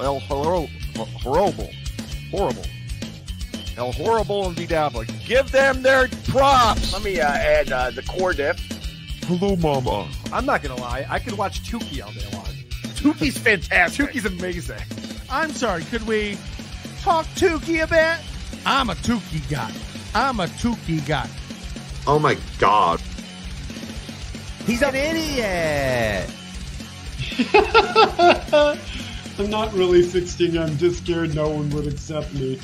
El Horrible. Horrible. Horrible. El Horrible and Bedabbler. Give them their props. Let me uh, add uh, the core diff. Hello, Mama. I'm not gonna lie. I could watch Tukey all day long. Tukey's fantastic. Tukey's amazing. I'm sorry, could we talk Tukey a bit? I'm a Tukey guy. I'm a Tukey guy. Oh my god. He's an idiot. I'm not really 16. I'm just scared no one would accept me.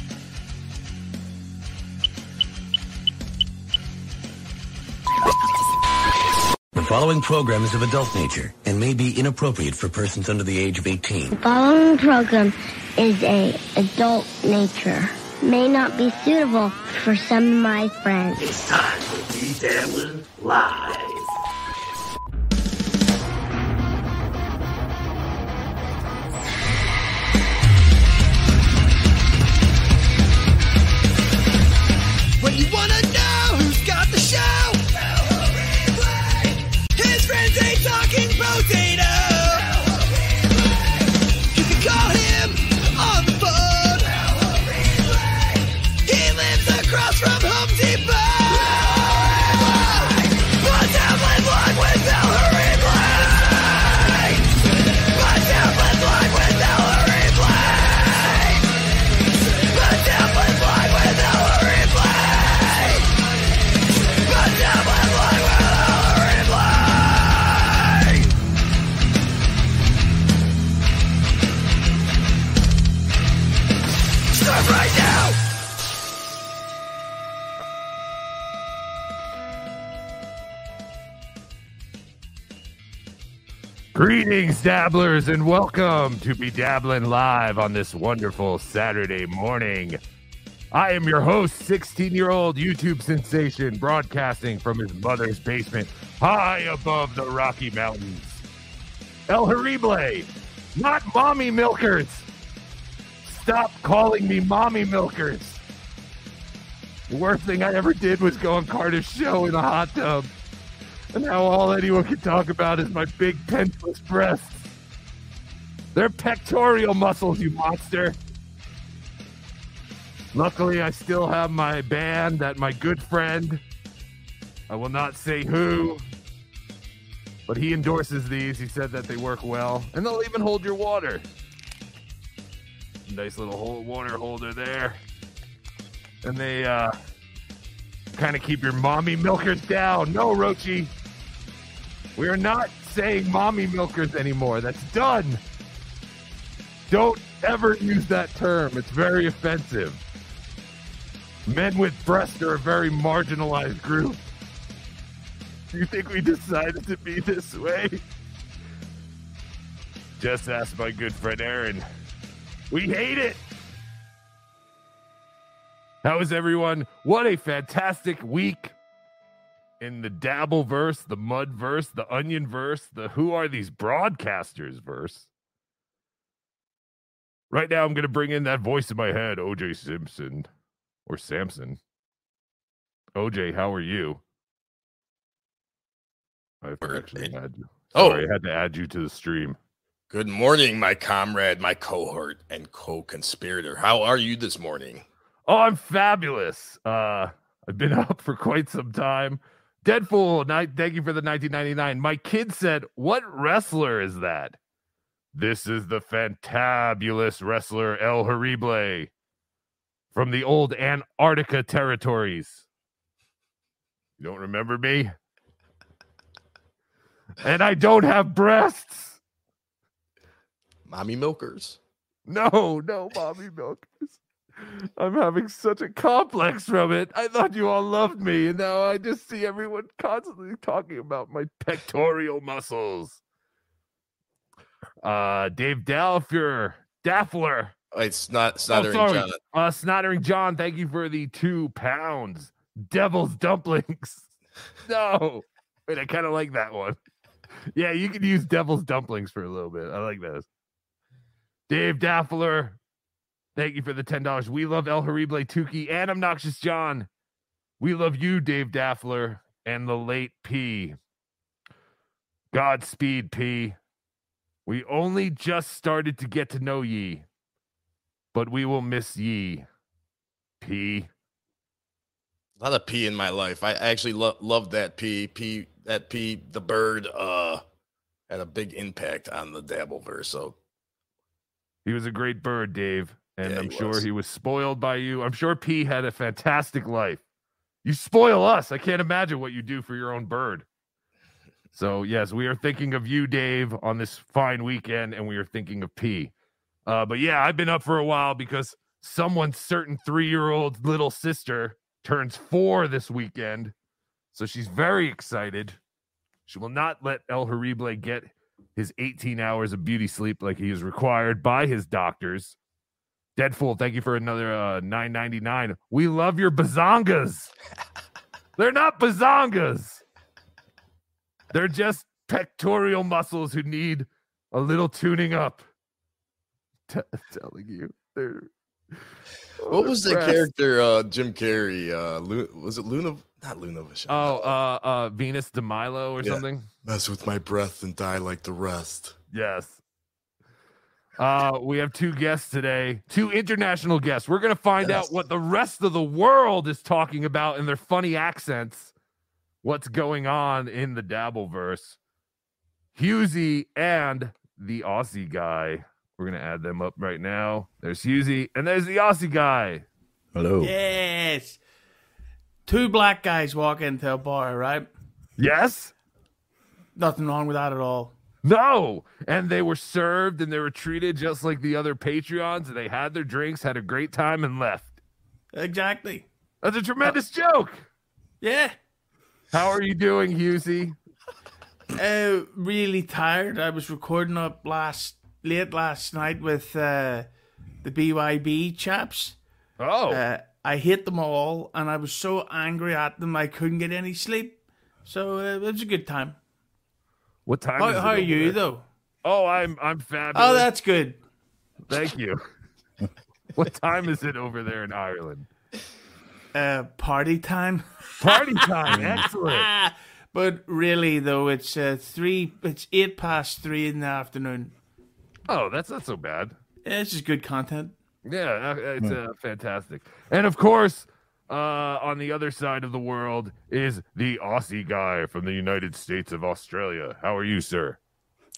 The following program is of adult nature and may be inappropriate for persons under the age of 18. The following program is a adult nature. May not be suitable for some of my friends. It's time for Be Dabbling Live. When you wanna know who's got the show, his friends ain't talking potato. Greetings, dabblers, and welcome to Be Dabbling Live on this wonderful Saturday morning. I am your host, 16 year old YouTube sensation, broadcasting from his mother's basement high above the Rocky Mountains. El Horrible, not mommy milkers. Stop calling me mommy milkers. The worst thing I ever did was go on Carter's show in a hot tub. And now all anyone can talk about is my big pentless breasts. They're pectoral muscles, you monster. Luckily, I still have my band that my good friend, I will not say who, but he endorses these. He said that they work well, and they'll even hold your water. Nice little water holder there. And they uh, kind of keep your mommy milkers down. No, Rochi. We are not saying mommy milkers anymore. That's done. Don't ever use that term. It's very offensive. Men with breasts are a very marginalized group. Do you think we decided to be this way? Just ask my good friend Aaron. We hate it. How is everyone? What a fantastic week in the dabble verse, the mud verse, the onion verse, the who are these broadcasters verse. Right now, I'm going to bring in that voice in my head, OJ Simpson or Samson. OJ, how are you? I have to actually add you. Oh. I had to add you to the stream. Good morning, my comrade, my cohort, and co-conspirator. How are you this morning? Oh, I'm fabulous. Uh, I've been up for quite some time. Deadpool, thank you for the 1999. My kid said, "What wrestler is that?" This is the fantabulous wrestler El Horrible from the old Antarctica territories. You don't remember me? And I don't have breasts. Mommy milkers. No, no, mommy milkers. I'm having such a complex from it. I thought you all loved me, and now I just see everyone constantly talking about my pectoral muscles. Uh, Dave Dalfer, Daffler. It's not Oh, Snottering sorry. John. Uh, Snottering John, thank you for the two pounds. Devil's dumplings. no. Wait, I kind of like that one. Yeah, you can use devil's dumplings for a little bit. I like those. Dave Daffler, thank you for the $10. We love El Horrible Tukey and Obnoxious John. We love you, Dave Daffler, and the late P. Godspeed, P. We only just started to get to know ye, but we will miss ye. P. A lot of P in my life. I actually lo- love that P. P. That P. The bird. Uh, had a big impact on the Dabbleverse. So He was a great bird, Dave, and Yeah, I'm he sure was. he was spoiled by you. I'm sure P had a fantastic life. You spoil us. I can't imagine what you do for your own bird. So yes, we are thinking of you, Dave, on this fine weekend, and we are thinking of P. Uh, but yeah, I've been up for a while because someone's certain three-year-old little sister turns four this weekend, so she's very excited. She will not let El Horrible get his 18 hours of beauty sleep like he is required by his doctors. Deadfool, thank you for another uh, 9.99. We love your bazongas. They're not bazongas. They're just pectoral muscles who need a little tuning up. T- telling you, they're. what was the character? Uh, Jim Carrey. Uh, Lu- was it Luna? Not Luna Vachon. Oh, uh, uh, Venus de Milo or Yeah. something. Mess with my breath and die like the rest. Yes. Uh, we have two guests today, two international guests. We're going to find Yes. out what the rest of the world is talking about in their funny accents, what's going on in the Dabbleverse. Hughezy and the Aussie guy. We're going to add them up right now. There's Hughezy and there's the Aussie guy. Hello. Yes. Two black guys walk into a bar, right? Yes? Nothing wrong with that at all. No. And they were served and they were treated just like the other Patreons. And they had their drinks, had a great time, and left. Exactly. That's a tremendous joke. Yeah. How are you doing, Hughezy? Uh, really tired. I was recording up last late last night with uh, the BYB chaps. Oh. Uh, I hit them all, and I was so angry at them I couldn't get any sleep. So uh, it was a good time. What time How, is it how are you there? though? Oh, I'm I'm fabulous. Oh, that's good. Thank you. what time is it over there in Ireland? Uh, party time. Party time. Excellent. but really though, it's uh, three. It's eight past three in the afternoon. Oh, that's not so bad. Yeah, This is good content. Yeah, uh, it's uh, fantastic. And of course, uh, on the other side of the world is the Aussie guy from the United States of Australia. How are you, sir?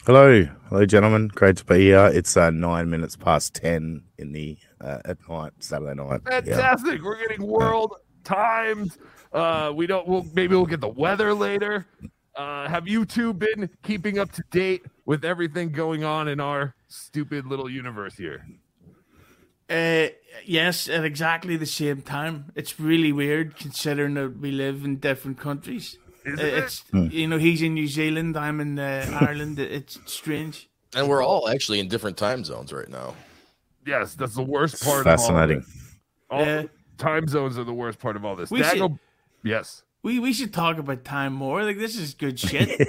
Hello, hello, gentlemen. Great to be here. It's uh, nine minutes past ten in the uh, at night, Saturday night. Yeah. Fantastic. We're getting world times. Uh, we don't. We'll maybe we'll get the weather later. Uh, have you two been keeping up to date with everything going on in our stupid little universe here? Uh, yes, at exactly the same time. It's really weird considering that we live in different countries. Isn't Uh, it? it's you know he's in New Zealand, I'm in uh, Ireland. It's strange. And we're all actually in different time zones right now. Yes, that's the worst part. Fascinating. Of all of this. All time zones are the worst part of all this. We Dago- should- yes. We we should talk about time more. Like this is good shit.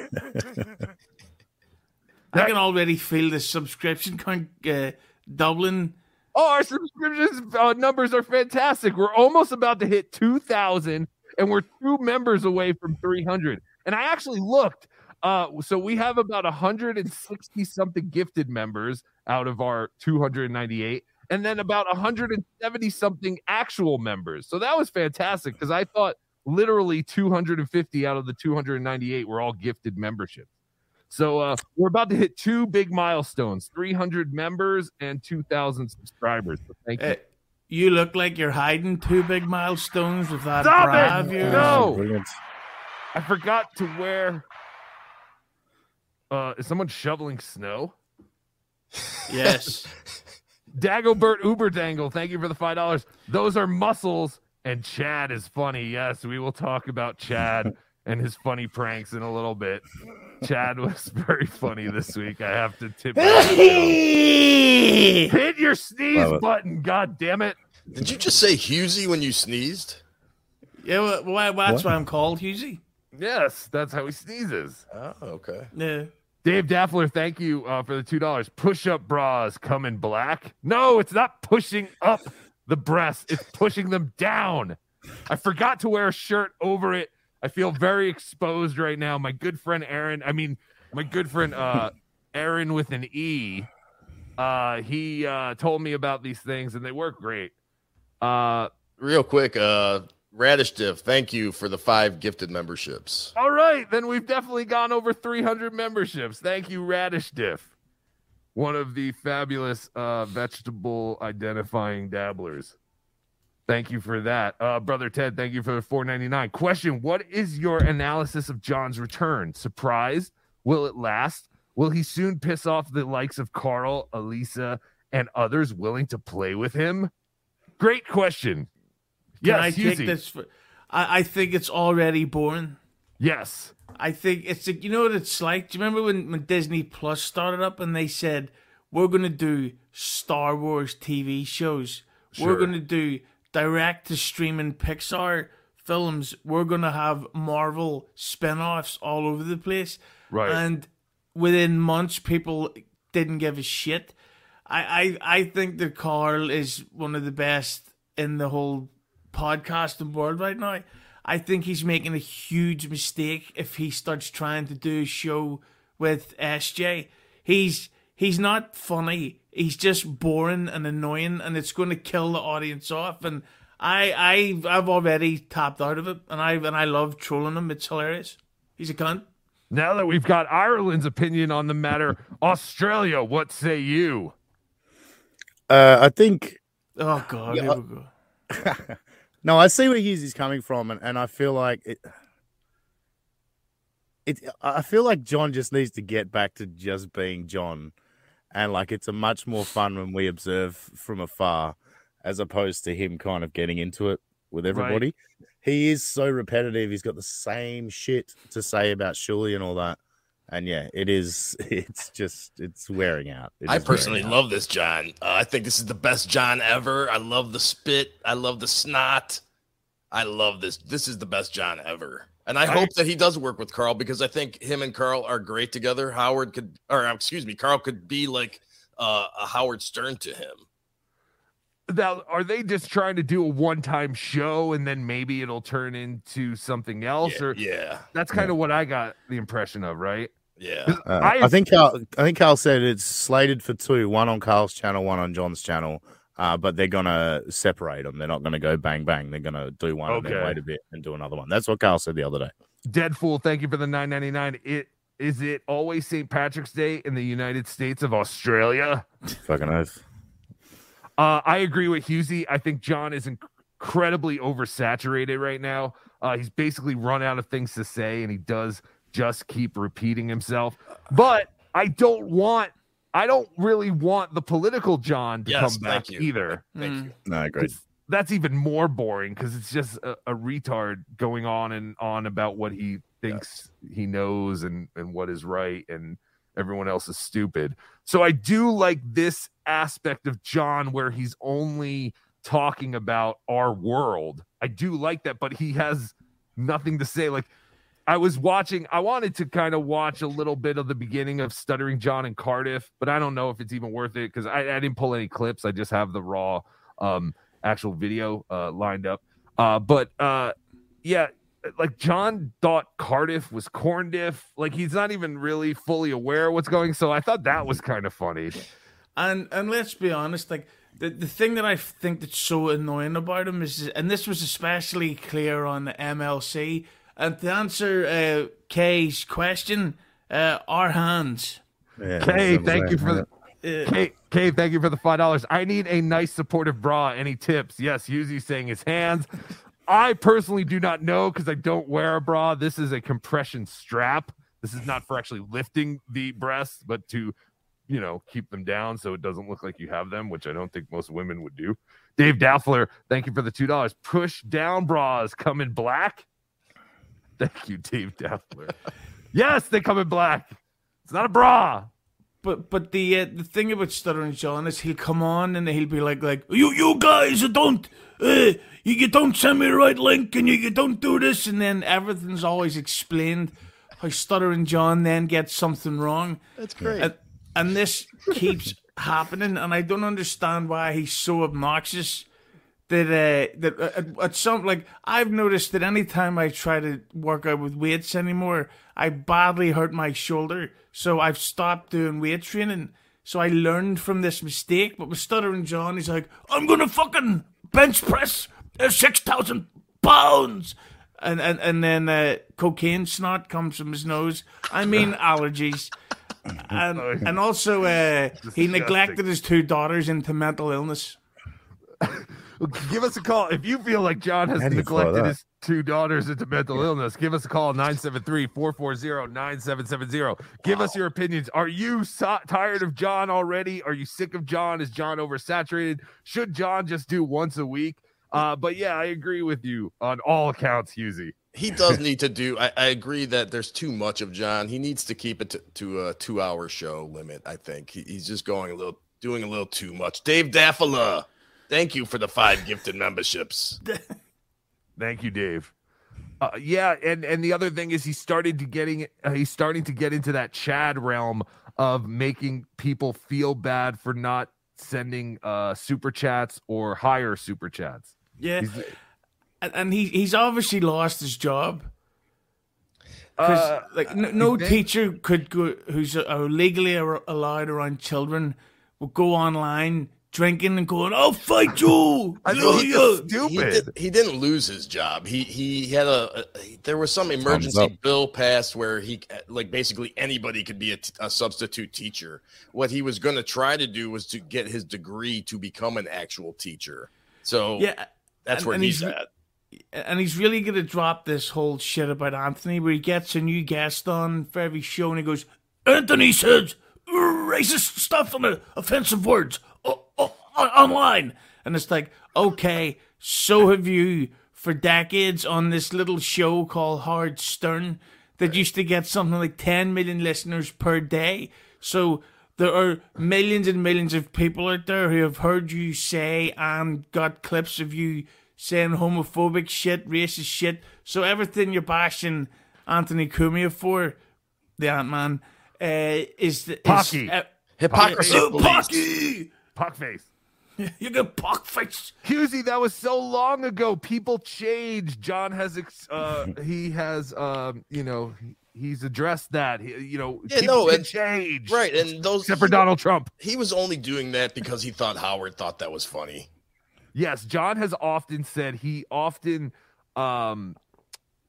I can already feel the subscription count uh, doubling. Oh, our subscriptions uh, numbers are fantastic. We're almost about to hit 2,000, and we're two members away from 300. And I actually looked. Uh, so we have about 160 something gifted members out of our 298, and then about 170 something actual members. So that was fantastic because I thought literally 250 out of the 298 were all gifted memberships. So uh, we're about to hit two big milestones: 300 members and 2,000 subscribers. So thank you. Uh, you look like you're hiding two big milestones with that Stop bra it! of yours. No, I forgot to wear. Uh, is someone shoveling snow? Yes. Dagobert Uberdangle, thank you for the five dollars. Those are muscles, and Chad is funny. Yes, we will talk about Chad and his funny pranks in a little bit. Chad was very funny this week. I have to tip. it. Hit your sneeze button, god damn it! Did you just say Hughezy when you sneezed? Yeah, well, well, that's What? why I'm called Hughezy. Yes, that's how he sneezes. Oh, okay. Yeah. Dave Daffler, thank you uh, for the two dollars. Push up bras come in black. No, it's not pushing up the breasts; it's pushing them down. I forgot to wear a shirt over it. I feel very exposed right now. My good friend Aaron, I mean, my good friend uh, Aaron with an E. Uh, he uh, told me about these things, and they work great. Uh, Real quick, uh, Radish Diff, thank you for the five gifted memberships. all right, then we've definitely gone over 300 memberships. Thank you, Radish Diff, one of the fabulous uh, vegetable identifying dabblers. Thank you for that, uh, brother Ted. Thank you for the 4.99. Question: What is your analysis of John's return? Surprised? Will it last? Will he soon piss off the likes of Carl, Elisa, and others willing to play with him? Great question. Can yes, I take this? For, I, I think it's already born. Yes. I think it's you know what it's like. Do you remember when, when Disney Plus started up and they said we're going to do Star Wars TV shows, we're going to do direct to streaming Pixar films, we're going to have Marvel spin-offs all over the place, Right. And within months, people didn't give a shit. I I, I think that Carl is one of the best in the whole podcasting world right now. I think he's making a huge mistake if he starts trying to do a show with SJ. He's he's not funny. He's just boring and annoying, and it's going to kill the audience off. And I I I've already tapped out of it, and I and I love trolling him. It's hilarious. He's a cunt. Now that we've got Ireland's opinion on the matter, Australia, what say you? Uh, I think Oh God, Yeah, here I- we go. no, I see where Hughes is coming from, and, and I feel like it. It, I feel like John just needs to get back to just being John, and like it's a much more fun when we observe from afar, as opposed to him kind of getting into it with everybody. He is so repetitive. He's got the same shit to say about Shuley and all that, and yeah, it is. It's just it's wearing out. It I is wearing personally out. love this John. Uh, I think this is the best John ever. I love the spit. I love the snot. I love this. This is the best John ever. And I, I- hope that he does work with Carl because I think him and Carl are great together. Howard could, or excuse me, Carl could be like uh, a Howard Stern to him. Now, are they just trying to do a one-time show and then maybe it'll turn into something else? Yeah, or yeah. that's kind of what I got the impression of, right? Yeah, Uh, I, I, think Carl, I think Carl said it's slated for two, one on Carl's channel, one on John's channel. Uh, but they're gonna separate them. They're not gonna go bang bang. They're gonna do one and then wait a bit and do another one. That's what Carl said the other day. Dead fool, thank you for the 9.99. It is it always St. Patrick's Day in the United States of Australia? Fucking oath. Uh, I agree with Hughezy. I think John is inc- incredibly oversaturated right now. Uh, he's basically run out of things to say, and he does just keep repeating himself. But I don't want, I don't really want the political John to Yes, come back thank you. either. Thank you. Mm. No, I agree. 'Cause That's even more boring because it's just a, a retard going on and on about what he thinks he knows and, and what is right, and everyone else is stupid. So I do like this aspect of John where he's only talking about our world. I do like that, but he has nothing to say. Like I was watching, I wanted to kind of watch a little bit of the beginning of Stuttering John in Cardiff, but I don't know if it's even worth it because I, I didn't pull any clips. I just have the raw um actual video uh lined up. Uh but uh yeah, like John thought Cardiff was Corndiff. Like he's not even really fully aware what's going. So I thought that was kind of funny. And and let's be honest, like the, the thing that I think that's so annoying about him is, and this was especially clear on the MLC. And to answer uh, Kay's question, uh, our hands. Yeah, Kay, that's what I'm thank you saying, for the Kay, Kay, thank you for the five dollars. I need a nice supportive bra. Any tips? Yes, Hughezy saying his hands. I personally do not know because I don't wear a bra. This is a compression strap. This is not for actually lifting the breasts, but to, you know, keep them down so it doesn't look like you have them, which I don't think most women would do. Dave Daffler, thank you for the two dollars. Push down bras come in black. Thank you, Dave Daffler. yes, they come in black. It's not a bra. But but the uh, the thing about Stuttering John is he'll come on and he'll be like like you you guys don't uh, you, you don't send me the right link and you, you don't do this and then everything's always explained how Stuttering John then gets something wrong. That's great. And, and this keeps happening and I don't understand why he's so obnoxious. That uh, that uh, at, at some like I've noticed that anytime I try to work out with weights anymore, I badly hurt my shoulder. So I've stopped doing weight training. So I learned from this mistake. But with stuttering John, he's like, "I'm gonna fucking bench press uh, six thousand pounds." And, and and then uh, cocaine snot comes from his nose. I mean allergies, and and also uh, he neglected his two daughters into mental illness. Give us a call if you feel like John has How do you follow neglected his two daughters into mental illness. Give us a call 973-440-9770. Give us your opinions. Are you so- tired of John already? Are you sick of John? Is John oversaturated? Should John just do once a week? Uh, but yeah, I agree with you on all accounts, Hughezy. He does need to do. I, I agree that there's too much of John. He needs to keep it to, to a two-hour show limit. I think he, he's just going a little, doing a little too much. Dave Daffala, thank you for the five gifted memberships. Thank you, Dave. Uh, yeah, and and the other thing is he started to getting uh, he's starting to get into that Chad realm of making people feel bad for not sending uh super chats or higher super chats. Yeah, He's- and, and he he's obviously lost his job. Because Uh, like no, no think- teacher could go who's uh, legally allowed around children will go online drinking and going, "I'll fight you." I know he's yeah." He, did, he didn't lose his job. He he had a, a there was some emergency bill passed where he like basically anybody could be a, t- a substitute teacher. What he was going to try to do was to get his degree to become an actual teacher. So Yeah, that's and- where and he's, he's- at. and he's really going to drop this whole shit about Anthony, where he gets a new guest on for every show, and he goes, "Anthony says racist stuff and offensive words online," and it's like, okay, so have you for decades on this little show called Howard Stern that used to get something like 10 million listeners per day. So there are millions and millions of people out there who have heard you say and got clips of you saying homophobic shit, racist shit. So everything you're bashing Anthony Cumia for, the Ant Man, uh, is the Pocky. Is, uh, Hypocrisy Oh. Pocky! Puck face. You get pock face. Hughezy, that was so long ago. People change. John has, ex- uh, he has, um, you know, he's addressed that. He, you know, Yeah, people no, can and- change. Right, and those except for Donald Trump. He was only doing that because he thought Howard thought that was funny. Yes, John has often said he often um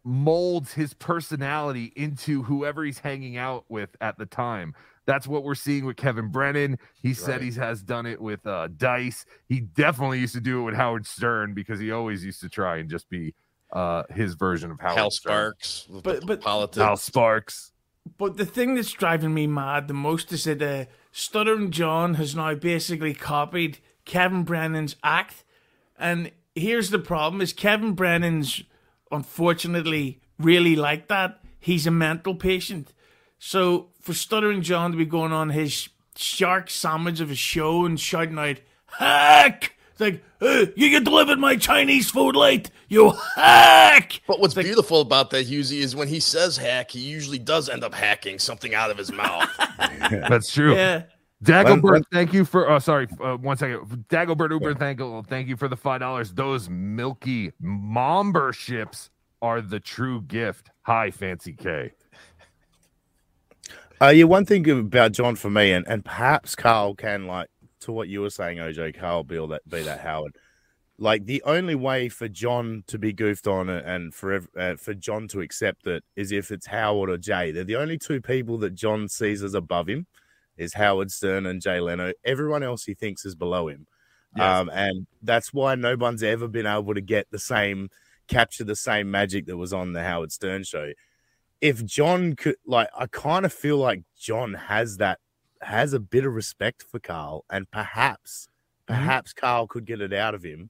molds his personality into whoever he's hanging out with at the time. That's what we're seeing with Kevin Brennan. He said he has done it with uh Dice. He definitely used to do it with Howard Stern because he always used to try and just be uh his version of Howard Hal Stern. Sparks, But- but- politics. Hal Sparks. But the thing that's driving me mad the most is that uh, Stuttering John has now basically copied Kevin Brennan's act. And here's the problem is Kevin Brennan's unfortunately really like that. He's a mental patient. So for Stuttering John to be going on his shark sandwich of a show and shouting out, hack! It's like, "Hey, you get delivered my Chinese food late, you hack! But what's beautiful about that, Hughezy, is when he says hack, he usually does end up hacking something out of his mouth. That's true. Yeah. Dagobert, thank you for. Oh, sorry, uh, one second. Dagobert Uber, thank you, thank you for the five dollars. Those milky memberships are the true gift. Hi, Fancy K. Uh, yeah, one thing about John for me, and, and perhaps Carl can like to what you were saying, OJ. Carl be all that be that Howard. Like the only way for John to be goofed on and- and for uh, for John to accept it is if it's Howard or Jay. They're the only two people that John sees as above him, is Howard Stern and Jay Leno. Everyone else he thinks is below him, Yes. um, and that's why no one's ever been able to get the same capture the same magic that was on the Howard Stern show if John could like I kind of feel like John has that has a bit of respect for Carl and perhaps perhaps Carl could get it out of him.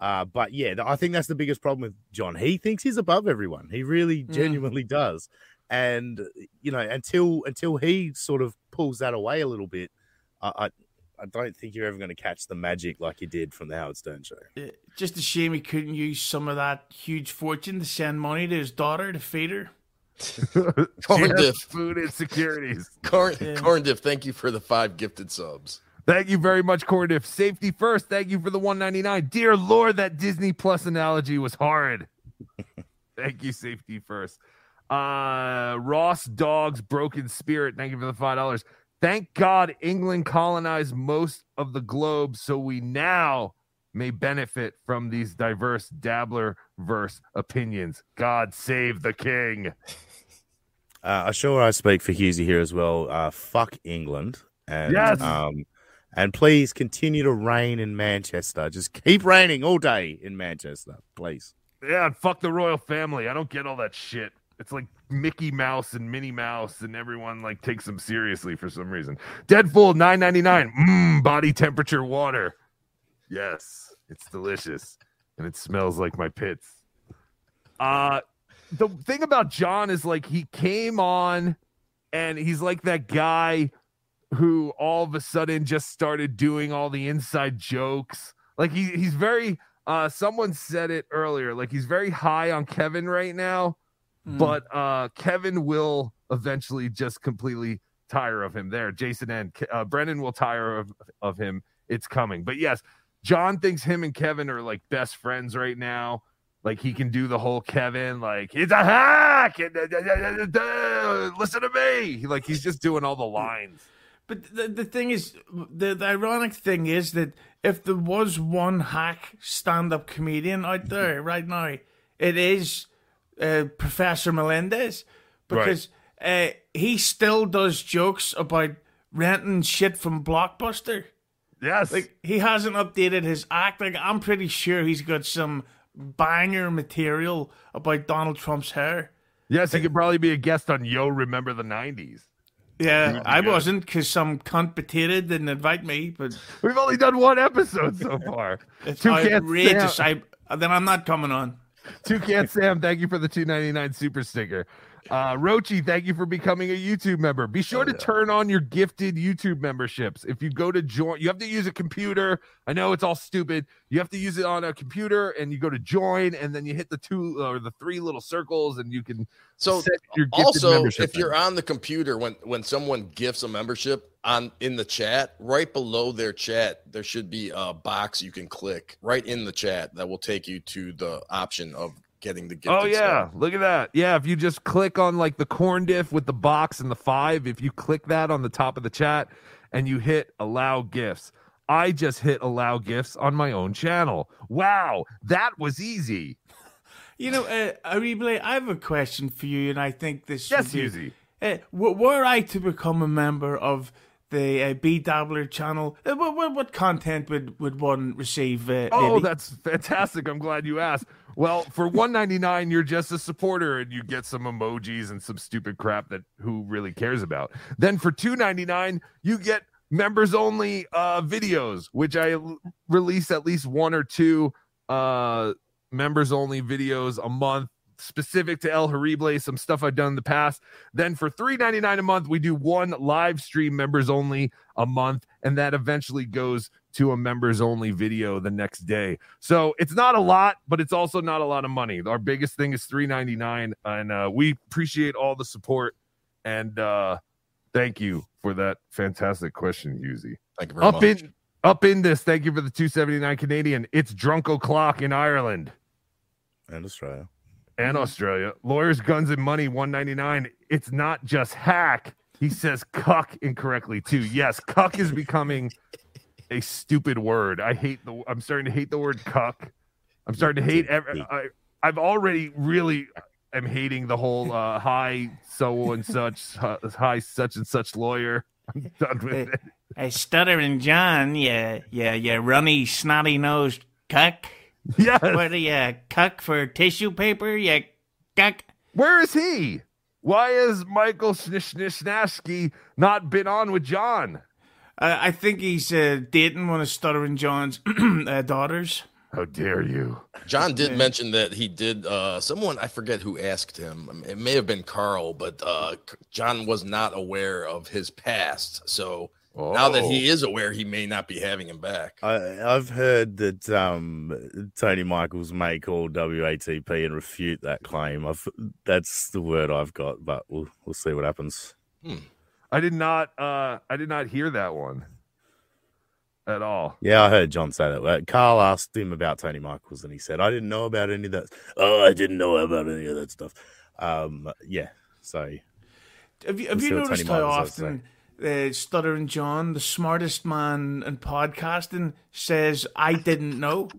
Uh, but yeah, I think that's the biggest problem with John. He thinks he's above everyone. He really genuinely does. And you know, until until he sort of pulls that away a little bit, I I, I don't think you're ever going to catch the magic like you did from the Howard Stern show. Uh, Just a shame he couldn't use some of that huge fortune to send money to his daughter to feed her. Corn Yes, Diff. food insecurities. Corn, Yeah. Corn Diff, thank you for the five gifted subs. Thank you very much, Cordiff. Safety first. Thank you for the 199. Dear Lord, that Disney Plus analogy was horrid. Thank you, safety first. Uh Ross Dogs Broken Spirit. Thank you for the five dollars. Thank God England colonized most of the globe, so we now may benefit from these diverse dabbler verse opinions. God save the king. Uh, I'm sure I speak for Husey here as well. Uh, fuck England. And, Yes. Um, and please continue to rain in Manchester. Just keep raining all day in Manchester, please. Yeah, and fuck the royal family. I don't get all that shit. It's like Mickey Mouse and Minnie Mouse, and everyone like takes them seriously for some reason. Deadpool nine ninety nine. Mmm, body temperature water. Yes, it's delicious, and it smells like my pits. Uh the thing about John is like he came on, and he's like that guy who all of a sudden just started doing all the inside jokes. Like he he's very uh someone said it earlier, like he's very high on Kevin right now, Mm. but uh Kevin will eventually just completely tire of him there. Jason and uh, Brennan will tire of, of him. It's coming. But yes, John thinks him and Kevin are like best friends right now. Like he can do the whole Kevin, like it's a hack. and, uh, uh, uh, Listen to me. Like he's just doing all the lines. But the, the thing is, the, the ironic thing is that if there was one hack stand up comedian out there right now, it is uh, Professor Melendez. Because uh, he still does jokes about renting shit from Blockbuster. Yes. Like, he hasn't updated his act. Like, I'm pretty sure he's got some banger material about Donald Trump's hair. Yes, he could probably be a guest on Yo Remember the 90s. Yeah, I good. wasn't because some cunt potato didn't invite me, but We've only done one episode so far. it's Toucan outrageous. Sam, I, then I'm not coming on. Two can't Sam. thank you for the 299 super sticker. Uh, Rochi, thank you for becoming a YouTube member. Be sure to turn on your gifted YouTube memberships. If you go to join, you have to use a computer. I know it's all stupid. You have to use it on a computer, and you go to join, and then you hit the two or the three little circles, and you can So set your gifted also, if you're on the computer when when someone gifts a membership on in the chat, right below their chat, there should be a box you can click right in the chat that will take you to the option of getting the gift. Oh yeah, look at that. Yeah, if you just click on like the corn diff with the box and the five, if you click that on the top of the chat and you hit allow gifts. I just hit allow gifts on my own channel. Wow, that was easy. You know, uh, Arible, I have a question for you, and I think this. Yes, would be- Hughezy. Uh, w- were I to become a member of the uh, BeDabbler channel, uh, what, what, what content would, would one receive? Uh, Oh, Lily? that's fantastic. I'm glad you asked. Well, for 199, you're just a supporter and you get some emojis and some stupid crap that who really cares about. Then for 299, you get members only uh videos, which I l- release at least one or two uh members only videos a month specific to El Horrible, some stuff I've done in the past. Then for 3.99 a month, we do one live stream members only a month, and that eventually goes to a members only video the next day. So it's not a lot, but it's also not a lot of money. Our biggest thing is 3.99, and uh, we appreciate all the support. And uh, thank you for that fantastic question, Hughezy. Thank you very Up much. in up in this, thank you for the 279 Canadian. It's drunk o'clock in Ireland And Australia. and Australia. Lawyers, guns, and money, 199. It's not just hack. He says cuck incorrectly too. Yes, cuck is becoming a stupid word. I hate the. I'm starting to hate the word cuck. I'm starting to hate. Every, I, I've already really am hating the whole uh, hi so and such uh, hi such and such lawyer. I'm done with it. Hey, stuttering John, yeah, yeah, yeah, runny, snotty nosed cuck. Yes. What do you cuck for tissue paper? You cuck. Where is he? Why has Michael Snishnashki not been on with John? Uh, I think he's uh, dating one of Stuttering John's uh, daughters. How dare you? John did mention that he did. Uh, someone I forget who asked him. It may have been Carl, but uh, John was not aware of his past. So now that he Oh. is aware, he may not be having him back. I, I've heard that um, Tony Michaels may call WATP and refute that claim. I've, that's the word I've got, but we'll we'll see what happens. I did not. uh I did not hear that one. at all. Yeah, I heard John say that. Uh, Carl asked him about Tony Michaels, and he said, "I didn't know about any of that." Oh, I didn't know about any of that stuff. Um, yeah. So, Have you, have you noticed Tony how Michaels has to often uh, Stuttering John, the smartest man in podcasting, says, I didn't know?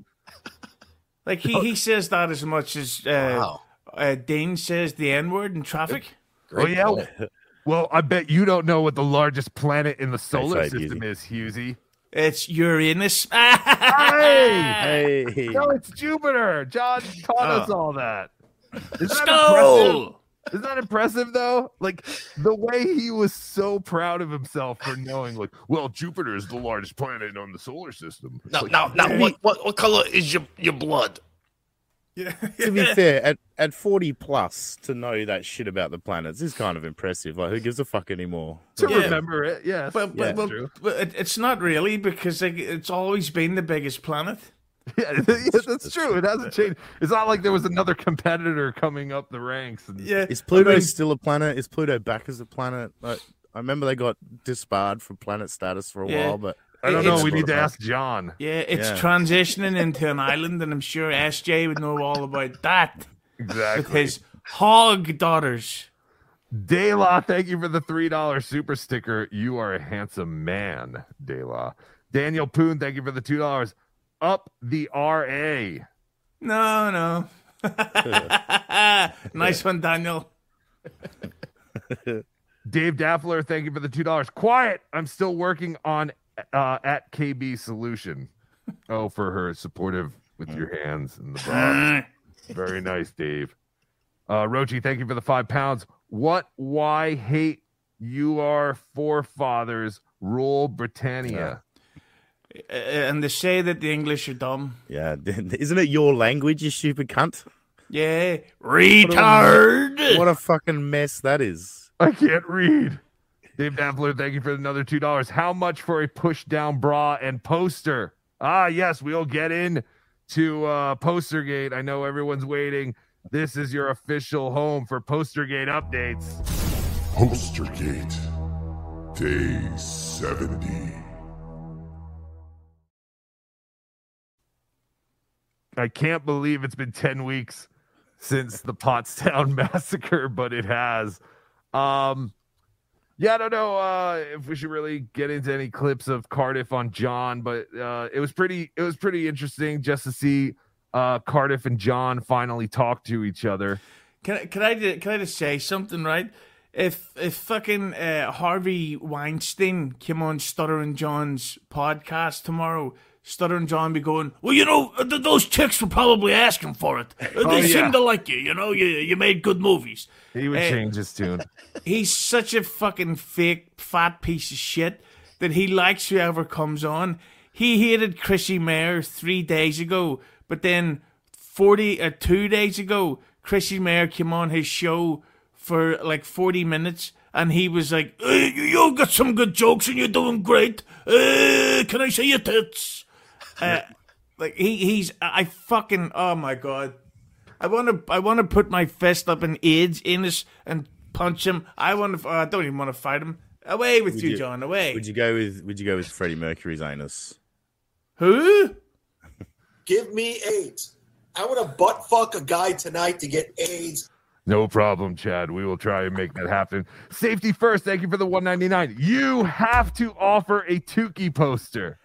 Like, he, he says that as much as uh, uh, Dane says the N word in traffic. oh yeah. Well, I bet you don't know what the largest planet in the solar right, system is, Hughezy. It's Uranus. hey, hey, no, it's Jupiter. John taught us Oh. all that. Is that Skull! impressive? Is that impressive though? Like the way he was so proud of himself for knowing, like, well, Jupiter is the largest planet on the solar system. Now, Like, now, now, what, what, what color is your your blood? To be fair, at, at 40 plus, to know that shit about the planets is kind of impressive. Like, who gives a fuck anymore? to Yeah. remember it, yes. But, but, Yeah. well, but it, it's not really because like, it's always been the biggest planet. Yeah, yeah, that's true. It hasn't changed. It's not like there was another competitor coming up the ranks. And Yeah. Is Pluto I mean- still a planet? Is Pluto back as a planet? Like, I remember they got disbarred from planet status for a Yeah. while, but I don't It's- know. We need to ask John. Yeah, it's Yeah. transitioning into an island, and I'm sure SJ would know all about that with Exactly. his hog daughters. Dayla, thank you for the three dollar super sticker. You are a handsome man, Dayla. Daniel Poon, thank you for the two dollars. Up the RA. No, no. nice one, Daniel. Dave Daffler, thank you for the two dollars. Quiet. I'm still working on uh, at KB Solution. Oh, for her supportive with your hands in the box. Very nice, Dave. Uh, Rochi, thank you for the five pounds. What? Why hate you? Our forefathers rule Britannia. Uh, and they say that the English are dumb. yeah, isn't it your language, you stupid cunt? Yeah, retard. What a fucking mess that is. I can't read. Dave Daffler, thank you for another two dollars. How much for a push down bra and poster? Ah, yes, we'll get in to uh, Postergate. I know everyone's waiting. This is your official home for Postergate updates. Postergate, day 70. I can't believe it's been 10 weeks since the Pottstown massacre, but it has. Um yeah, I don't know uh if we should really get into any clips of Cardiff on John, but uh it was pretty it was pretty interesting just to see uh Cardiff and John finally talk to each other. Can I, can I can I just say something right? If if fucking uh, Harvey Weinstein came on Stuttering John's podcast tomorrow, Stuttering John be going, well, you know, th- those chicks were probably asking for it. Uh, They Oh, yeah. seem to like you. You know, you you made good movies. He would Eh, change his tune. He's such a fucking fake fat piece of shit that he likes whoever comes on. He hated Chrissie Mayr three days ago, but then forty uh, two days ago, Chrissie Mayr came on his show for like forty minutes, and he was like, hey, "You you got some good jokes, and you're doing great. Uh, can I see your tits?" Uh, like he he's I fucking oh my god. I want to I want to put my fist up in Ed's anus and punch him. I want to. I don't even want to fight him. Away with you, you- John. Away. Would you go with Would you go with Freddie Mercury's anus? Who? Give me AIDS. I want to butt fuck a guy tonight to get AIDS. No problem, Chad. We will try and make that happen. Safety first. Thank you for the 199. You have to offer a Tukey poster.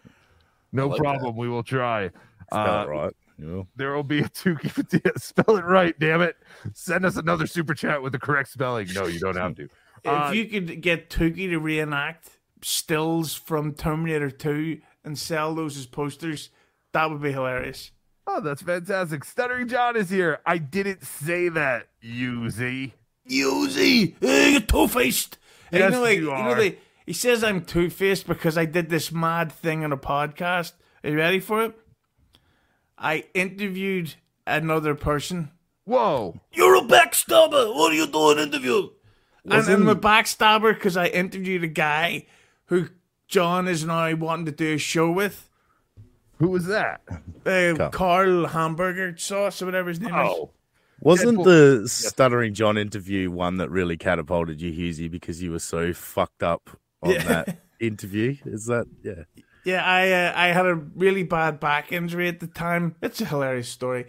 No like problem. We will try. Spell Uh, it right. There will be a. Yeah, spell it right, damn it. Send us another super chat with the correct spelling. No, you don't have to. Uh, if you could get Tukey to reenact stills from Terminator 2 and sell those as posters, that would be hilarious. Oh, that's fantastic. Stuttering John is here. I didn't say that, Uzi. Uzi, hey, you're two faced. Yes, you know, like, you you are. know, they, he says I'm two faced because I did this mad thing on a podcast. Are you ready for it? I interviewed another person. Whoa. You're a backstabber. What are you doing interview? And Wasn't- I'm a backstabber because I interviewed a guy who John is now wanting to do a show with. Who was that? Uh, Carl. Carl Hamburger Sauce or whatever his name is. Oh. Wasn't the Stuttering John interview one that really catapulted you, Hughezy, because you were so fucked up on Yeah. that interview? Is that yeah? Yeah, I uh, I had a really bad back injury at the time. It's a hilarious story,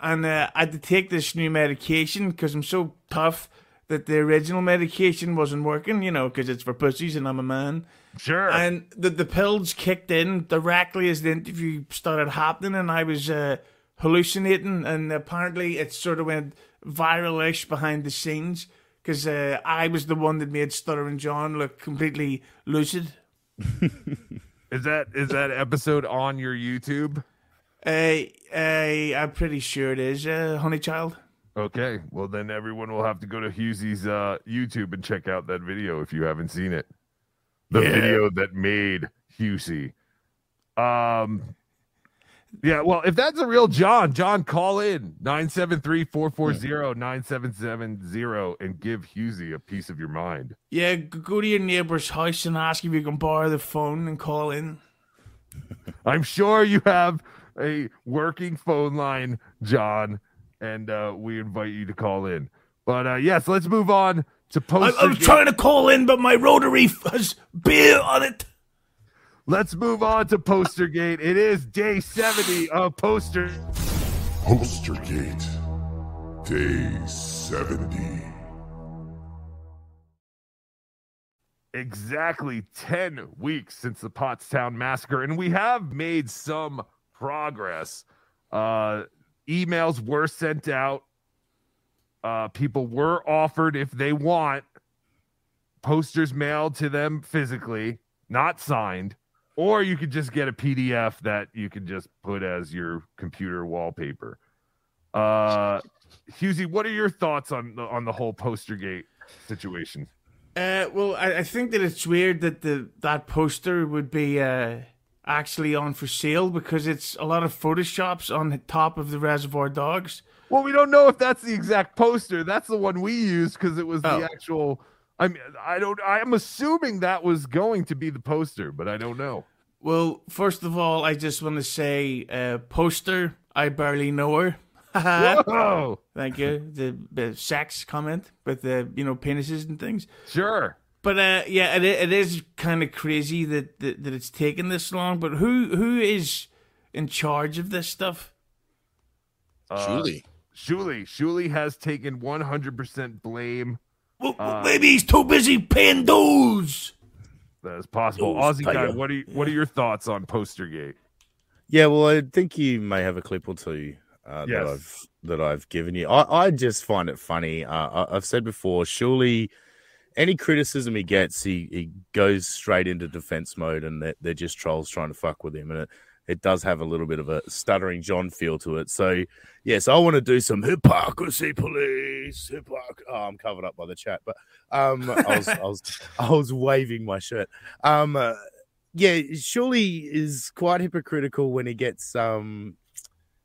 and uh, I had to take this new medication because I'm so tough that the original medication wasn't working. You know, because it's for pussies and I'm a man. Sure. And the the pills kicked in directly as the interview started happening, and I was uh, hallucinating, and apparently it sort of went viral-ish behind the scenes because uh, I was the one that made Stuttering John look completely lucid. Is that is that episode on your YouTube? Uh, uh, I'm pretty sure it is, uh, Honey Child. Okay, well then everyone will have to go to Hughezy's uh, YouTube and check out that video if you haven't seen it. The Yeah. video that made Hughezy. Um yeah, well, if that's a real John, John, call in 973-440-9770 and give Hughezy a piece of your mind. Yeah, go to your neighbor's house and ask if you can borrow the phone and call in. I'm sure you have a working phone line, John, and uh, we invite you to call in. But uh, yes, let's move on to post. I was trying to call in, but my rotary has beer on it. Let's move on to Postergate. It is day 70 of Poster. Postergate. Day 70. Exactly 10 weeks since the Pottstown massacre, and we have made some progress. Uh, emails were sent out. Uh, people were offered, if they want, posters mailed to them physically, not signed, or you could just get a PDF that you can just put as your computer wallpaper. Uh, Hughezy, what are your thoughts on the, on the whole Postergate situation? Uh, well, I, I think that it's weird that the that poster would be uh, actually on for sale because it's a lot of photoshops on the top of the Reservoir Dogs. Well, we don't know if that's the exact poster. That's the one we used because it was the Oh. actual. I mean, I don't. I'm assuming that was going to be the poster, but I don't know. Well, first of all, I just want to say, uh, poster. I barely know her. Whoa! Thank you. The, the sex comment with the you know penises and things. Sure. But uh, yeah, it, it is kind of crazy that, that that it's taken this long. But who who is in charge of this stuff? Shuli. Shuli. Shuli has taken 100% blame. Well, Uh, maybe he's too busy paying dues. That is possible. Those Aussie guy, what are you, what are your thoughts on Postergate? Yeah, well, I think you may have a clip or two uh, Yes. that I've that I've given you. I, I just find it funny. Uh, I, I've said before, surely any criticism he gets, he, he goes straight into defense mode, and they're, they're just trolls trying to fuck with him, and it, it does have a little bit of a stuttering John feel to it. So, yes, I want to do some hypocrisy police. Hypoc- oh, I'm covered up by the chat, but um, I was I was I was waving my shirt. Um, uh, yeah, Shuli is quite hypocritical when he gets um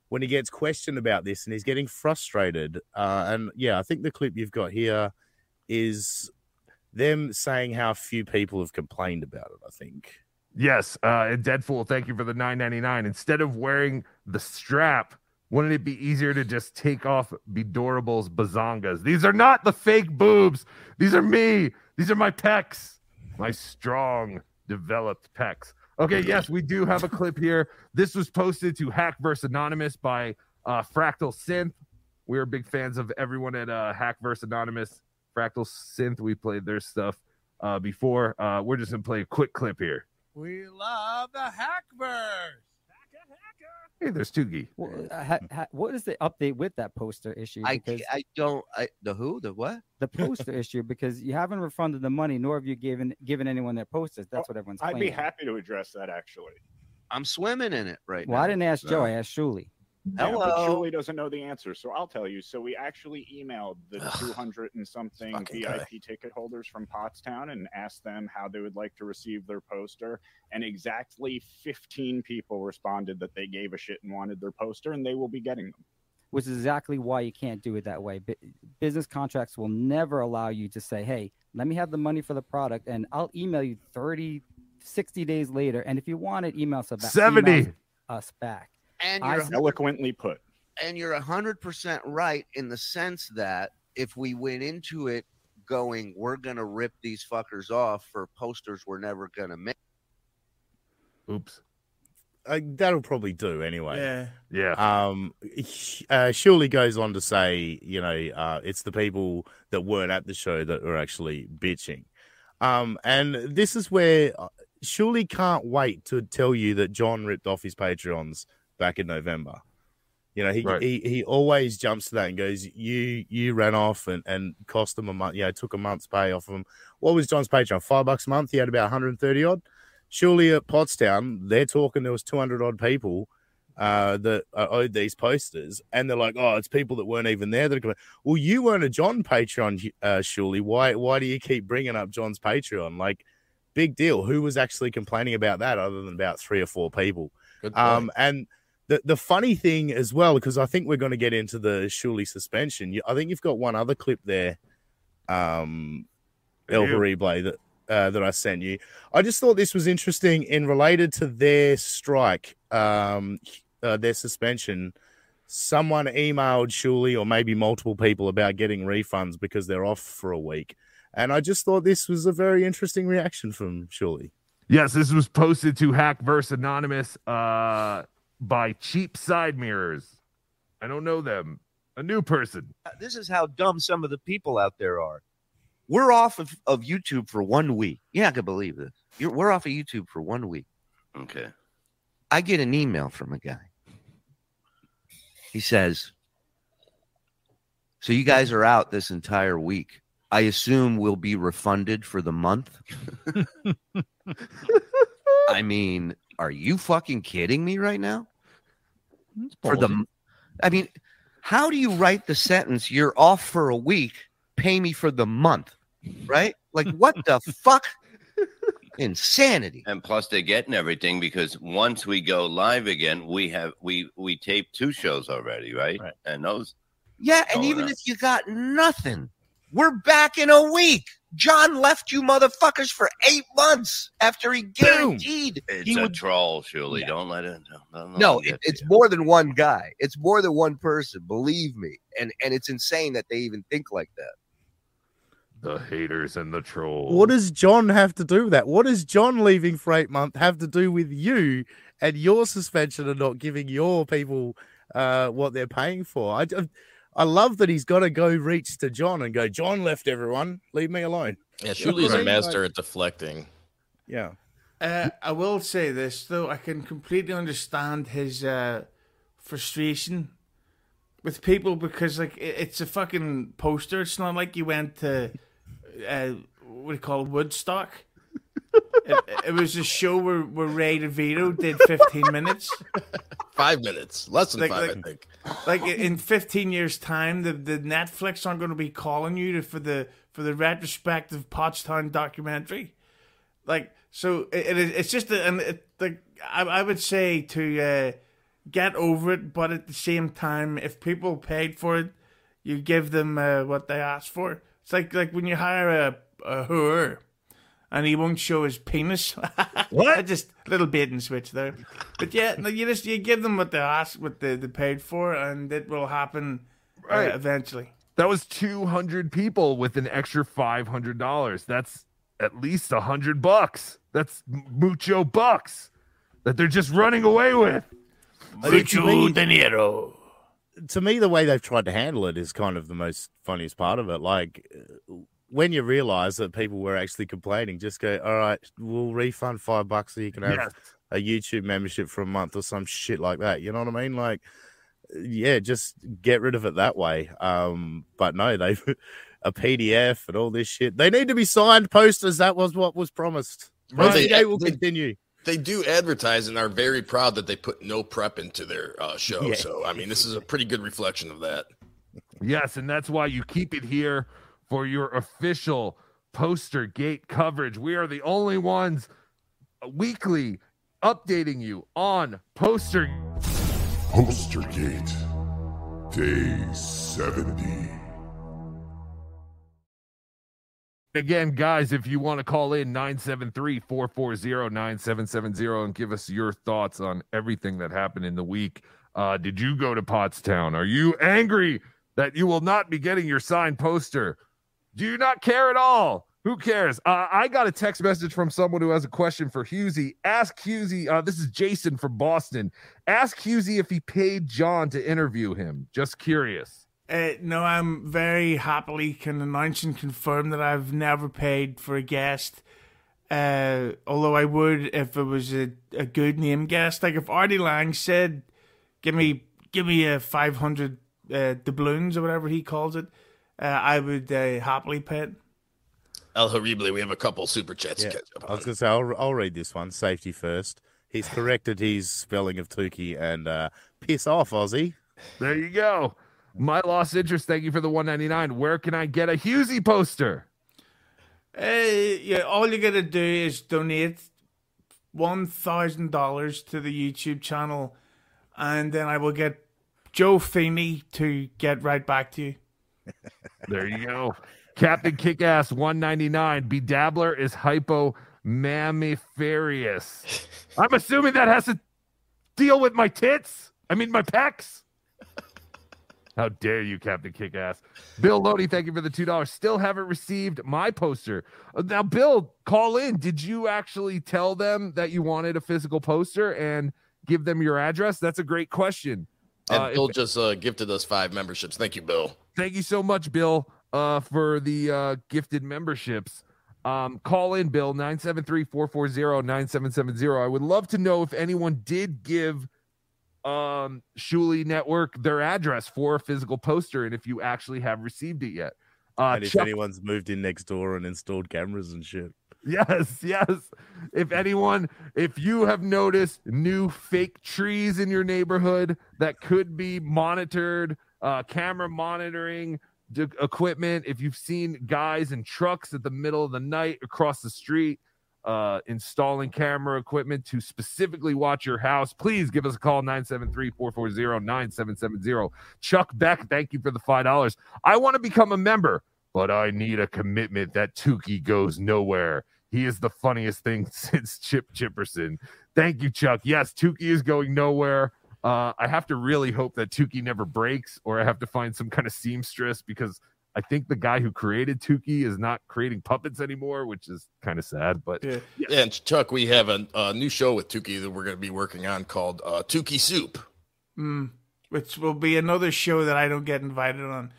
when he gets questioned about this and he's getting frustrated. Uh, and yeah, I think the clip you've got here is them saying how few people have complained about it. I think. Yes, uh, and Deadpool, thank you for the 9.99. Instead of wearing the strap, wouldn't it be easier to just take off Bedorable's bazongas? These are not the fake boobs. These are me. These are my pecs, my strong, developed pecs. Okay, yes, we do have a clip here. This was posted to Hackverse Anonymous by uh, Fractal Synth. We are big fans of everyone at uh, Hackverse Anonymous. Fractal Synth, we played their stuff uh, before. Uh, we're just gonna play a quick clip here. We love the Hackverse. Hey, there's Tukey. Well, uh, ha, ha, what is the update with that poster issue? Because I don't I the who the what the poster issue because you haven't refunded the money, nor have you given given anyone their posters. That's what everyone's. I'd be happy to address that actually. I'm swimming in it right Well, now. Well, I didn't ask Joe. I asked Shuli. Yeah, but Hello. Shuli doesn't know the answer, so I'll tell you. So we actually emailed the 200 and something VIP guy. ticket holders from Pottstown and asked them how they would like to receive their poster. And exactly 15 people responded that they gave a shit and wanted their poster, and they will be getting them. which is exactly why you can't do it that way. Bu- business contracts will never allow you to say, hey, let me have the money for the product and I'll email you 30, 60 days later. And if you want it, email us, back, 70. email us back. And I you're s- Eloquently put. and you're hundred percent right in the sense that if we went into it going, we're gonna rip these fuckers off for posters we're never gonna make. Oops. Uh, that'll probably do anyway. Yeah. Yeah. Um, uh, Shuli goes on to say, you know, uh, it's the people that weren't at the show that are actually bitching. Um, and this is where uh, Shuli can't wait to tell you that John ripped off his Patreons back in November. You know, he, Right. he he always jumps to that and goes, "You you ran off and, and cost them a month. Yeah, took a month's pay off of him. What was John's Patreon? Five bucks a month. He had about 130 odd. Surely at Pottstown, they're talking there was 200 odd people uh, that uh, owed these posters, and they're like, "Oh, it's people that weren't even there." That are going, well, you weren't a John Patreon, uh, surely. Why why do you keep bringing up John's Patreon? Like, big deal. Who was actually complaining about that other than about three or four people? Good point. Um, and the the funny thing as well, because I think we're going to get into the Shuli suspension. You, I think you've got one other clip there, um, El that uh, that I sent you. I just thought this was interesting in related to their strike, um, uh, their suspension. Someone emailed Shuli or maybe multiple people about getting refunds because they're off for a week. And I just thought this was a very interesting reaction from Shuli. Yes, this was posted to Hackverse Anonymous uh, by Cheap Side Mirrors. I don't know them. A new person. Uh, this is how dumb some of the people out there are. We're off of, of YouTube for one week. You're not gonna believe this. You're, we're off of YouTube for one week. Okay. I get an email from a guy. He says, So you guys are out this entire week. I assume we'll be refunded for the month. I mean, are you fucking kidding me right now? For the I mean, how do you write the sentence you're off for a week, pay me for the month? Right? Like what the fuck? Insanity. And plus, they're getting everything because once we go live again, we have we we taped two shows already, right? And those Yeah, and even up. if you got nothing, we're back in a week. John left you motherfuckers for eight months after he guaranteed it's he a would. troll. Surely, don't let it. Don't, don't let No, it it, get it's more than one guy. It's more than one person. Believe me, and and it's insane that they even think like that. The haters and the trolls. What does John have to do with that? What does John leaving for eight months have to do with you and your suspension and not giving your people uh, what they're paying for? I, I- I love that he's got to go reach to John and go, John left everyone. Leave me alone. Yeah, Shuli's a master at deflecting. Yeah. Uh, I will say this though, I can completely understand his uh, frustration with people because like it, it's a fucking poster. It's not like you went to uh, what do you call it, Woodstock. It, it was a show where, where Ray DeVito did 15 minutes. Five minutes, less than Like- five, like- I think. Like in 15 years' time, the, the Netflix aren't going to be calling you to, for the for the retrospective Pottstown documentary. Like so, it, it, it's just a, and it, like I, I would say to uh, get over it, but at the same time, if people paid for it, you give them uh, what they asked for. It's like like when you hire a a whore. And he won't show his penis. what? just a little bait and switch there, but yeah, no, you just you give them what they asked, what they, they paid for, and it will happen uh, eventually. That was 200 people with an extra $500. That's at least a hundred bucks. That's mucho bucks that they're just running away with. Mucho dinero. To me, the way they've tried to handle it is kind of the most funniest part of it. Like uh, when you realize that people were actually complaining, just go, "All right, we'll refund five bucks so you can have Yes. a YouTube membership for a month or some shit like that." You know what I mean? Like, yeah, just get rid of it that way. Um, but no, they've a PDF and all this shit. They need to be signed posters. That was what was promised. Right. Right. They- will continue. They do advertise and are very proud that they put no prep into their uh, show. Yeah. So, I mean, this is a pretty good reflection of that. Yes, and that's why you keep it here for your official poster gate coverage. We are the only ones weekly updating you on poster. Postergate, Day 70. Again, guys, if you want to call in 973 440 9770 and give us your thoughts on everything that happened in the week. Uh, did you go to Pottstown? Are you angry that you will not be getting your signed poster? Do you not care at all Who cares? Uh, I got a text message from someone who has a question for Hughezy. Ask Hughezy. Uh, this is Jason from Boston. Ask Hughezy if he paid John to interview him. Just curious. Uh, no, I'm very happily can announce and confirm that I've never paid for a guest. Uh, although I would if it was a, a good name guest. Like if Artie Lange said, "Give me, give me a five hundred uh, doubloons or whatever he calls it," uh, I would uh, happily pay. El Horrible, we have a couple super chats Yeah. to catch up I was going to say, I'll, I'll read this one. Safety first. He's corrected his spelling of Tukey and uh, piss off, Aussie. There you go. My lost interest. Thank you for the 199. Where can I get a Hughezy poster? Uh, yeah, all you gotta do is donate one thousand dollars to the YouTube channel, and then I will get Joe Feeney to get right back to you. There you go. Captain Kickass 199. Bedabbler is hypo mammiferious. I'm assuming that has to deal with my tits. I mean my pecs. How dare you, Captain Kickass? Bill Lodi, thank you for the two dollars. Still haven't received my poster. Now, Bill, call in. Did you actually tell them that you wanted a physical poster and give them your address? That's a great question. And Uh, if- Bill just uh, gifted us five memberships. Thank you, Bill. Thank you so much, Bill, uh, for the uh, gifted memberships. Um, call in, Bill, 973-440-9770. I would love to know if anyone did give um Shuli Network their address for a physical poster and if you actually have received it yet. Uh, and if Chuck- anyone's moved in next door and installed cameras and shit. Yes, yes. If anyone, if you have noticed new fake trees in your neighborhood that could be monitored, uh, camera monitoring d- equipment, if you've seen guys in trucks at the middle of the night across the street uh, installing camera equipment to specifically watch your house, please give us a call 973 440 9770. Chuck Beck, thank you for the $5. I want to become a member but I need a commitment that Tukey goes nowhere. He is the funniest thing since Chip Chipperson. Thank you, Chuck. Yes, Tukey is going nowhere. Uh, I have to really hope that Tukey never breaks, or I have to find some kind of seamstress because I think the guy who created Tukey is not creating puppets anymore, which is kind of sad. But Yeah. and Chuck, we have a, a new show with Tukey that we're going to be working on called uh, Tukey Soup. Mm, which will be another show that I don't get invited on.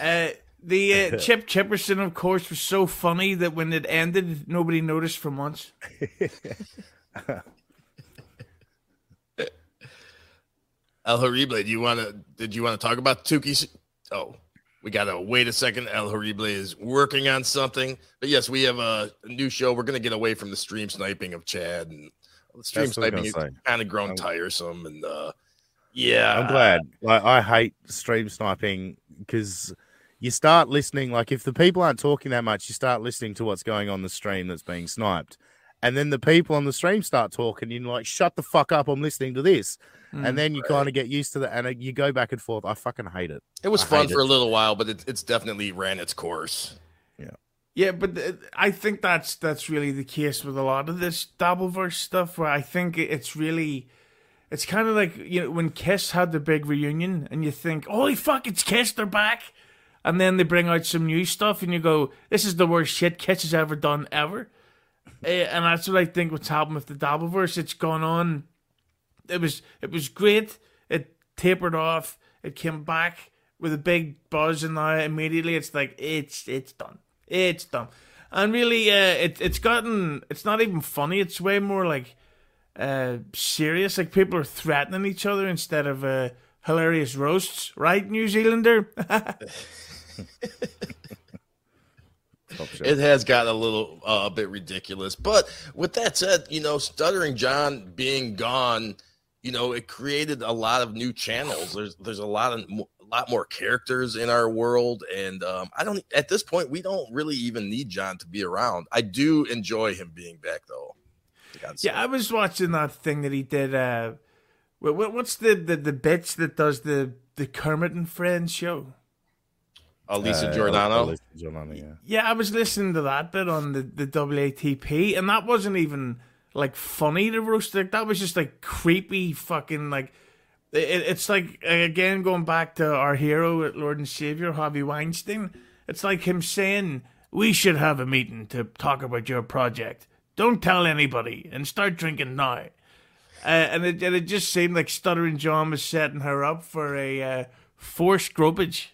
Uh, the uh, Chip Chipperson, of course, was so funny that when it ended, nobody noticed for months. El Horrible, do you want to? Did you want to talk about Tukey? Soup? Oh, we got to wait a second. El Horrible is working on something, but yes, we have a, a new show. We're going to get away from the stream sniping of Chad and the stream That's sniping has kind of grown tiresome. And uh, yeah, I'm glad. Like, I hate stream sniping because you start listening. Like, if the people aren't talking that much, you start listening to what's going on the stream that's being sniped. And then the people on the stream start talking, and you're like, shut the fuck up, I'm listening to this. Mm, and then you kind of get used to that, and uh, you go back and forth. I fucking hate it. It was I fun for it. a little while, but it, it's definitely ran its course. Yeah. Yeah, but th- I think that's that's really the case with a lot of this Dabbleverse stuff. Where I think it's really, it's kind of like you know when Kiss had the big reunion, and you think, "Holy fuck, it's Kiss, they're back," and then they bring out some new stuff, and you go, "This is the worst shit Kiss has ever done ever." Eh, and that's what I think what's happened with the Dabbleverse. It's gone on. It was it was great. It tapered off. It came back with a big buzz, and now immediately it's like it's it's done. It's done. And really, uh, it it's gotten. It's not even funny. It's way more like uh, serious. Like people are threatening each other instead of uh, hilarious roasts. Right, New Zealander? It has got a little uh, a bit ridiculous, but with that said, you know, Stuttering John being gone, you know, it created a lot of new channels. There's there's a lot of a lot more characters in our world, and um, I don't at this point we don't really even need John to be around. I do enjoy him being back though. yeah, I was watching that thing that he did. Uh, what, what- what's the, the the bits that does the the Kermit and Friends show? Elisa Uh, Jordana. Elisa Jordana, yeah. Yeah, I was listening to that bit on the, the WATP, and that wasn't even like funny to roast. Like that was just like creepy, fucking like. It, it's like again going back to our hero, Lord and Savior Harvey Weinstein. It's like him saying, We should have a meeting to talk about your project. Don't tell anybody and start drinking now. Uh, and, it, and it just seemed like Stuttering John was setting her up for a uh, forced gropage.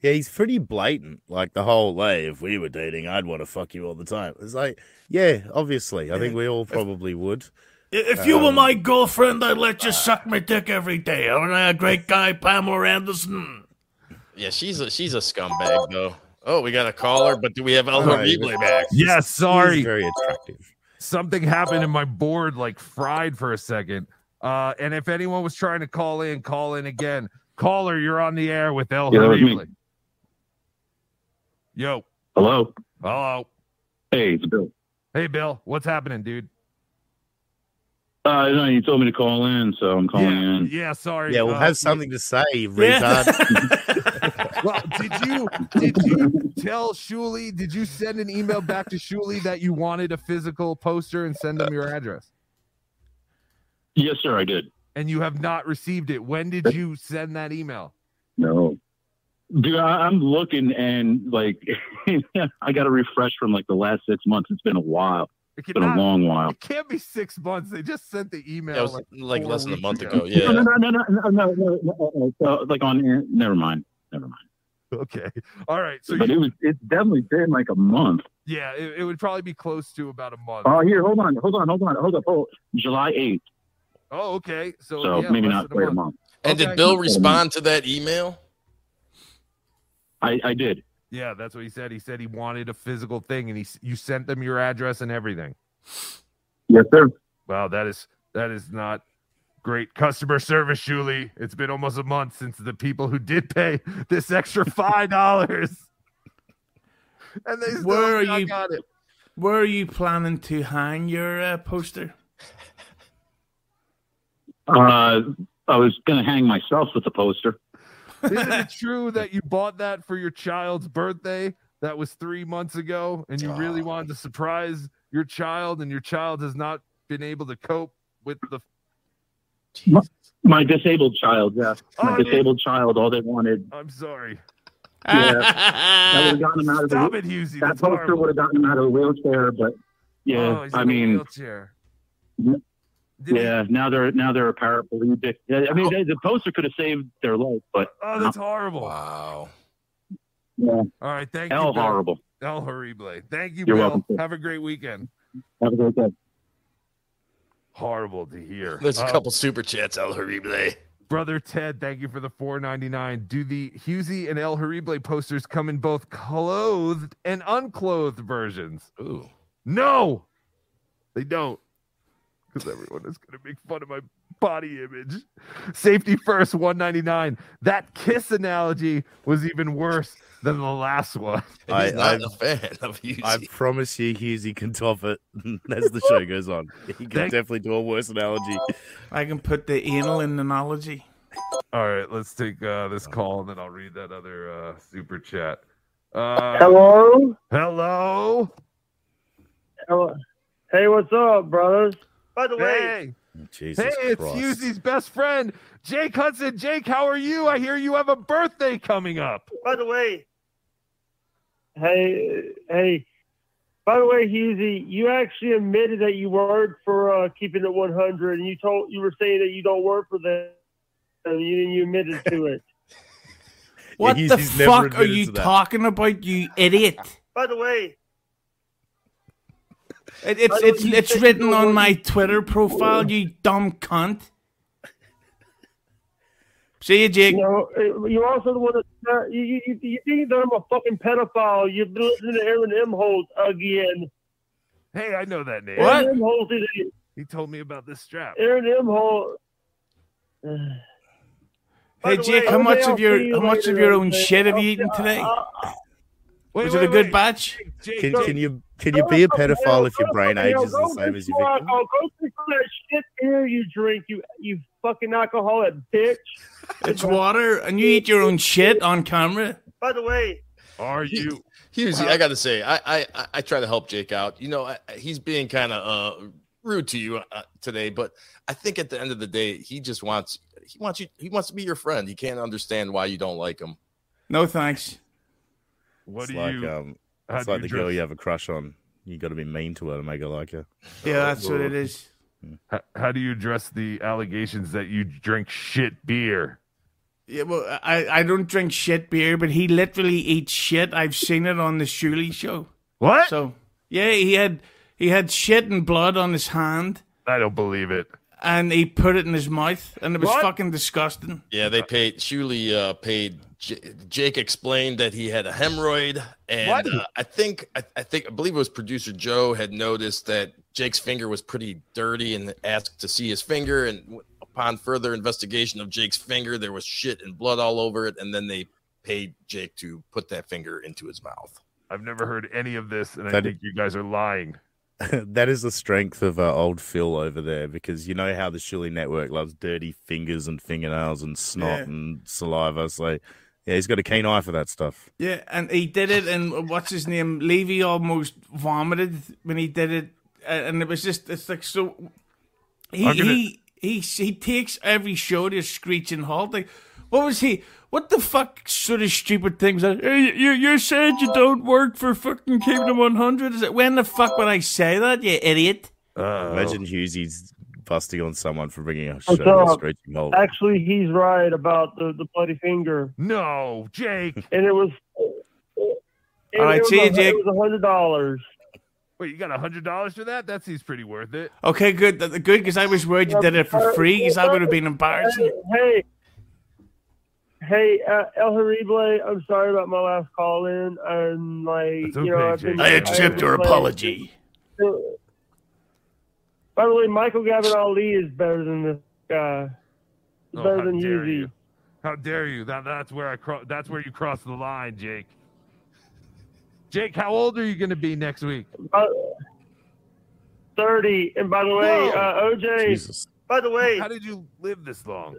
Yeah, he's pretty blatant. Like the whole way, if we were dating, I'd want to fuck you all the time. It's like, yeah, obviously. I think we all probably would. If you were Um, my girlfriend, I'd let you suck my dick every day. Aren't I a great guy, Pamela Anderson? Yeah, she's a she's a scumbag though. Oh, we got a caller, but do we have El Right. Horrible back? Yes, sorry. very attractive. Something happened in my board like fried for a second. Uh, and if anyone was trying to call in, call in again. Caller, you're on the air with El Yeah, that was me. Horrible. Yo. Hello. Hello. Hey, it's Bill. Hey, Bill. What's happening, dude? Uh, no, you told me to call in, so I'm calling in. Yeah, sorry. Yeah, well, uh, have something to say, retard. well, did you did you tell Shuli? Did you send an email back to Shuli that you wanted a physical poster and send him your address? Yes, sir, I did. And you have not received it. When did you send that email? No. Dude, I, I'm looking and like I got to refresh from like the last six months. It's been a while. It's been a long while. It can't be six months. They just sent the email. Yeah, it was like, like less than a month ago. ago. Yeah. No, no, no, no, no, no, no, no, no, uh, like on air. Never mind. Never mind. Okay. All right. So but you- it was. It's definitely been like a month. yeah, it, it would probably be close to about a month. Oh, here, hold on, hold on, hold on, hold up, hold. July eighth. Oh, okay. So, So yeah, maybe less not than quite a month. And Okay. did Bill respond to that email? I, I did. Yeah, that's what he said. He said he wanted a physical thing, and he you sent them your address and everything. Yes, sir. Wow, that is that is not great customer service, Shuli. It's been almost a month since the people who did pay this extra five dollars, and they still Where are you? got it. Where are you planning to hang your uh, poster? Uh, I was gonna hang myself with the poster. Isn't it true that you bought that for your child's birthday? That was three months ago, and you really wanted to surprise your child, and your child has not been able to cope with the. My, my disabled child, yeah. My Oh, yeah. disabled child, all they wanted. I'm sorry. Yeah. that would have gotten him out of Stop the it, Hughezy. That poster would have gotten him out of the wheelchair, but yeah, Oh, I a mean, wheelchair. Yeah. Now they're now they're a paraplegic. I mean, they, the poster could have saved their life, but Oh, that's horrible. Wow. yeah, All right, thank hell you. Bill. horrible. El horrible. Thank you, You're Bill. welcome. Have a great weekend. Have a great day. Horrible to hear. There's a Uh, couple super chats, El Horrible. Brother Ted, thank you for the 499. Do the Hughezy and El Horrible posters come in both clothed and unclothed versions? Ooh. No, they don't. Because everyone is going to make fun of my body image. Safety first, 199. That kiss analogy was even worse than the last one. I, He's not I, a fan of you. I promise you, Hughezy can top it as the show goes on. He can Thank- definitely do a worse analogy. I can put the anal in the analogy. All right, let's take uh, this call and then I'll read that other uh, super chat. Uh, Hello? Hello? Hello. Hey, what's up, brothers? By the way, Hey. Jesus hey, it's Christ. Hughezy's best friend, Jake Hudson. Jake, how are you? I hear you have a birthday coming up. by the way, hey, hey, by the way, Hughezy, you actually admitted that you worked for uh, Keeping It 100, and you told you were saying that you don't work for them, and you, you admitted to it. What he's- the he's fuck are you talking about, you idiot? By the way, It, it's By the way, it's it's written on my Twitter profile, you dumb cunt. See you, Jake. you know, uh, you're also the one that uh, you, you, you, you think that I'm a fucking pedophile. You're listening to Aaron Imholt again. Hey, I know that name. Aaron Imholt is a, He told me about this strap. Aaron Imholt. Hey, Jake, way, how much of your you how much of your own shit have you I'll- eaten today? Wait, Was it a good wait. batch? Jake, Can, Jake, can you can you be a pedophile if your brain age is the same as your victim? I'll go drink some of that shit beer you drink, you you fucking alcoholic bitch. It's water, and you eat your own shit on camera. By the way, are you? Hughezy, I got to say, I, I I- I try to help Jake out. You know, I, I- he's being kind of uh, rude to you uh, today, but I think at the end of the day, he just wants he wants you he wants to be your friend. He can't understand why you don't like him. No thanks. What It's do like you? um, How It's like you the girl you have a crush on. You got to be mean to her to make her like you. Yeah, that's what it is. How, how do you address the allegations that you drink shit beer? Yeah, well, I, I don't drink shit beer, but he literally eats shit. I've seen it on the Shuli show. What? So yeah, he had he had shit and blood on his hand, I don't believe it. and he put it in his mouth, and it was What? fucking disgusting. Yeah, they paid. Shuli uh, paid. J- Jake explained that he had a hemorrhoid, and What? uh, I think I, I think I believe it was producer Joe had noticed that Jake's finger was pretty dirty and asked to see his finger. And upon further investigation of Jake's finger, there was shit and blood all over it. And then they paid Jake to put that finger into his mouth. I've never heard any of this, and I That- think you guys are lying. that is the strength of uh, old Phil over there because you know how the Shuli Network loves dirty fingers and fingernails and snot Yeah. and saliva. So yeah, he's got a keen eye for that stuff. Yeah, and he did it, and what's his name? Levy almost vomited when he did it, and it was just it's like so. He gonna- he he he takes every show to a screeching halt. Like, what was he? What the fuck sort of stupid things? Like, hey, you you said you don't work for fucking Kingdom One Hundred. Is it when the fuck would I say that? You idiot. Uh, Imagine Hughezy's busting on someone for bringing a What's show to screeching halt. Actually, he's right about the, the bloody finger. No, Jake. And it was. and All right, it was see you, Jake. It was a hundred dollars. Wait, you got a hundred dollars for that? That seems pretty worth it. Okay, good, th- good, because I was worried you did it for free, because that would have been embarrassing. Hey, hey, uh, El Horrible. I'm sorry about my last call in. And like, That's you know, I've been, Jake. I accept your I've been apology. playing- By the way, Michael Gavin Ali is better than this guy. Oh, better than dare you. How dare you? That that's where I cro- that's where you cross the line, Jake. Jake, how old are you going to be next week? Uh, Thirty. And by the way, Whoa. uh, OJ. Jesus. By the way, How did you live this long?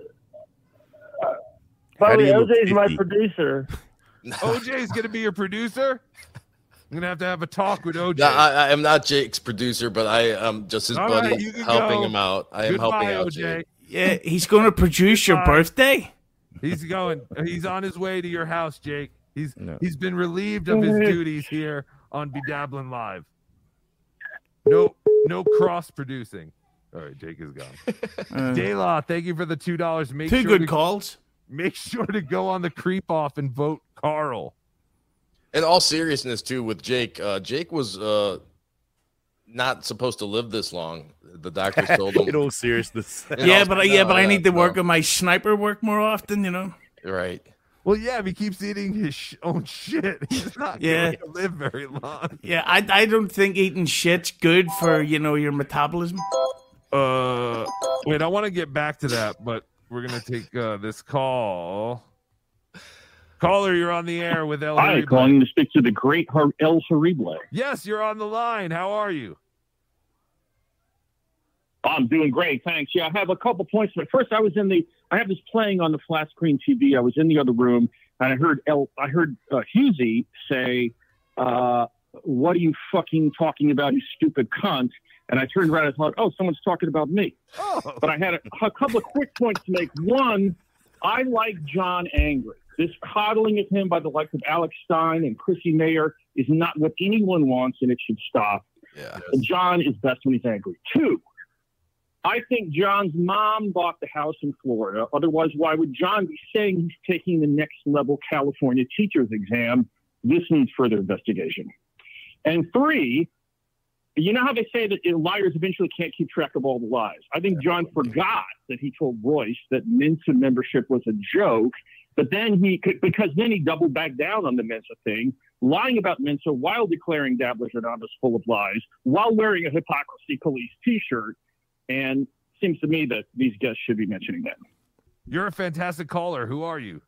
by the way, you OJ is my producer. OJ is going to be your producer. I'm going to have to have a talk with OJ. No, I, I am not Jake's producer, but I am just his All buddy, right, helping go. him out. I am Goodbye, helping out OJ. Jake. Yeah, he's going to produce your birthday. He's going. He's on his way to your house, Jake. He's No. he's been relieved of his duties here on BeDabblin Live. No, no cross producing. All right, Jake is gone. Uh, Daylaw, thank you for the two dollars. Make two sure good to, calls. Make sure to go on the creep off and vote Carl. In all seriousness, too, with Jake, uh, Jake was uh, not supposed to live this long. The doctors told him. In all seriousness. In Yeah, all- but I, yeah, but I need to no. work on my sniper work more often. You know. Right. Well, yeah, if he keeps eating his sh- own shit, he's not Yeah. going to live very long. Yeah, I, I don't think eating shit's good for you know your metabolism. Uh, wait, I want to get back to that, but we're gonna take uh, this call. Caller, you're on the air with El. Hi, calling to speak to the great Har- El Horrible. Yes, you're on the line. How are you? I'm doing great, thanks. Yeah, I have a couple points. But first, I was in the. I have this playing on the flat screen TV. I was in the other room, and I heard El. I heard uh, Hughezy say, uh, "What are you fucking talking about, you stupid cunt?" And I turned around and thought, "Oh, someone's talking about me." But I had a, a couple of quick points to make. One, I like John angry. This coddling of him by the likes of Alex Stein and Chrissie Mayr is not what anyone wants, and it should stop. Yeah. John is best when he's angry. Two, I think John's mom bought the house in Florida. Otherwise, why would John be saying he's taking the next level California teacher's exam? This needs further investigation. And three, you know how they say that liars eventually can't keep track of all the lies? I think John forgot that he told Royce that Mensa membership was a joke, but then he, could- because then he doubled back down on the Mensa thing, lying about Mensa while declaring Dabblers Anonymous full of lies, while wearing a hypocrisy police t shirt. And seems to me that these guests should be mentioning that. You're a fantastic caller. Who are you?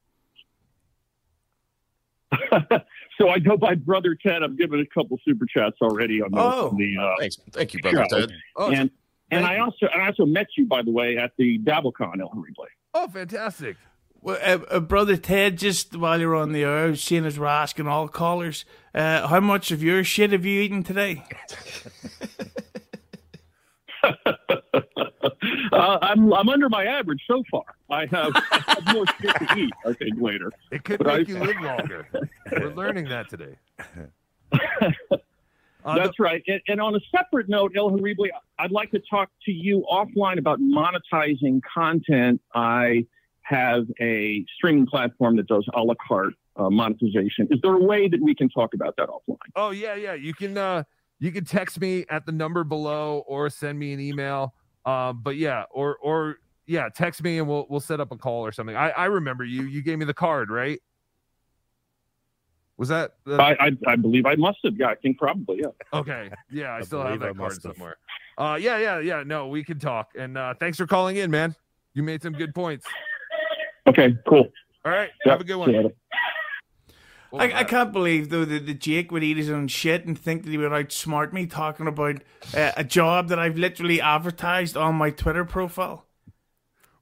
So I go by Brother Ted. I've given a couple super chats already on the, Oh. on the uh, Thanks. Thank you, brother show. Ted. Oh, and and thank I also I also met you by the way at the DabbleCon El Replay. Oh, fantastic. Well, uh, uh, brother Ted, just while you're on the air, seeing as we're asking all callers, uh, how much of your shit have you eaten today? Uh, I'm I'm under my average so far. I have, I have more shit to eat. I think later. It could But make I- you live longer. We're learning that today. That's right. And, and on a separate note, El Horrible, I'd like to talk to you offline about monetizing content. I have a streaming platform that does a la carte uh, monetization. Is there a way that we can talk about that offline? Oh yeah, yeah. You can uh you can text me at the number below or send me an email. Um, but yeah, or or yeah, text me and we'll we'll set up a call or something. I I remember you. You gave me the card, right? Was that? The... I, I I believe I must have. Yeah, I think probably. Yeah. Okay. Yeah, I, I still have believe I that card have. somewhere. Uh, yeah, yeah, yeah. No, we can talk. And uh, thanks for calling in, man. You made some good points. Okay. Cool. All right. Yeah, Have a good one. I, I can't believe though that, that Jake would eat his own shit and think that he would outsmart me talking about uh, a job that I've literally advertised on my Twitter profile.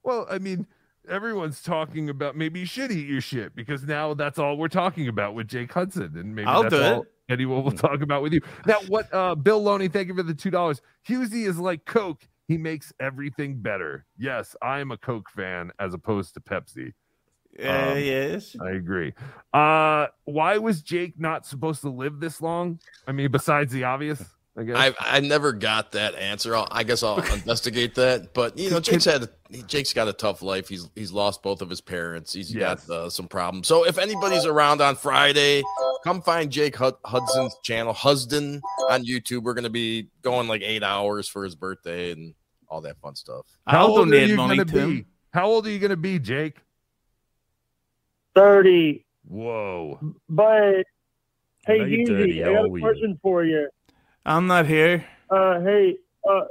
Well, I mean, everyone's talking about maybe you should eat your shit because now that's all we're talking about with Jake Hudson, and maybe I'll that's do it. all anyone will talk about with you. Now, what? Uh, Bill Loney, thank you for the two dollars. Hughezy is like Coke; he makes everything better. Yes, I am a Coke fan as opposed to Pepsi. Uh, Um, yes. I agree. Uh, why was Jake not supposed to live this long? I mean, besides the obvious, I guess. I I never got that answer. I'll, I guess I'll investigate that. But you know, Jake's had Jake's got a tough life. He's he's lost both of his parents. He's Yes. got uh, some problems. So if anybody's around on Friday, come find Jake Hud- Hudson's channel, Husden on YouTube. We're gonna be going like eight hours for his birthday and all that fun stuff. How I'll old are you gonna be? How old are you gonna be, Jake? 30. Whoa. But, hey, know you're dirty. Hughezy, How I got a were you? question for you. I'm not here. Uh, hey, uh,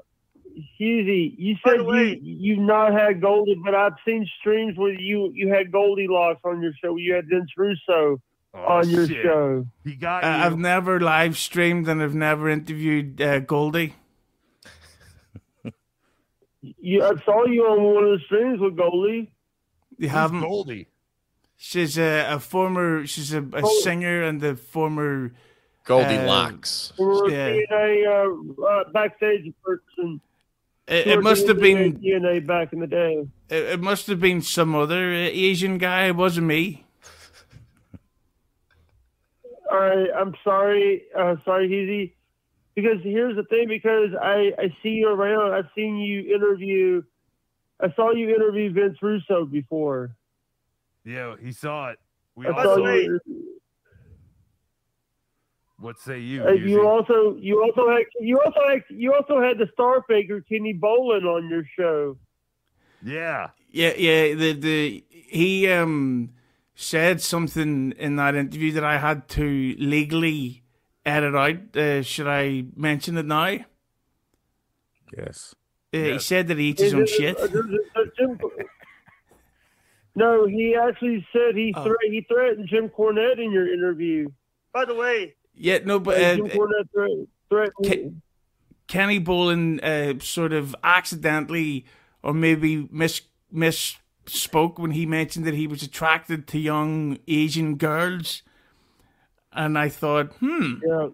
Hughezy, you said you, you've not had Goldie, but I've seen streams where you, you had Goldilocks on your show. You had Vince Russo on your Oh, shit. show. He got Uh, you. I've never live streamed and I've never interviewed uh, Goldie. You, I saw you on one of the streams with Goldie. You haven't. Goldie. She's a, a former. She's a, a singer and the former Goldilocks. We were Yeah. DNA uh, uh, backstage person. It, it must have been. DNA back in the day. It, it must have been some other uh, Asian guy. It wasn't me. All right, I'm sorry, uh, sorry, Hughezy. Because here's the thing: because I I see you around. I've seen you interview. I saw you interview Vince Russo before. Yeah, he saw it. We I all saw saw it. you. What say you? uh, you also you also had you also had you also had the star faker Kenny Bolin on your show. Yeah. Yeah, yeah. The the he um said something in that interview that I had to legally edit out. Uh, should I mention it now? Yes. Uh, He said that he eats his own shit. Jim- Jim- no, he actually said he Oh. thre- he threatened Jim Cornette in your interview. By the way, Yeah, no, but uh, Jim Cornette thre- threatened. Kenny Bolin uh, sort of accidentally or maybe mis misspoke when he mentioned that he was attracted to young Asian girls, and I thought, hmm, yeah.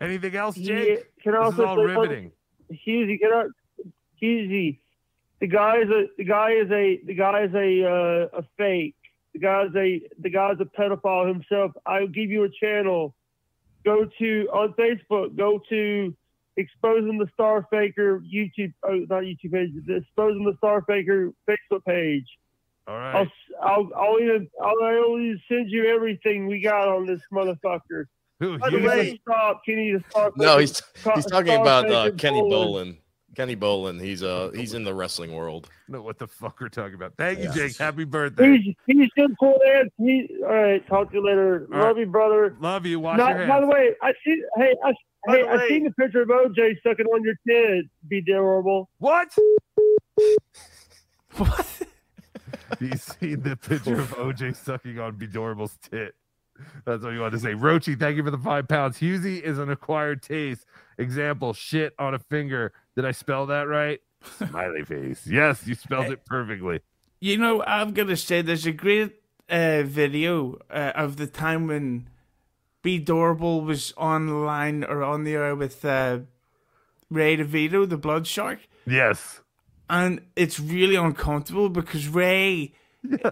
Anything else, Jake? can I this is also all say riveting. Hughezy, can I, Hughezy, the guy is a the guy is a the guy is a uh, a fake. The guy's a the guy's a pedophile himself. I'll give you a channel. Go to on Facebook. Go to exposing the star faker YouTube. Oh, not YouTube page. Exposing the star faker Facebook page. All I'll. I'll I'll even I'll, I'll even send you everything we got on this motherfucker. Who? By the Hughezy? way, stop, Kenny. The star No, he's star- he's talking star about uh, Kenny Bolin. Bolin. Kenny Bolin. He's uh he's in the wrestling world. know what the fuck we're talking about. Thank you, Jake. Happy birthday. He's he's Jim Cornette. He all right. Talk to you later. All Love right. you, brother. Love you. Wash Not- your by the way, I see. Hey, I, hey, I seen the picture of OJ sucking on your kid. Be adorable. What? you seen the picture of OJ sucking on Bedorable's tit. That's what you want to say. Rochi, thank you for the five pounds. Hughezy is an acquired taste. Example, shit on a finger. Did I spell that right? Smiley face. Yes, you spelled it perfectly. You know, I'm gonna say there's a great uh, video uh, of the time when B Dorable was online or on the air with uh, Ray DeVito, the Blood Shark, Yes. And it's really uncomfortable because Ray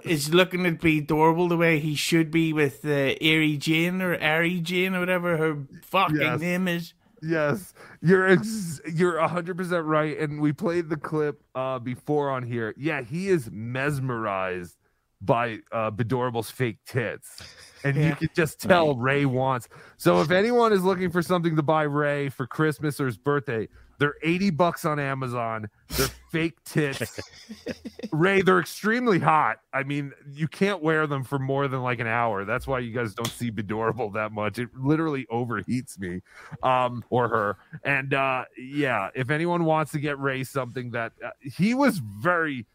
is looking to be adorable the way he should be with uh, Ari Jane or Ari Jane or whatever her fucking Yes. name is. Yes, you're ex- you're hundred percent right, and we played the clip uh, before on here. Yeah, he is mesmerized by uh, Bedorable's fake tits, and you can just tell Ray wants. So if anyone is looking for something to buy Ray for Christmas or his birthday, they're eighty bucks on Amazon. They're fake tits. Ray, they're extremely hot. I mean, you can't wear them for more than like an hour. That's why you guys don't see Bedorable that much. It literally overheats me, um, or her. And uh, yeah, if anyone wants to get Ray something that uh, he was very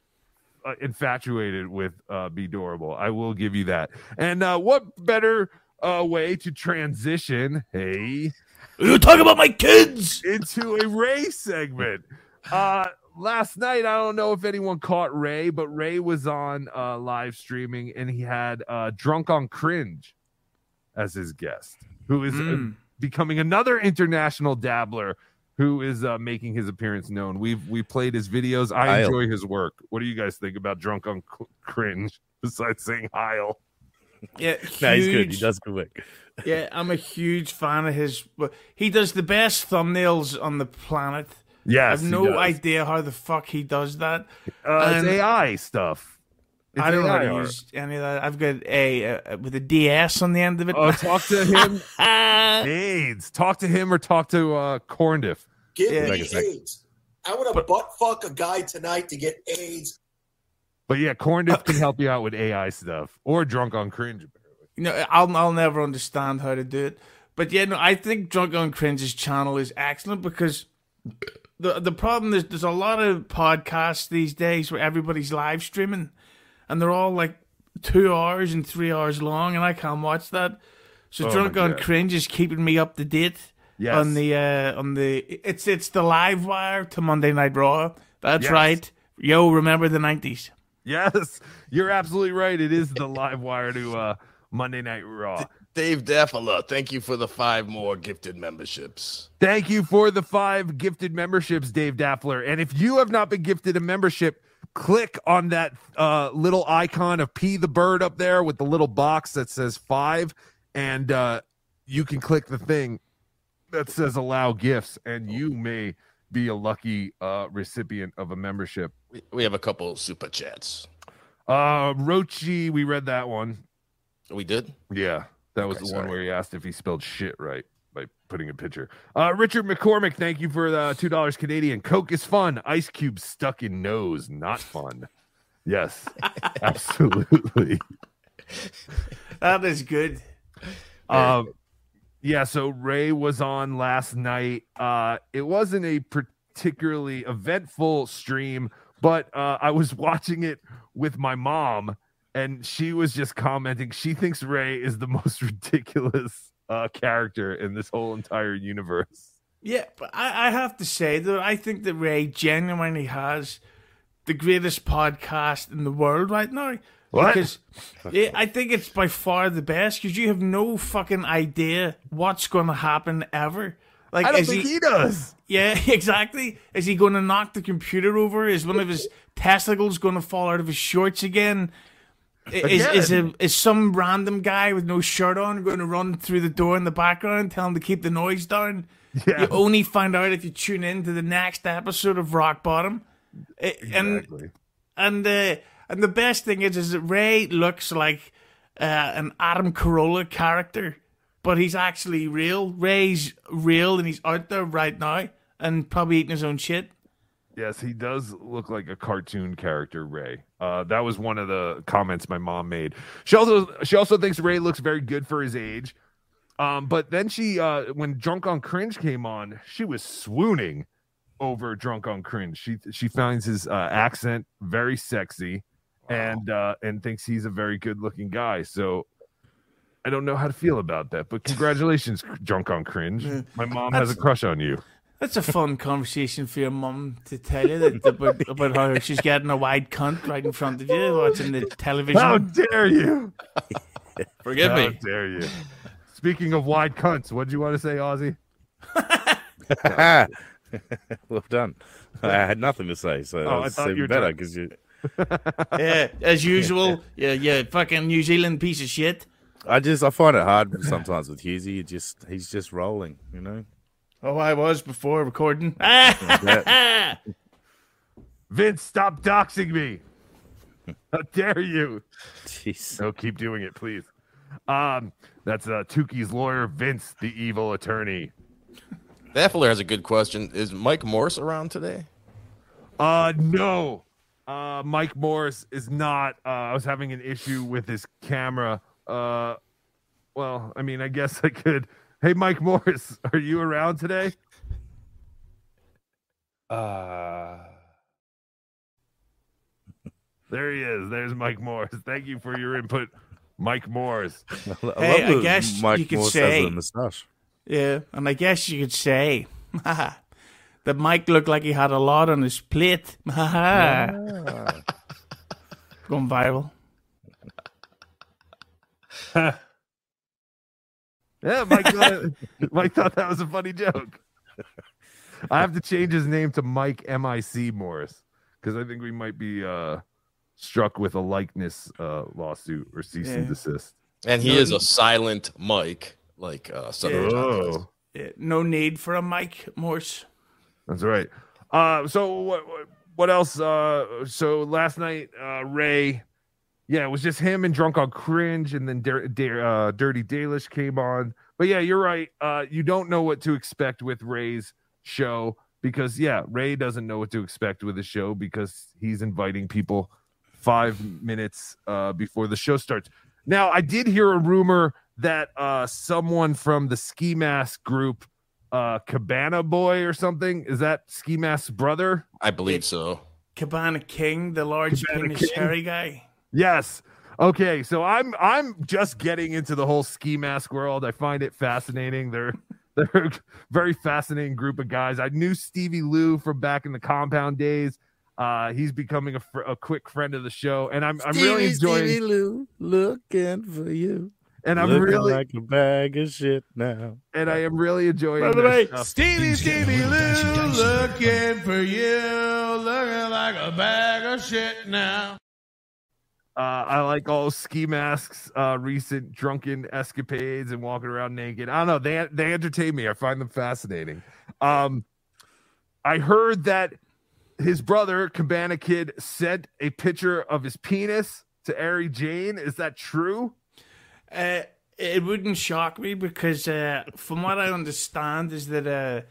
uh, infatuated with uh, Bedorable, I will give you that. And uh, what better uh, way to transition? Hey, you talk about my kids into a Ray segment. Uh, last night, I don't know if anyone caught Ray, but Ray was on uh, live streaming and he had uh, Drunk on Cringe as his guest, who is uh, Mm. becoming another international dabbler who is uh, making his appearance known. We've we played his videos. I enjoy his work. What do you guys think about Drunk on Cringe besides saying Heil? Yeah, No, he's good. He does good work. Yeah, I'm a huge fan of his. He does the best thumbnails on the planet. Yes, I've no idea how the fuck he does that. Uh, it's AI stuff. It's I don't know how to use any of that. I've got a uh, with a DS on the end of it. Oh, talk to him. AIDS. Talk to him or talk to uh, Corndiff. Give Yeah. me Like a sec- AIDS. I want to butt fuck a guy tonight to get AIDS. But yeah, Corndiff can help you out with AI stuff or drunk on cringe. You know, I'll I'll never understand how to do it. But yeah, no, I think Drunk on Cringe's channel is excellent because the the problem is there's a lot of podcasts these days where everybody's live streaming, and they're all like two hours and three hours long, and I can't watch that. So Oh Drunk on Cringe is keeping me up to date Yes. on the uh, on the it's it's the live wire to Monday Night Raw. That's Yes. right. Yo, remember the nineties? Yes, you're absolutely right. It is the live wire to uh, Monday Night Raw. Dave Daffala, thank you for the five more gifted memberships. Thank you for the five gifted memberships, Dave Daffler. And if you have not been gifted a membership, click on that uh, little icon of P the bird up there with the little box that says five, and uh, you can click the thing that says allow gifts, and you may be a lucky uh, recipient of a membership. We, we have a couple super chats. Uh, Rochi, we read that one. We did? Yeah, that was Okay, the one where he asked if he spelled shit right by putting a picture. Uh, Richard McCormick, thank you for the two dollars Canadian. Coke is fun. Ice cube stuck in nose, not fun. Yes, absolutely. That is good. Um, yeah. So Ray was on last night. Uh, it wasn't a particularly eventful stream, but uh, I was watching it with my mom, and she was just commenting. She thinks Ray is the most ridiculous uh, character in this whole entire universe. Yeah, but I, I have to say that I think that Ray genuinely has the greatest podcast in the world right now. What? Because yeah, I think it's by far the best because you have no fucking idea what's going to happen ever. Like, I don't is think he does. Yeah, exactly. Is he going to knock the computer over? Is one of his testicles going to fall out of his shorts again? Is is, a, is some random guy with no shirt on going to run through the door in the background and tell him to keep the noise down? Yeah. You only find out if you tune in to the next episode of Rock Bottom. I- And Exactly. and uh, and the best thing is, is that Ray looks like uh, an Adam Carolla character, but he's actually real. Ray's real, and he's out there right now, and probably eating his own shit. Yes, he does look like a cartoon character, Ray. Uh, that was one of the comments my mom made. She also she also thinks Ray looks very good for his age. Um, but then she uh when Drunk on Cringe came on, she was swooning over Drunk on Cringe. She she finds his uh, accent very sexy and uh and thinks he's a very good looking guy. So I don't know how to feel about that, but congratulations, Drunk on Cringe. My mom has a crush on you. That's a fun conversation for your mum to tell you that, about, about how she's getting a wide cunt right in front of you watching the television. How dare you? Forgive me. How dare you? Speaking of wide cunts, what do you want to say, Aussie? well done. I had nothing to say, so Oh, I that's thought you even were better because you. yeah, as usual. Yeah, yeah, fucking New Zealand piece of shit. I just I find it hard sometimes with Hughezy. He just he's just rolling, you know. Oh, I was before recording. Vince, stop doxing me. How dare you? Jeez. No, keep doing it, please. Um, that's uh Tukey's lawyer, Vince, the evil attorney. Daffler has a good question. Is Mike Morse around today? Uh no. Uh Mike Morris is not uh I was having an issue with his camera. Uh well, I mean, I guess I could Hey Mike Morris, are you around today? Uh There he is. There's Mike Morris. Thank you for your input, Mike Morris. I Hey, I guess you could say, moustache. yeah, and I guess you could say that Mike looked like he had a lot on his plate. Going viral. Yeah, Mike thought, Mike thought that was a funny joke. I have to change his name to Mike MIC Morris because I think we might be uh, struck with a likeness uh, lawsuit or cease and desist. And he No, is he- a silent Mike, like uh, Southern John Oh. Yeah, no need for a Mike Morse. That's right. Uh, so what? what- What else? Uh, so last night, uh, Ray, yeah, it was just him and Drunk on Cringe, and then Dir- Dir- uh, Dirty Dalish came on. But yeah, you're right. Uh, you don't know what to expect with Ray's show because yeah, Ray doesn't know what to expect with his show because he's inviting people five minutes uh, before the show starts. Now, I did hear a rumor that uh, someone from the Ski Mask group, uh, Cabana Boy or something, is that Ski Mask's brother? I believe so. Cabana King, the large Cabana penis King? hairy guy. Yes. Okay, so I'm I'm just getting into the whole ski mask world. I find it fascinating. They're they're a very fascinating group of guys. I knew Stevie Lou from back in the compound days. Uh, he's becoming a, fr- a quick friend of the show, and I'm I'm really enjoying. Stevie Lou, looking for you. And I'm Looking really- like a bag of shit now. and I am really enjoying. By the way, stuff. Stevie, Stevie Lou, looking for you, looking like a bag of shit now. Uh, I like all ski masks, uh, recent drunken escapades and walking around naked. I don't know. They they entertain me. I find them fascinating. Um, I heard that his brother Cabana Kid sent a picture of his penis to Ari Jane. Is that true? Uh, it wouldn't shock me because, uh, from what I understand, is that uh,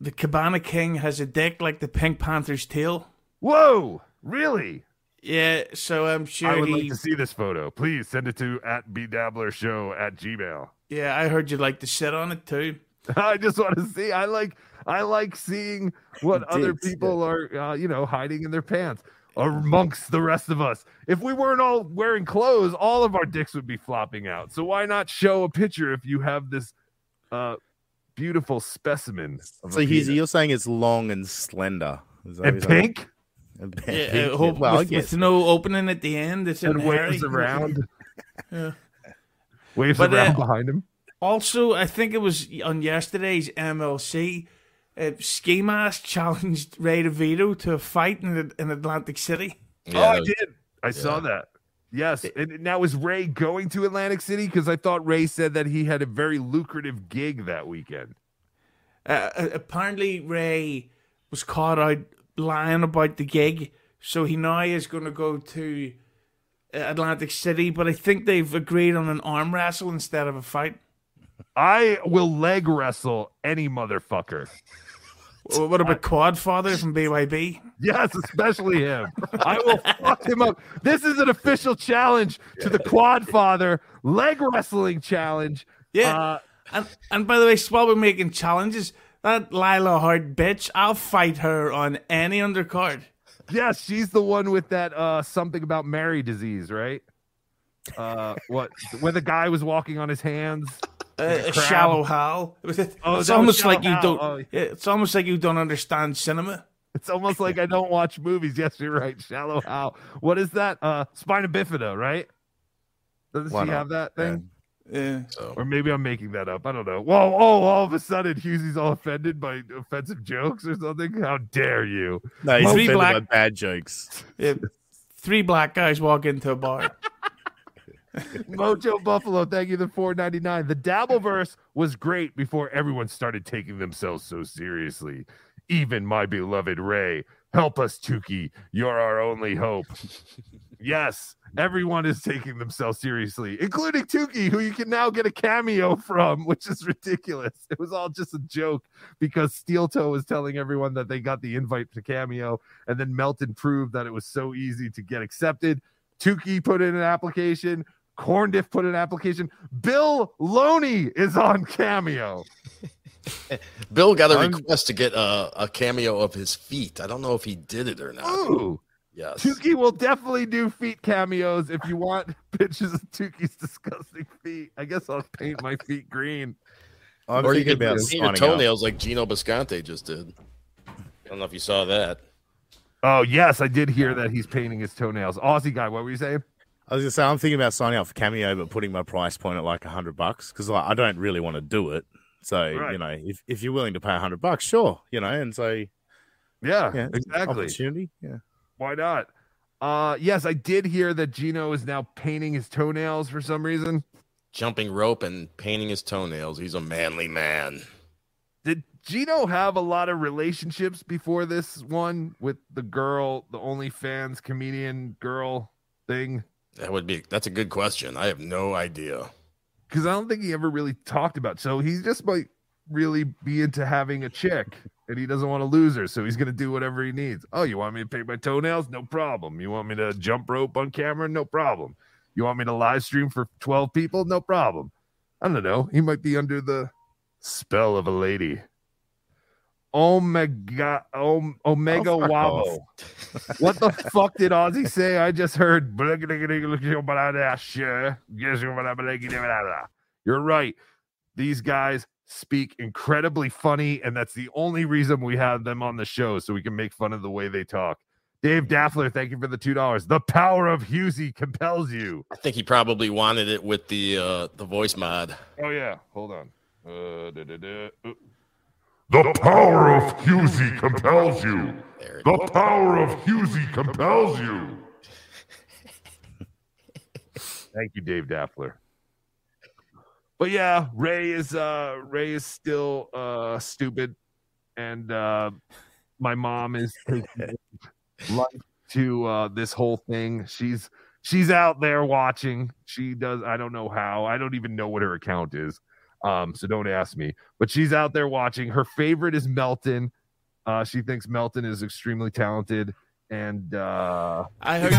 the Cabana King has a dick like the Pink Panther's tail. Whoa! Really? Yeah, so I'm sure I would he. like to see this photo. Please send it to at BeDabbler show at gmail. Yeah, I heard you'd like to shit on it too. I just want to see. I like I like seeing what other Dicks, people are, uh, you know, hiding in their pants amongst the rest of us. If we weren't all wearing clothes, all of our dicks would be flopping out. So why not show a picture if you have this uh, beautiful specimen? Of So a he's, penis? you're saying it's long and slender. Is that And what you're saying? pink? And Yeah, pink, I hope Well, with, with no opening at the end. It's in And waves hairy. around. yeah. Waves But, around uh, behind him. Also, I think it was on yesterday's MLC. Uh, Ski Mask challenged Ray DeVito to a fight in, in Atlantic City. oh, I did. I saw that. Yes. And now is Ray going to Atlantic City? Because I thought Ray said that he had a very lucrative gig that weekend. Uh, uh, apparently, Ray was caught out lying about the gig, so he now is going to go to uh, Atlantic City. But I think they've agreed on an arm wrestle instead of a fight. I will leg wrestle any motherfucker. What about Quadfather from BYB? Yes, especially him. I will fuck him up. This is an official challenge to the Quad Father leg wrestling challenge. Yeah. Uh, and and by the way, while we're making challenges, that Lila Hart bitch, I'll fight her on any undercard. yes, she's the one with that uh something about Mary disease, right? Uh what where the guy was walking on his hands. Uh, a a shallow Hal. It was- Oh, it's almost like you Hal. don't. Oh, yeah, it's almost like you don't understand cinema. It's almost like I don't watch movies. Yes, you're right. Shallow Hal. What is that? Uh spina bifida, right? Doesn't Why she not? have that thing? Yeah. Or maybe I'm making that up. I don't know. Whoa, oh, all of a sudden Hughezy's all offended by offensive jokes or something. How dare you? No, he's Three black- by bad jokes. Yeah, Three black guys walk into a bar. Mojo Buffalo, thank you. The four ninety nine. The Dabbleverse was great before everyone started taking themselves so seriously. Even my beloved Ray. Help us, Tukey. You're our only hope. yes, everyone is taking themselves seriously, including Tukey, who you can now get a cameo from, which is ridiculous. It was all just a joke because Steel Toe was telling everyone that they got the invite to cameo, and then Melton proved that it was so easy to get accepted. Tukey put in an application. Corndiff put in an application. Bill Loney is on cameo. Bill got a request to get a, a cameo of his feet. I don't know if he did it or not. Ooh. Yes. Tukey will definitely do feet cameos if you want pictures of Tukey's disgusting feet. I guess I'll paint my feet green. I'm or you thinking could paint your signing up. toenails like Gino Bisconte just did. I don't know if you saw that. Oh yes, I did hear that he's painting his toenails. Aussie guy, what were you saying? I was gonna say I'm thinking about signing up for Cameo, but putting my price point at like a hundred bucks because like, I don't really want to do it. So Right. you know, if, if you're willing to pay a hundred bucks, sure, you know, and so Yeah, yeah, it's an exactly. opportunity. Yeah, Why not? Uh yes, I did hear that Gino is now painting his toenails for some reason. Jumping rope and painting his toenails. He's a manly man. Did Gino have a lot of relationships before this one with the girl, the OnlyFans comedian girl thing? That would be that's a good question. I have no idea. because I don't think he ever really talked about. So he's just might really be into having a chick, and he doesn't want to lose her. So he's gonna do whatever he needs. Oh, you want me to paint my toenails? No problem. You want me to jump rope on camera? No problem. You want me to live stream for twelve people? No problem. I don't know. He might be under the spell of a lady. Omega Om, Omega Oh, Wabo. what the fuck did Ozzy say? I just heard. You're right. These guys speak incredibly funny, and that's the only reason we have them on the show, so we can make fun of the way they talk. Dave Daffler, thank you for the two dollars. The power of Hughezy compels you. I think he probably wanted it with the uh the voice mod. Oh yeah, hold on. Uh, da, da, da. Uh, The power of Hughezy compels you. The power of Hughezy compels you. Thank you, Dave Daffler. But yeah, Ray is uh Ray is still uh stupid, and uh my mom is taking life to uh this whole thing. She's she's out there watching. She does. I don't know how. I don't even know what her account is. Um, so don't ask me. But she's out there watching. Her favorite is Melton. Uh, she thinks Melton is extremely talented, and uh, I heard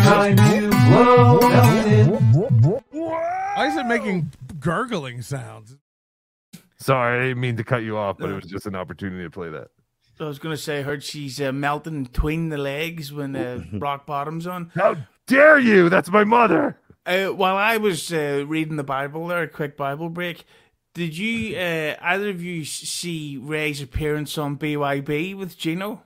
Why is it making gurgling sounds? Sorry, I didn't mean to cut you off, but it was just an opportunity to play that. I was gonna say, I heard she's uh, melting between the legs when uh, rock bottom's on. How dare you? That's my mother. Uh, while I was uh, reading the Bible there, a quick Bible break. Did you uh, either of you see Ray's appearance on BYB with Gino?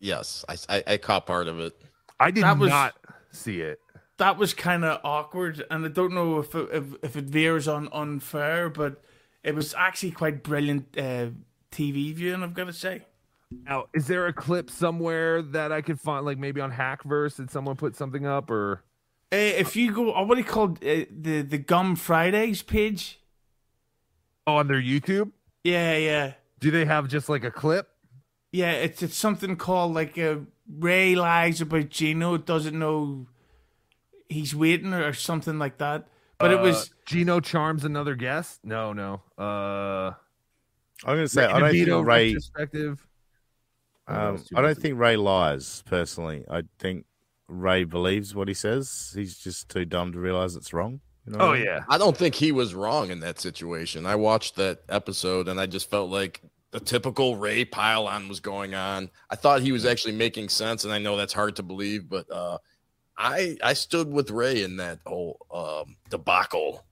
Yes, I, I, I caught part of it. I did That was- not see it. That was kind of awkward, and I don't know if it, if, if it veers on unfair, but it was actually quite brilliant uh, TV viewing. I've got to say. Now, is there a clip somewhere that I could find, like maybe on Hackverse? Did someone put something up, or Uh, if you go, oh, what do you call uh, the the Gum Fridays page? oh, on their YouTube? Yeah, yeah, Do they have just like a clip? yeah. It's it's something called like uh, Ray lies about Gino doesn't know he's waiting or something like that. But it Uh, was Gino charms another guest. No, no. Uh, I'm gonna say Ray I don't DeVito think Ray. retrospective. Oh, Um, I don't think Ray lies personally. I think Ray believes what he says. He's just too dumb to realize it's wrong. You know Oh I mean? yeah. I don't think he was wrong in that situation. I watched that episode and I just felt like the typical Ray pile on was going on. I thought he was actually making sense, and I know that's hard to believe, but uh, I I stood with Ray in that whole um, debacle.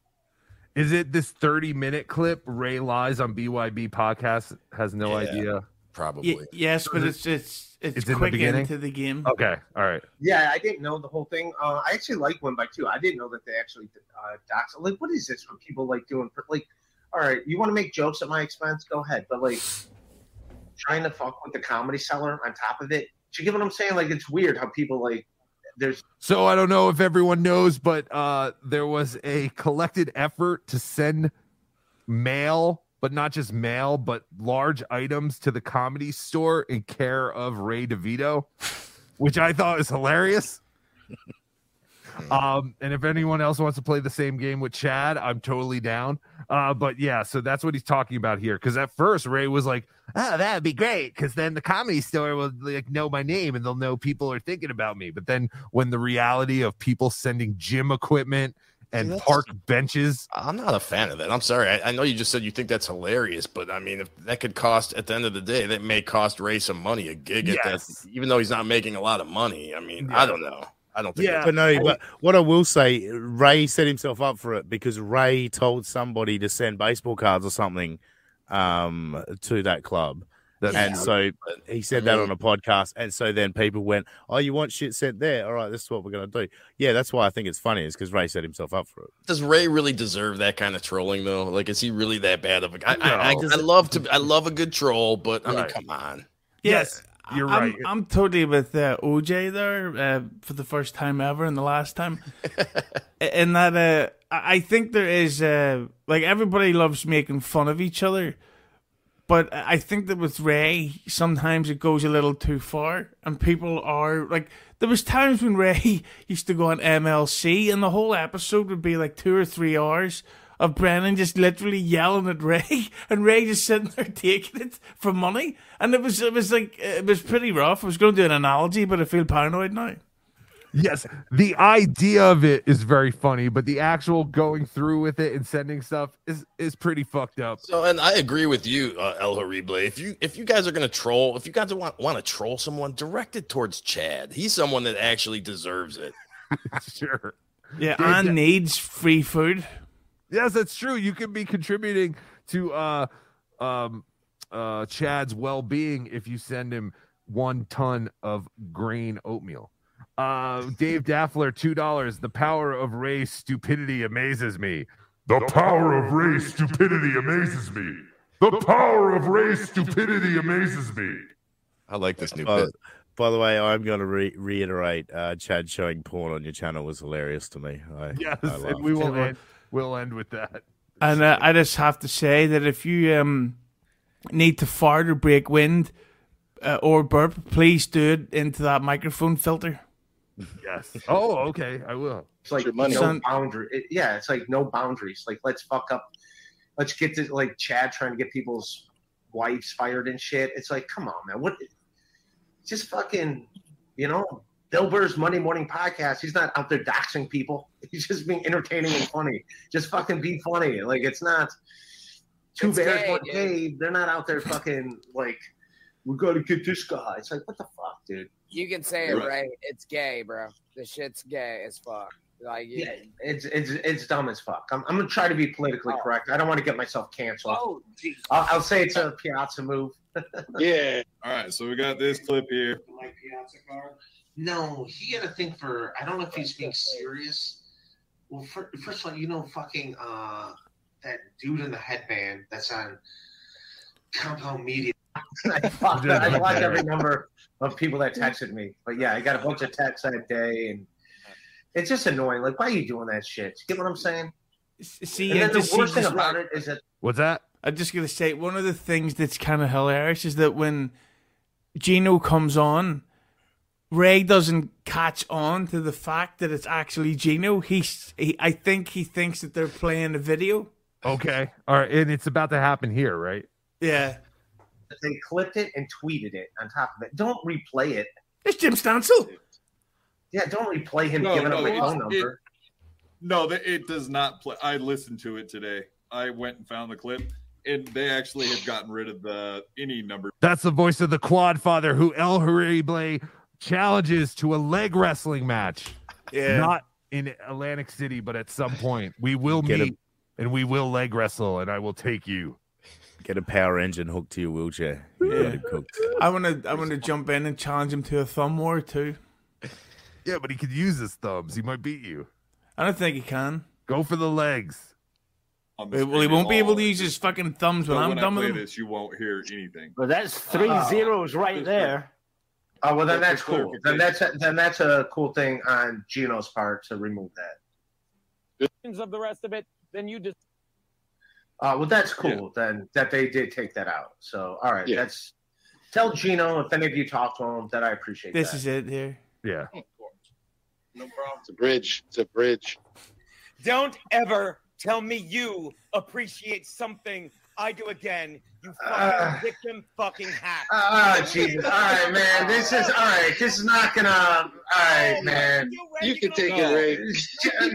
Is it this 30 minute clip? Ray lies on BYB podcast has no Yeah. idea. Probably. y- yes, but it's it's it's, It's in the quick into the game. Okay, all right. Yeah, I didn't know the whole thing. Uh, I actually like one by two. I didn't know that they actually uh, dox. Like, what is this? What people like doing? For, like, all right, you want to make jokes at my expense? Go ahead. But like, trying to fuck with the comedy seller on top of it. Do you get what I'm saying? Like, it's weird how people like there's So I don't know if everyone knows, but uh, there was a collected effort to send mail, but not just mail, but large items to the comedy store in care of Ray DeVito, which I thought was hilarious. Um, and if anyone else wants to play the same game with Chad, I'm totally down. Uh, but yeah, so that's what he's talking about here. Because at first Ray was like, "Oh, that'd be great," because then the comedy store will like know my name and they'll know people are thinking about me. But then when the reality of people sending gym equipment and That's- park benches, I'm not a fan of that. I'm sorry. I, I know you just said you think that's hilarious, but I mean, if that could cost at the end of the day, that may cost Ray some money a gig at that, even though he's not making a lot of money. I mean, I don't know. I don't think. but no. But what I will say, Ray set himself up for it because Ray told somebody to send baseball cards or something um, to that club. That's and true. so he said that on a podcast, and so then people went, "Oh, you want shit sent there? All right, this is what we're gonna do." Yeah, that's why I think it's funny, is because Ray set himself up for it. Does Ray really deserve that kind of trolling though? Like, is he really that bad of a guy? I, I, I love to. I love a good troll, but I mean, Right. come on. Yes, you're I'm, right. I'm totally with uh, OJ there uh, for the first time ever and the last time. In that, uh, I I think there is uh, like everybody loves making fun of each other, but I think that with Ray, sometimes it goes a little too far, and people are like. There was times when Ray used to go on MLC, and the whole episode would be like two or three hours of Brennan just literally yelling at Ray, and Ray just sitting there taking it for money, and it was it was like it was pretty rough. I was going to do an analogy, but I feel paranoid now. yes, the idea of it is very funny, but the actual going through with it and sending stuff is is pretty fucked up. So, and I agree with you, uh, El Horrible. If you if you guys are gonna troll, if you guys want want to troll someone, direct it towards Chad. He's someone that actually deserves it. sure. Yeah, Dude, and that- needs free food. Yes, that's true. You can be contributing to uh um uh Chad's well-being if you send him one ton of grain oatmeal. Uh Dave Daffler, two dollars. The power of race stupidity amazes me. The power of race stupidity amazes me. The power of race stupidity amazes me. I like this new By, bit. by the way, I'm going to re- reiterate: uh, Chad showing porn on your channel was hilarious to me. I, Yes, I and we will end we'll end with that. And uh, I just have to say that if you um need to fart or break wind uh, or burp, please do it into that microphone filter. Yes. Oh, okay. I will. It's like money. no Son- boundary. it- yeah, it's like no boundaries. Like let's fuck up. Let's get to like Chad trying to get people's wives fired and shit. It's like, come on, man. What? Just fucking, you know, Bill Burr's Monday Morning Podcast. He's not out there doxing people. He's just being entertaining and funny. Just fucking be funny. Like it's not two It's bears, gay, one dude. cave. They're not out there fucking like we got to get this guy. It's like what the fuck, dude. You can say it Right. right. It's gay, bro. The shit's gay as fuck. Like, you- Yeah, it's it's it's dumb as fuck. I'm, I'm gonna try to be politically oh. correct. I don't want to get myself canceled. Oh, I'll, I'll say it's a Piazza move. Yeah. All right. So we got this clip here. My Piazza card. No, he had a thing for. I don't know if he's being serious. Well, fir- first of all, you know, fucking uh, that dude in the headband that's on Compound Media. I, fuck, I blocked every number of people that texted me, but yeah, I got a bunch of texts that day, and it's just annoying. Like, why are you doing that shit? You get what I'm saying? See, and then the worst thing this- about it is that What's that? I'm just gonna say one of the things that's kind of hilarious is that when Gino comes on, Ray doesn't catch on to the fact that it's actually Gino. He's, he, I think he thinks that they're playing a video. Okay. All right. And it's about to happen here, right? Yeah. they clipped it and tweeted it on top of it. Don't replay it. It's Jim Stansel. Yeah, don't replay him No, giving up no, my it's- phone number. it- no, it does not play. I listened to it today. I went and found the clip, and they actually had gotten rid of the any number. That's the voice of the quad father who El Horrible challenges to a leg wrestling match. Yeah. Not in Atlantic City, but at some point. We will Get meet him. and we will leg wrestle, and I will take you. Get a power engine hooked to your wheelchair. Yeah. cooked. I wanna, I wanna jump in and challenge him to a thumb war too. Yeah, but he could use his thumbs. He might beat you. I don't think he can. Go for the legs. Well, he won't be able to use his fucking thumbs But when I'm when I done with play him. this, you won't hear anything. Well, that's three Oh. zeros right there. Oh well, then that's cool. Then that's a, then that's a cool thing on Gino's part to remove that. of the rest of it, then you just Uh, well, that's cool. Then that they did take that out. So all right, Yeah. that's tell Gino if any of you talk to him that I appreciate. This that. is it here. Yeah. No problem. It's a bridge. It's a bridge. don't ever tell me you appreciate something I do again. You fucking Ah. victim fucking hack. Oh Jesus! All right, man. This is all right. This is not gonna. All right, man. You can take it, Ray.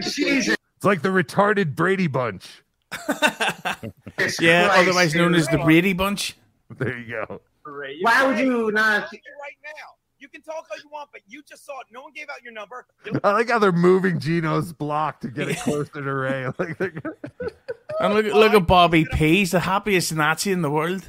Jesus. It's like the retarded Brady Bunch. Yeah, Christ, otherwise known dude. as the Brady Bunch. There you go. Why would you not? right now. You can talk all you want, but you just saw it. No one gave out your number. I like how they're moving Gino's block to get it closer to Ray. Like they're- And look, look at Bobby P. He's the happiest Nazi in the world.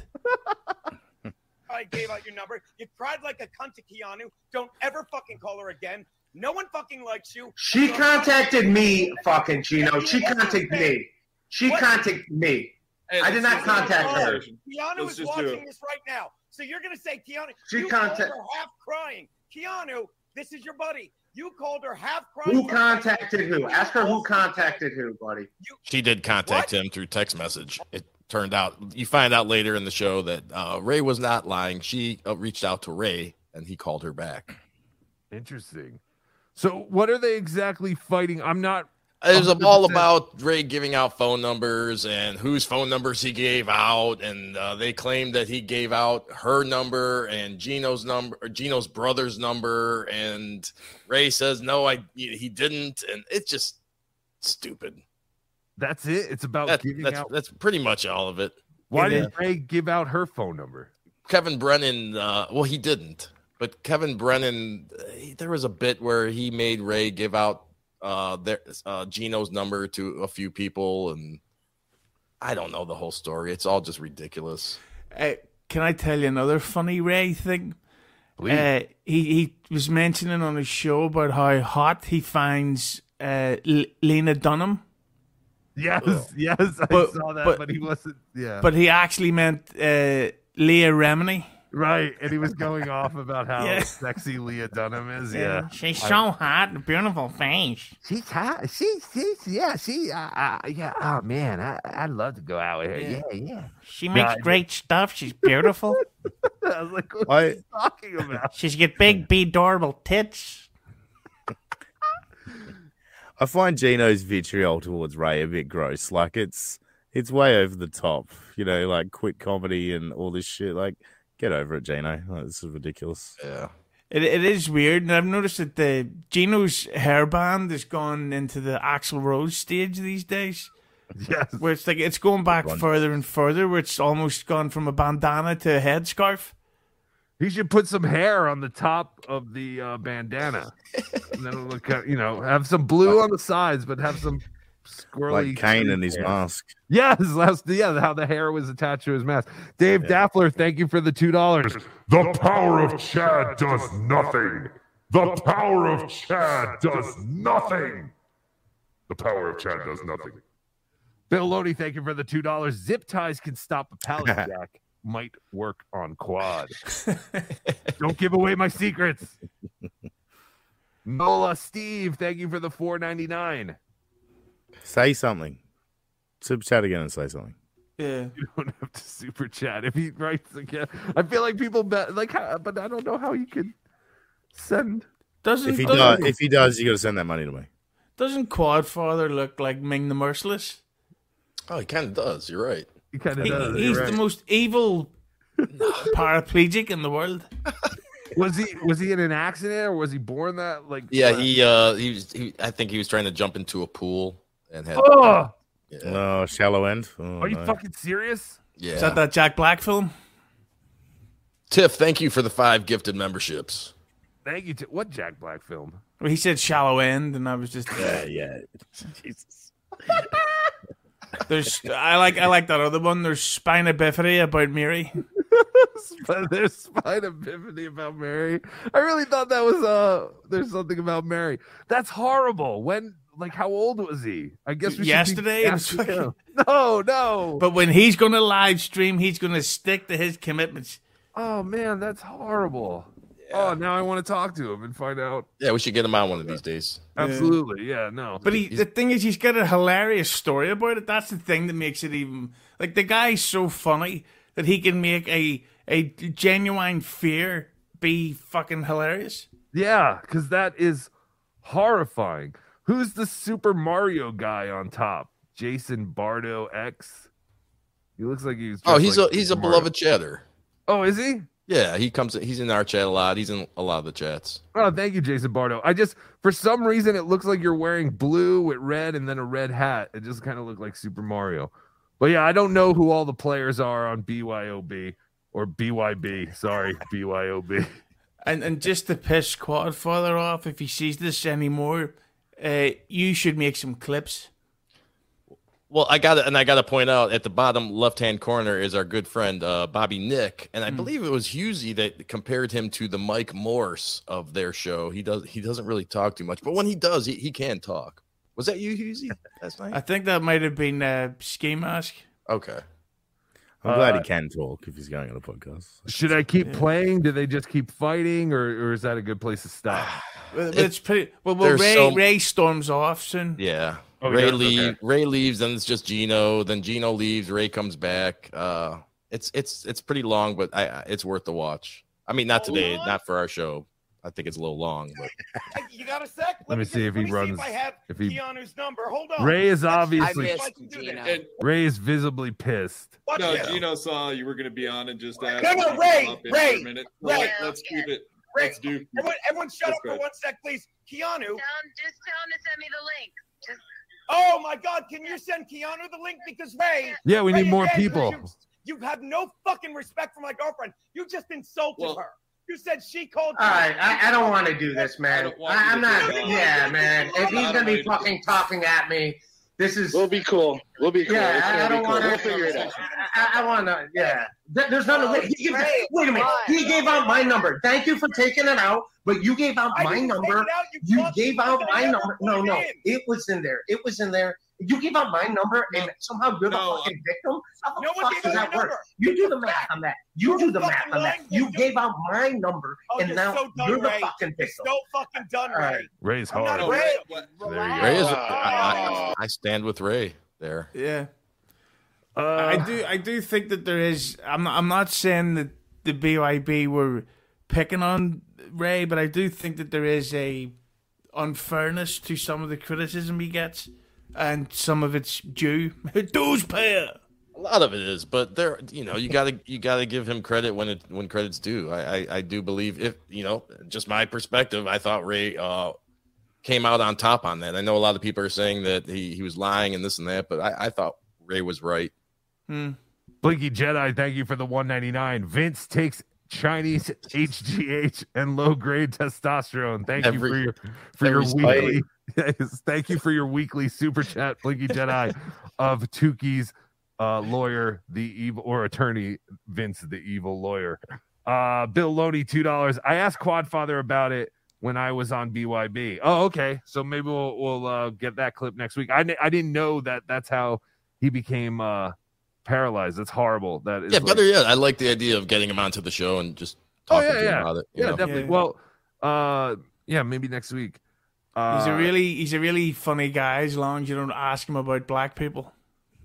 I gave out your number. You cried like a cunt to Keanu. Don't ever fucking call her again. No one fucking likes you. She contacted me, fucking Gino. She contacted me. She contacted me. I did not contact her. Keanu is watching this right now. So you're gonna say Keanu? She you contact- called her half crying. Keanu, this is your buddy. You called her half crying. Who contacted who? Ask her who contacted who, buddy. She did contact him through text message. It turned out you find out later in the show that uh, Ray was not lying. She uh, reached out to Ray and he called her back. Interesting. So what are they exactly fighting? I'm not. It was all 100% about Ray giving out phone numbers and whose phone numbers he gave out, and uh, they claimed that he gave out her number and Gino's number, or Gino's brother's number, and Ray says no, I he didn't, and it's just stupid. That's it. It's about That- giving that's out. that's pretty much all of it. Why It did. Ray give out her phone number? Kevin Brennan, uh, well, he didn't, but Kevin Brennan, uh, he- there was a bit where he made Ray give out uh, there, uh, Gino's number to a few people, and I don't know the whole story. It's all just ridiculous. Uh, can I tell you another funny Ray thing? Please. Uh, he he was mentioning on his show about how hot he finds uh, L- Lena Dunham. Yes, yes, I saw that, but he wasn't- yeah. But he actually meant uh, Leah Remini. Right, and he was going off about how Yeah. sexy Leah Dunham is. Yeah, Yeah, she's I- so hot and beautiful face. She's hot. She, she's yeah. She, uh, uh, yeah. Oh man, I, I'd love to go out with her. Yeah. Yeah, yeah. She makes Yeah, great stuff. She's beautiful. I was like, what I- are you talking about? She's got big, big, adorable tits. I find Gino's vitriol towards Ray a bit gross. Like it's it's way over the top. You know, like quit comedy and all this shit. Like, get over it, Gino. Like, this is ridiculous. Yeah. It, it is weird, and I've noticed that the Gino's hairband has gone into the Axl Rose stage these days. Yes, where it's like it's going back Run. further and further. Where it's almost gone from a bandana to a headscarf. He should put some hair on the top of the uh, bandana, and then it'll look, kind- you know, have some blue on the sides, but have some squirrely. Like Kane in his hair. mask. Yes, last yeah, how the hair was attached to his mask. Dave Daffler, thank you for the two dollars. The power of Chad does nothing. The power of Chad does nothing. The power of Chad does nothing. Bill Lodi, thank you for the two dollars. Zip ties can stop a pallet jack. Might work on quad. Don't give away my secrets. Nola Steve, thank you for the four ninety nine. Say something. Super chat again and say something. Yeah, you don't have to super chat if he writes again. I feel like people bet like, how, but I don't know how you can send. Doesn't If he doesn't, does, if he does, you got to send that money to me. doesn't Quadfather look like Ming the Merciless? Oh, he kind of does. You're right. He kind of does. He- he's the most evil paraplegic in the world. Was he was he in an accident or was he born that like? Yeah, he uh, he was. He, I think he was trying to jump into a pool and had. Oh, Oh, shallow end. Oh, are you no. fucking serious? Yeah. Is that that Jack Black film? Tiff, thank you for the five gifted memberships. Thank you. To, what Jack Black film? Well, he said shallow end, and I was just Yeah, yeah. Jesus. There's I like I like that other one. There's Spina Bifida about Mary. But there's spine epiphany about Mary. I really thought that was uh there's something about Mary. That's horrible. When like how old was he? I guess we should be Yesterday, it was asking fucking- him. No, no. But when he's going to live stream, he's going to stick to his commitments. Oh man, that's horrible. Oh, now I want to talk to him and find out. Yeah, we should get him on one of these days. Absolutely, yeah, no. But he, the thing is, he's got a hilarious story about it. That's the thing that makes it even like the guy's so funny that he can make a a genuine fear be fucking hilarious. Yeah, because that is horrifying. Who's the Super Mario guy on top? Jason Bardo X. He looks like he's. Oh, he's like a he's a beloved chatter. Oh, is he? Yeah, he comes. He's in our chat a lot. He's in a lot of the chats. Oh, thank you, Jason Bardo. I just, for some reason, it looks like you're wearing blue with red and then a red hat. It just kind of looked like Super Mario. But yeah, I don't know who all the players are on BYOB or BYB. Sorry, BYOB. And and just to piss Quadfather off, if he sees this anymore, uh, you should make some clips. Well, I got it, and I got to point out at the bottom left hand corner is our good friend uh, Bobby Nick, and I believe it was Hughezy that compared him to the Mike Morse of their show. He does he doesn't really talk too much, but when he does, he, he can talk. Was that you, Hughezy, last night? I think that might have been uh, Ski Mask. Okay. I'm glad Uh, he can talk if he's going on a podcast. Should I keep playing? Do they just keep fighting, or, or is that a good place to stop? Well, it's pretty. Well, well Ray so- Ray storms off soon. Yeah. Oh, Ray yeah, okay. Ray leaves, then it's just Gino. Then Gino leaves. Ray comes back. Uh, it's it's it's pretty long, but I, I it's worth the watch. I mean, not today, not for our show. I think it's a little long, but You got a sec? Let me just- see if he me runs- I have if he- Keanu's number. Hold on. Ray is obviously- I missed Gino. And- Ray is visibly pissed. Watch no, it. Gino saw you were going to be on and just asked. No, no, Ray, Ray, a minute. Ray. Let, let's keep it. Ray, Let's do. Everyone, everyone shut Let's up for one sec, please. Keanu. just tell him to send me the link. Just Oh my God! Can you send Keanu the link because Ray? Yeah, we Ray need more again, people. You, you have no fucking respect for my girlfriend. You just insulted her. You said she called. All right, I, I don't want to do this, man. I, am not. Yeah, man. If he's gonna be fucking talking at me, this is. We'll be cool. We'll be cool. Yeah, It's I, I don't cool. want to. We'll figure it out. I, I want to. Yeah. Th- There's nothing. Oh, he gives, wait a minute. He gave out my number. Thank you for taking it out, but you gave out I my number. out, you You gave out my number. No, no, in. it was in there. It was in there. You gave out my number, and somehow you're the uh, fucking victim. How the No fuck does that work? number. You do the math on that. You do the math on that. You gave out my number, Oh, and you're now so you're the Ray. fucking You're victim. so fucking done, Ray. right. Ray's I'm not hard. Ray. There you Ray is. go. I, I, I stand with Ray there. Yeah. Uh, I do. I do think that there is. I'm. Not, I'm not saying that the BYB were picking on Ray, but I do think that there is a unfairness to some of the criticism he gets, and some of it's due. Those pair. A lot of it is, but there, you know, you gotta you gotta give him credit when it when credit's due. I I, I do believe if you know, just my perspective, I thought Ray uh came out on top on that. I know a lot of people are saying that he he was lying and this and that, but I, I thought Ray was right. Hmm. Blinky Jedi, thank you for the 199. Vince takes Chinese HGH and low grade testosterone. Thank you for your for your every weekly. Yes, thank you for your weekly super chat, Blinky Jedi of Tukey's uh, lawyer, the evil or attorney, Vince, the evil lawyer. Uh, Bill Loney, two dollars. I asked Quadfather about it when I was on BYB. Oh, okay. So maybe we'll we'll uh, get that clip next week. I I didn't know that that's how he became uh paralyzed. That's horrible. That is Yeah, like- better yet, I like the idea of getting him onto the show and just Oh talking yeah, to him yeah, about it. yeah, know? definitely. Well, uh, yeah, maybe next week. Uh, He's a really. He's a really funny guy. As long as you don't ask him about black people.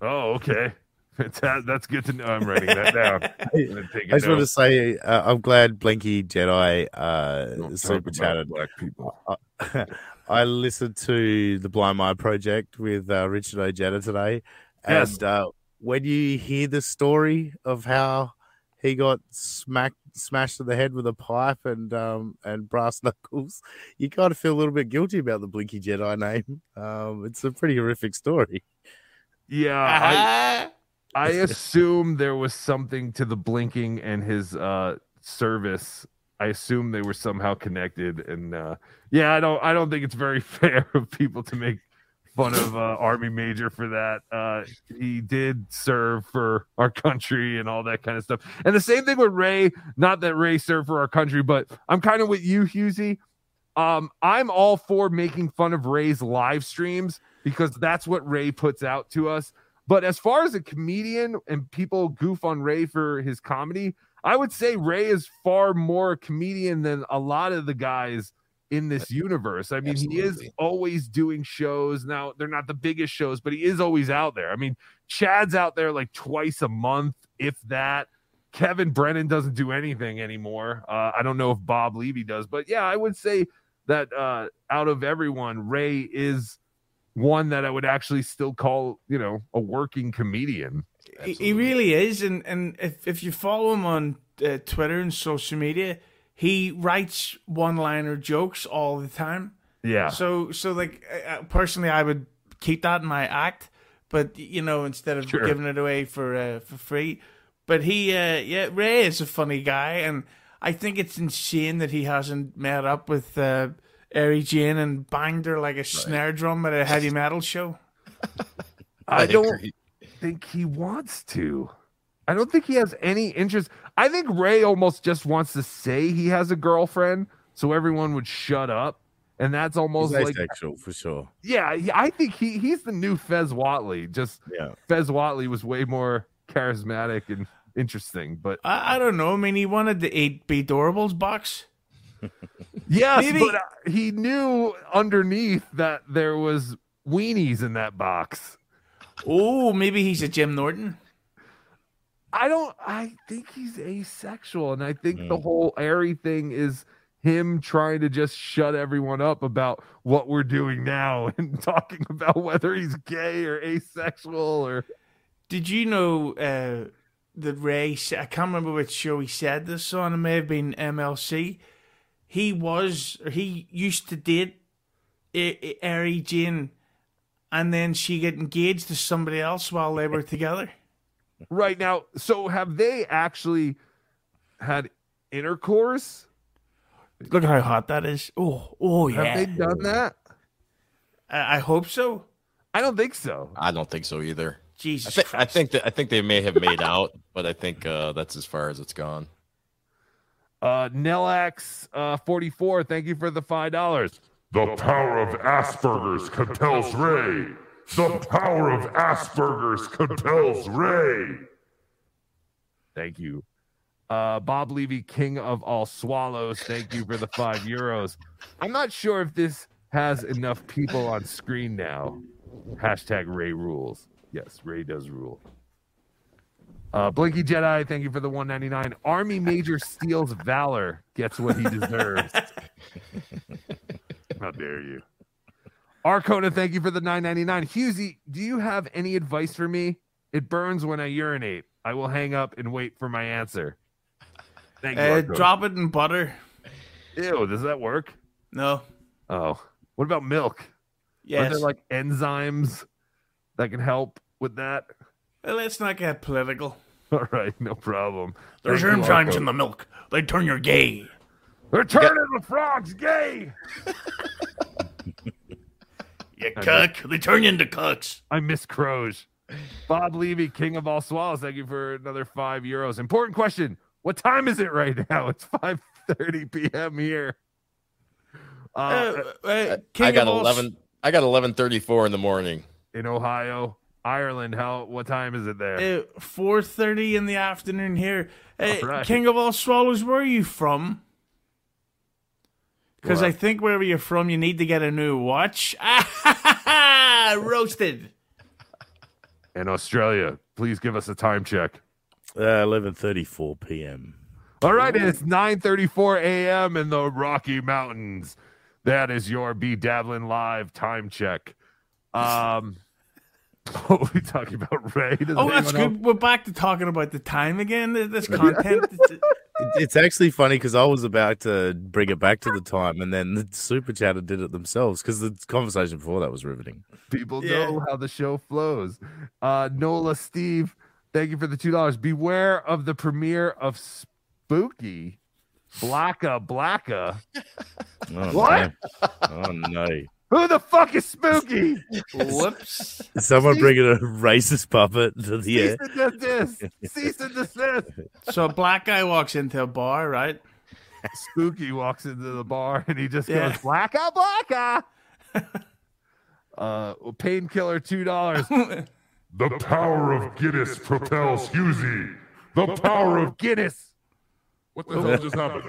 Oh, okay. That, that's good to know. I'm writing that down. I'm gonna take a I just want to say uh, I'm glad Blinky Jedi uh, super about chatted. black people. I, I listened to the Blind Mind Project with uh, Richard Ojeda today, and Yes. uh, when you hear the story of how he got smacked, smashed in the head with a pipe and um, and brass knuckles, you kind of feel a little bit guilty about the Blinky Jedi name. Um, it's a pretty horrific story. Yeah, I, I assume there was something to the blinking and his uh service. I assume they were somehow connected, and uh yeah, I don't, I don't think it's very fair of people to make fun of uh, Army Major for that. Uh He did serve for our country and all that kind of stuff. And the same thing with Ray. Not that Ray served for our country, but I'm kind of with you, Hughezy. Um, I'm all for making fun of Ray's live streams because that's what Ray puts out to us. But as far as a comedian and people goof on Ray for his comedy, I would say Ray is far more a comedian than a lot of the guys in this universe. I mean, he is always doing shows. Now, they're not the biggest shows, but he is always out there. I mean, Chad's out there like twice a month, if that. Kevin Brennan doesn't do anything anymore. Uh, I don't know if Bob Levy does, but yeah, I would say that uh, out of everyone, Ray is one that I would actually still call, you know, a working comedian. He, he really is, and and if if you follow him on uh, Twitter and social media, he writes one-liner jokes all the time. Yeah. So so like uh, personally, I would keep that in my act, but you know, instead of Sure. giving it away for uh, for free. But he, uh, yeah, Ray is a funny guy, and I think it's insane that he hasn't met up with Ari Jane and banged her like a snare drum at a heavy metal show. I don't think he wants to. I don't think he has any interest. I think Ray almost just wants to say he has a girlfriend so everyone would shut up. And that's almost He's like asexual for sure. Yeah, yeah, I think he he's the new Fez Whatley. Just Yeah. Fez Whatley was way more charismatic and interesting. But I, I don't know. I mean, he wanted the eight B Doorables box. yes, Maybe- but uh, he knew underneath that there was weenies in that box. Oh, maybe he's a Jim Norton. I don't. I think he's asexual, and I think the Mm. whole airy thing is him trying to just shut everyone up about what we're doing now and talking about whether he's gay or asexual or. Did you know uh, that Ray? I can't remember which show he said this on. It may have been MLC. He was, or he used to date I- I- Ari Jane, and then she get engaged to somebody else while they were together. Right now, so have they actually had intercourse? Look at how hot that is. Oh, oh yeah. Have they done that? I, I hope so. I don't think so. I don't think so either. Jesus I, thi- I think that I think they may have made out, but I think uh, that's as far as it's gone. Uh, Nellax uh, 44, thank you for the $5. The power of Asperger's compels Ray. The power of Asperger's compels Ray. Thank you. Uh, Bob Levy, King of All Swallows, thank you for the five euros. I'm not sure if this has enough people on screen now. Hashtag Ray rules. Yes, Ray does rule. Uh, Blinky Jedi, thank you for the 199. Army Major steals valor, gets what he deserves. How dare you? Arcona, thank you for the 999. Hughezy, do you have any advice for me? It burns when I urinate. I will hang up and wait for my answer. Thank you. Uh, drop it in butter. Ew, does that work? No. Oh. What about milk? Yes. Are there like enzymes that can help with that? Well, let's not get political. All right, no problem. There's Thank you, enzymes in the milk. They turn you gay. They're turning the frogs gay. You I cuck. They turn you into cucks. I miss crows. Bob Levy, King of All Swallows, thank you for another five euros. Important question. What time is it right now? It's 5:30 p.m. here. Uh, Uh, I got eleven. I got eleven thirty four in the morning. in Ohio, Ireland. How? What time is it there? Uh, Four thirty in the afternoon here. Uh, All right. King of all swallows, where are you from? Because I think wherever you're from, you need to get a new watch. Roasted. in Australia. Please give us a time check. Uh, 11:34 p.m. All right, it's 9:34 a.m. in the Rocky Mountains. That is your BeDabblin live time check. Um, what were we talking about, Ray? Does Oh, that's anyone good. We're back to talking about the time again. This- This content. It's- It's actually funny because I was about to bring it back to the time, and then the super chatter did it themselves because the conversation before that was riveting. People Yeah. know how the show flows. Uh, Nola Steve, thank you for the two dollars. Beware of the premiere of Spooky Blacka Blacka. Oh, What? No. Oh no! Who the fuck is Spooky? Whoops! Someone bringing a racist puppet to the Cease air. and desist. Cease and desist. so a black guy walks into a bar, right? Spooky walks into the bar and he just Yeah. goes blacka blacka. uh, painkiller two dollars. The power of Guinness propels Hughezy. The power of Guinness. What the hell just happened?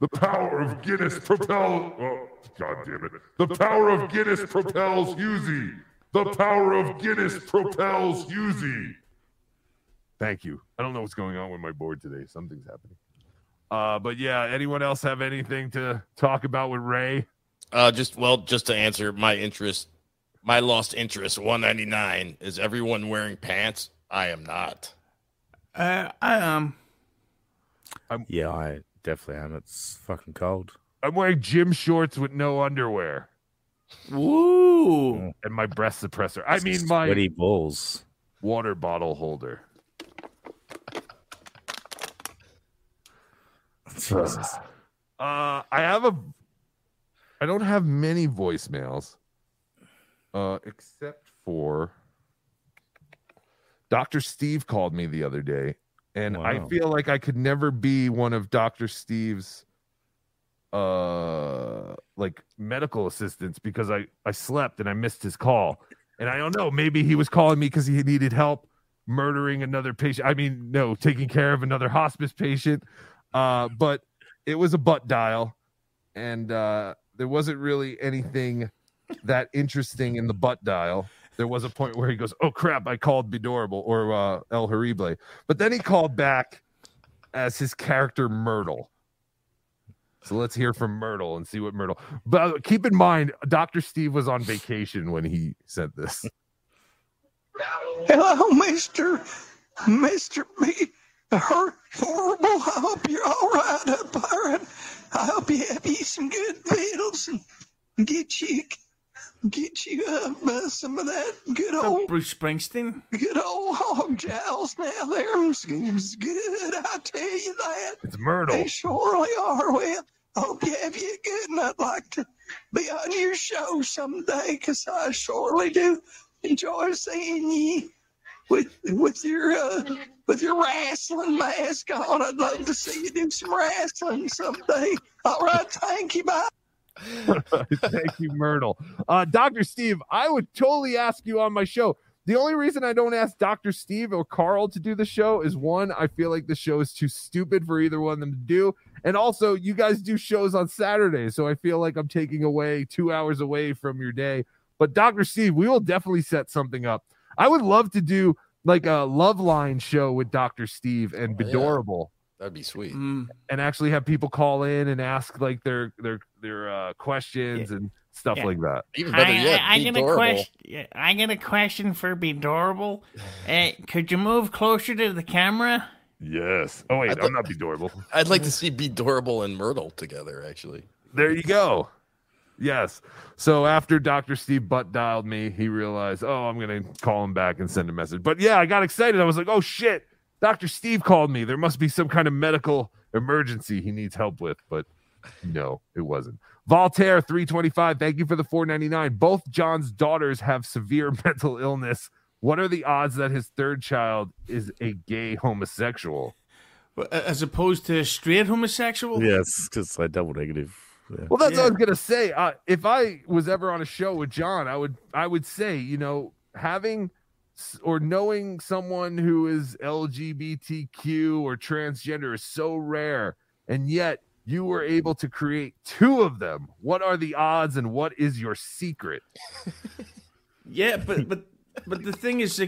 The power of Guinness propels. Oh, God damn it. The power of Guinness propels Hughezy. The power of Guinness propels Hughezy. Thank you. I don't know what's going on with my board today. Something's happening. Uh, but yeah, anyone else have anything to talk about with Ray? Uh, just well, just to answer my interest, my lost interest, one ninety nine. Is everyone wearing pants? I am not. Uh, I am. yeah, I definitely am. It's fucking cold. I'm wearing gym shorts with no underwear. Woo! And my breast suppressor. I mean, my Sweaty balls. water bottle holder. Jesus. Uh, I have a. I don't have many voicemails, uh, except for Doctor Steve called me the other day, and I feel like I could never be one of Doctor Steve's uh like medical assistants because I I slept and I missed his call, and I don't know maybe he was calling me because he needed help murdering another patient. I mean, no, taking care of another hospice patient. Uh, but it was a butt dial, and uh, there wasn't really anything that interesting in the butt dial. There was a point where he goes, "Oh crap, I called Bedorable or uh, El Horrible," but then he called back as his character Myrtle. So let's hear from Myrtle and see what Myrtle. But keep in mind, Doctor Steve was on vacation when he sent this. Hello, Mister, Mister Me, hurt horrible. I hope you're all right up I hope you have you some good victuals and get you get you uh, some of that good old Bruce Springsteen. good old hog jowls. Now they're good. I tell you that. It's Myrtle. They surely are. Well, I hope you have you good, and I'd like to be on your show someday because I surely do enjoy seeing you with with your uh, with your wrestling mask on. I'd love to see you do some wrestling someday. All right, thank you. Bye. Thank you, Myrtle. Uh, Dr. Steve, I would totally ask you on my show. The only reason I don't ask Dr. Steve or Carl to do the show is one, I feel like the show is too stupid for either one of them to do. And also, you guys do shows on Saturdays. So I feel like I'm taking away two hours away from your day. But Dr. Steve, we will definitely set something up. I would love to do like a love line show with Dr. Steve and Oh. Bedorable That'd be sweet. Mm. and actually have people call in and ask like their their their uh, questions and stuff Yeah. like that. Even I, I, I got a question. I got a question for Bedorable. Uh, could you move closer to the camera? Yes. Oh wait, I I'm thought- not Bedorable. I'd like to see Be Bedorable and Myrtle together. Actually, There you go. Yes. So after Dr. Steve butt dialed me, he realized, oh, I'm gonna call him back and send a message. But yeah, I got excited. I was like, oh shit, Dr. Steve called me. There must be some kind of medical emergency he needs help with. But no, it wasn't. Voltaire 325. Thank you for the 499. Both John's daughters have severe mental illness. What are the odds that his third child is a gay homosexual? As opposed to straight homosexual? Yes, because I double negative. Yeah. Well, that's what I was gonna say. Uh, if I was ever on a show with John, I would I would say, you know, having s- or knowing someone who is LGBTQ or transgender is so rare, and yet you were able to create two of them. What are the odds, and what is your secret? Yeah, but but but the thing is,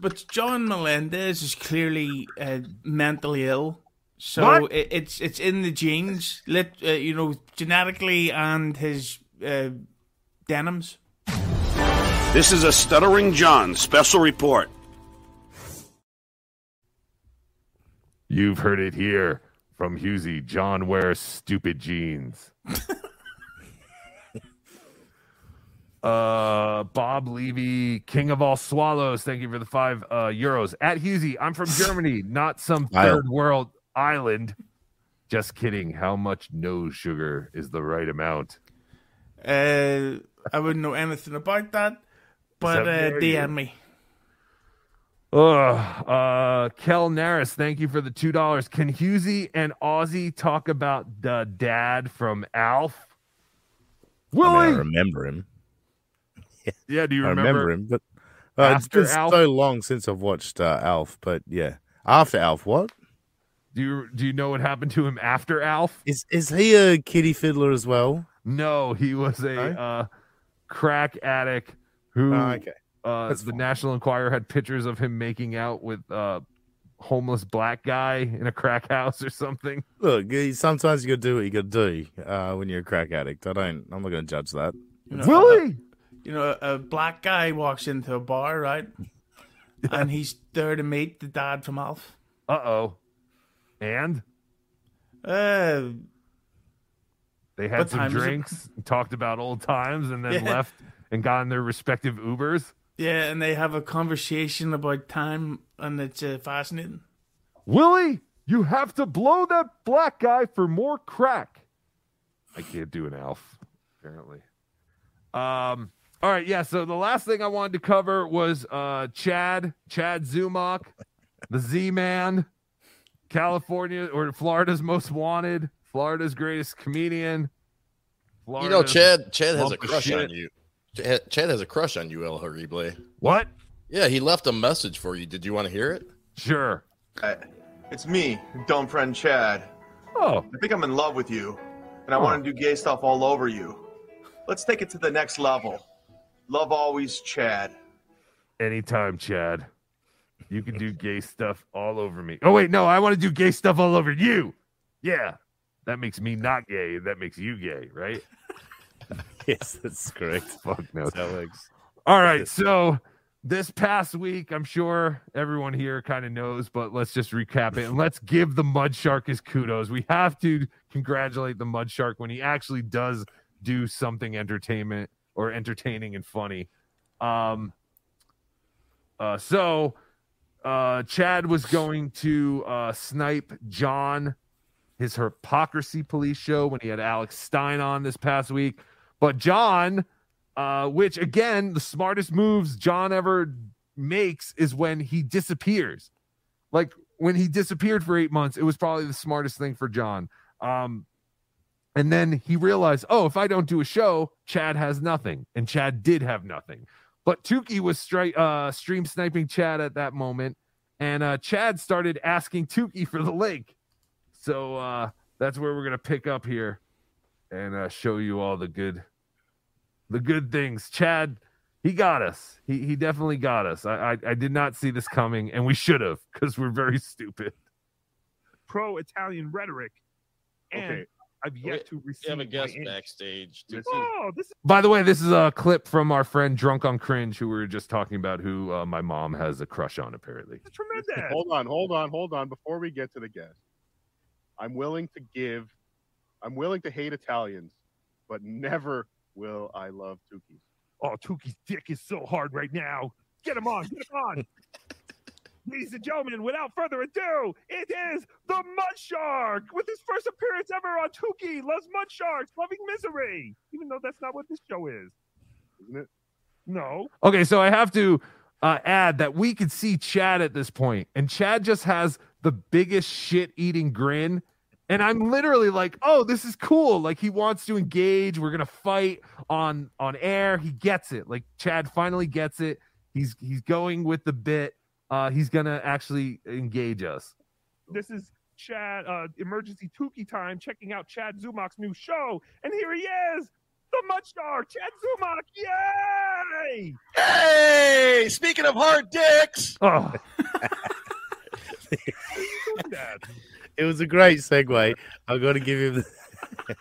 but John Melendez is clearly uh, mentally ill. So it, it's it's in the genes, lit, uh, you know, genetically and his uh, denims. This is a Stuttering John special report. You've heard it here from Hughezy. John wears stupid jeans. uh Bob Levy, King of all swallows. Thank you for the five uh euros. At Hughezy, I'm from Germany, not some Isle. third world island. Just kidding. How much nose sugar is the right amount? Uh, I wouldn't know anything about that, but uh, Except you- DM me. Ugh, uh, Kel Naris, thank you for the two dollars. Can Hughezy and Ozzy talk about the dad from Alf? I, mean, I remember him. yeah, do you I remember? remember him, but Uh, it's after been Alf? so long since I've watched uh, Alf, but yeah, after Alf, what Do you do you know what happened to him after Alf? is is he a kitty fiddler as well? No, he was a No? uh, crack addict who Oh, okay. uh, the National Enquirer had pictures of him making out with uh, homeless black guy in a crack house or something. Look, sometimes you gotta do what you gotta do uh, when you're a crack addict. I don't. I'm not gonna judge that. You know, Willie, You know, a black guy walks into a bar, right? And he's there to meet the dad from Alf. Uh oh. And Uh, they had some time is it? drinks, talked about old times, and then Yeah. left and got in their respective Ubers. yeah, and they have a conversation about time, and it's uh, fascinating. Willie, you have to blow that black guy for more crack. I can't do an Alf, apparently. Um. All right, yeah. So the last thing I wanted to cover was uh Chad, Chad Zumock, the Z Man, California or Florida's most wanted, Florida's greatest comedian. You know, Chad. Chad has a crush on you. Chad, Chad has a crush on you, El Horrible. What? Yeah, he left a message for you. Did you want to hear it? Sure. It's me, dumb friend Chad. Oh. I think I'm in love with you, and I want to do gay stuff all over you. Let's take it to the next level. Love always, Chad. Anytime, Chad. You can do gay stuff all over me. Oh wait, no, I want to do gay stuff all over you. Yeah. That makes me not gay. That makes you gay, right? yes, that's correct. Fuck no. That's works. All right, so this past week, I'm sure everyone here kind of knows, but let's just recap it and let's give the Mud Shark his kudos. We have to congratulate the Mud Shark when he actually does do something entertainment or entertaining and funny. Um, uh, so uh, Chad was going to uh, snipe John, his hypocrisy police show when he had Alex Stein on this past week. But John, uh, which again, the smartest moves John ever makes is when he disappears. Like when he disappeared for eight months, it was probably the smartest thing for John. Um, and then he realized, oh, if I don't do a show, Chad has nothing. And Chad did have nothing. But Tukey was stri- uh, stream sniping Chad at that moment. And uh, Chad started asking Tukey for the link. So uh, that's where we're going to pick up here and uh, show you all the good the good things. Chad, he got us. He he definitely got us. I I, I did not see this coming, and we should have because we're very stupid. pro-Italian rhetoric, and Okay. I've yet to receive. We have a guest my answer. backstage. Oh, this is By the way, this is a clip from our friend Drunk on Cringe, who we were just talking about, who uh, my mom has a crush on, apparently. tremendous. Hold on, hold on, hold on. Before we get to the guest, I'm willing to give, I'm willing to hate Italians, but never will I love Tukis. Oh, Tukey's dick is so hard right now. Get him on, get him on. Ladies and gentlemen, without further ado, it is the Mud Shark with his first appearance ever on Tukey Loves Mud Sharks, Loving Misery. Even though that's not what this show is, isn't it? No. Okay, so I have to uh, add that we could see Chad at this point, and Chad just has the biggest shit eating grin. And I'm literally like, oh, this is cool. Like he wants to engage. We're gonna fight on on air. He gets it. Like Chad finally gets it. He's he's going with the bit. Uh, he's gonna actually engage us. This is Chad, uh, Emergency Tukey Time, checking out Chad Zumock's new show. And here he is, the Mud Shark, Chad Zumock. Yay! Hey, speaking of hard dicks. Oh. It was a great segue. I got to give him. The...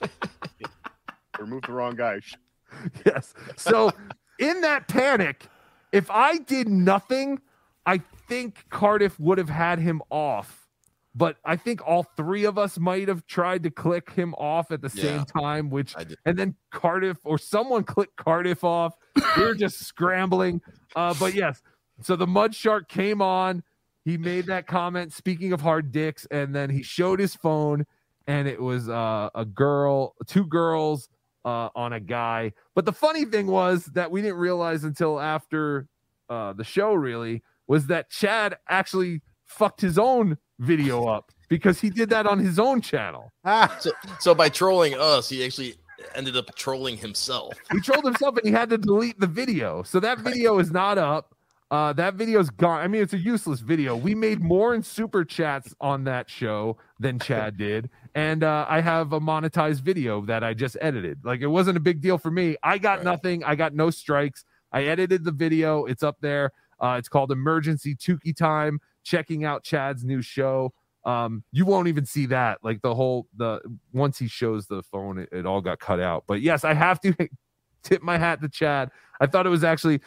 Remove the wrong guy. yes. So in that panic, if I did nothing, I think Cardiff would have had him off. But I think all three of us might have tried to click him off at the Yeah. same time, which and then Cardiff or someone clicked Cardiff off. we were just scrambling. Uh, but yes, so the Mud Shark came on. He made that comment. Speaking of hard dicks, and then he showed his phone, and it was uh, a girl, two girls uh, on a guy. But the funny thing was that we didn't realize until after uh, the show, really, was that Chad actually fucked his own video up because he did that on his own channel. so, so by trolling us, he actually ended up trolling himself. he trolled himself and he had to delete the video. So that video is not up. Uh, that video's gone. I mean, it's a useless video. We made more in super chats on that show than Chad did, and uh, I have a monetized video that I just edited. Like it wasn't a big deal for me. I got nothing. I got no strikes. I edited the video. It's up there. Uh, it's called Emergency Tukey Time. Checking out Chad's new show. Um, you won't even see that. Like the whole the once he shows the phone, it, it all got cut out. But yes, I have to tip my hat to Chad. I thought it was actually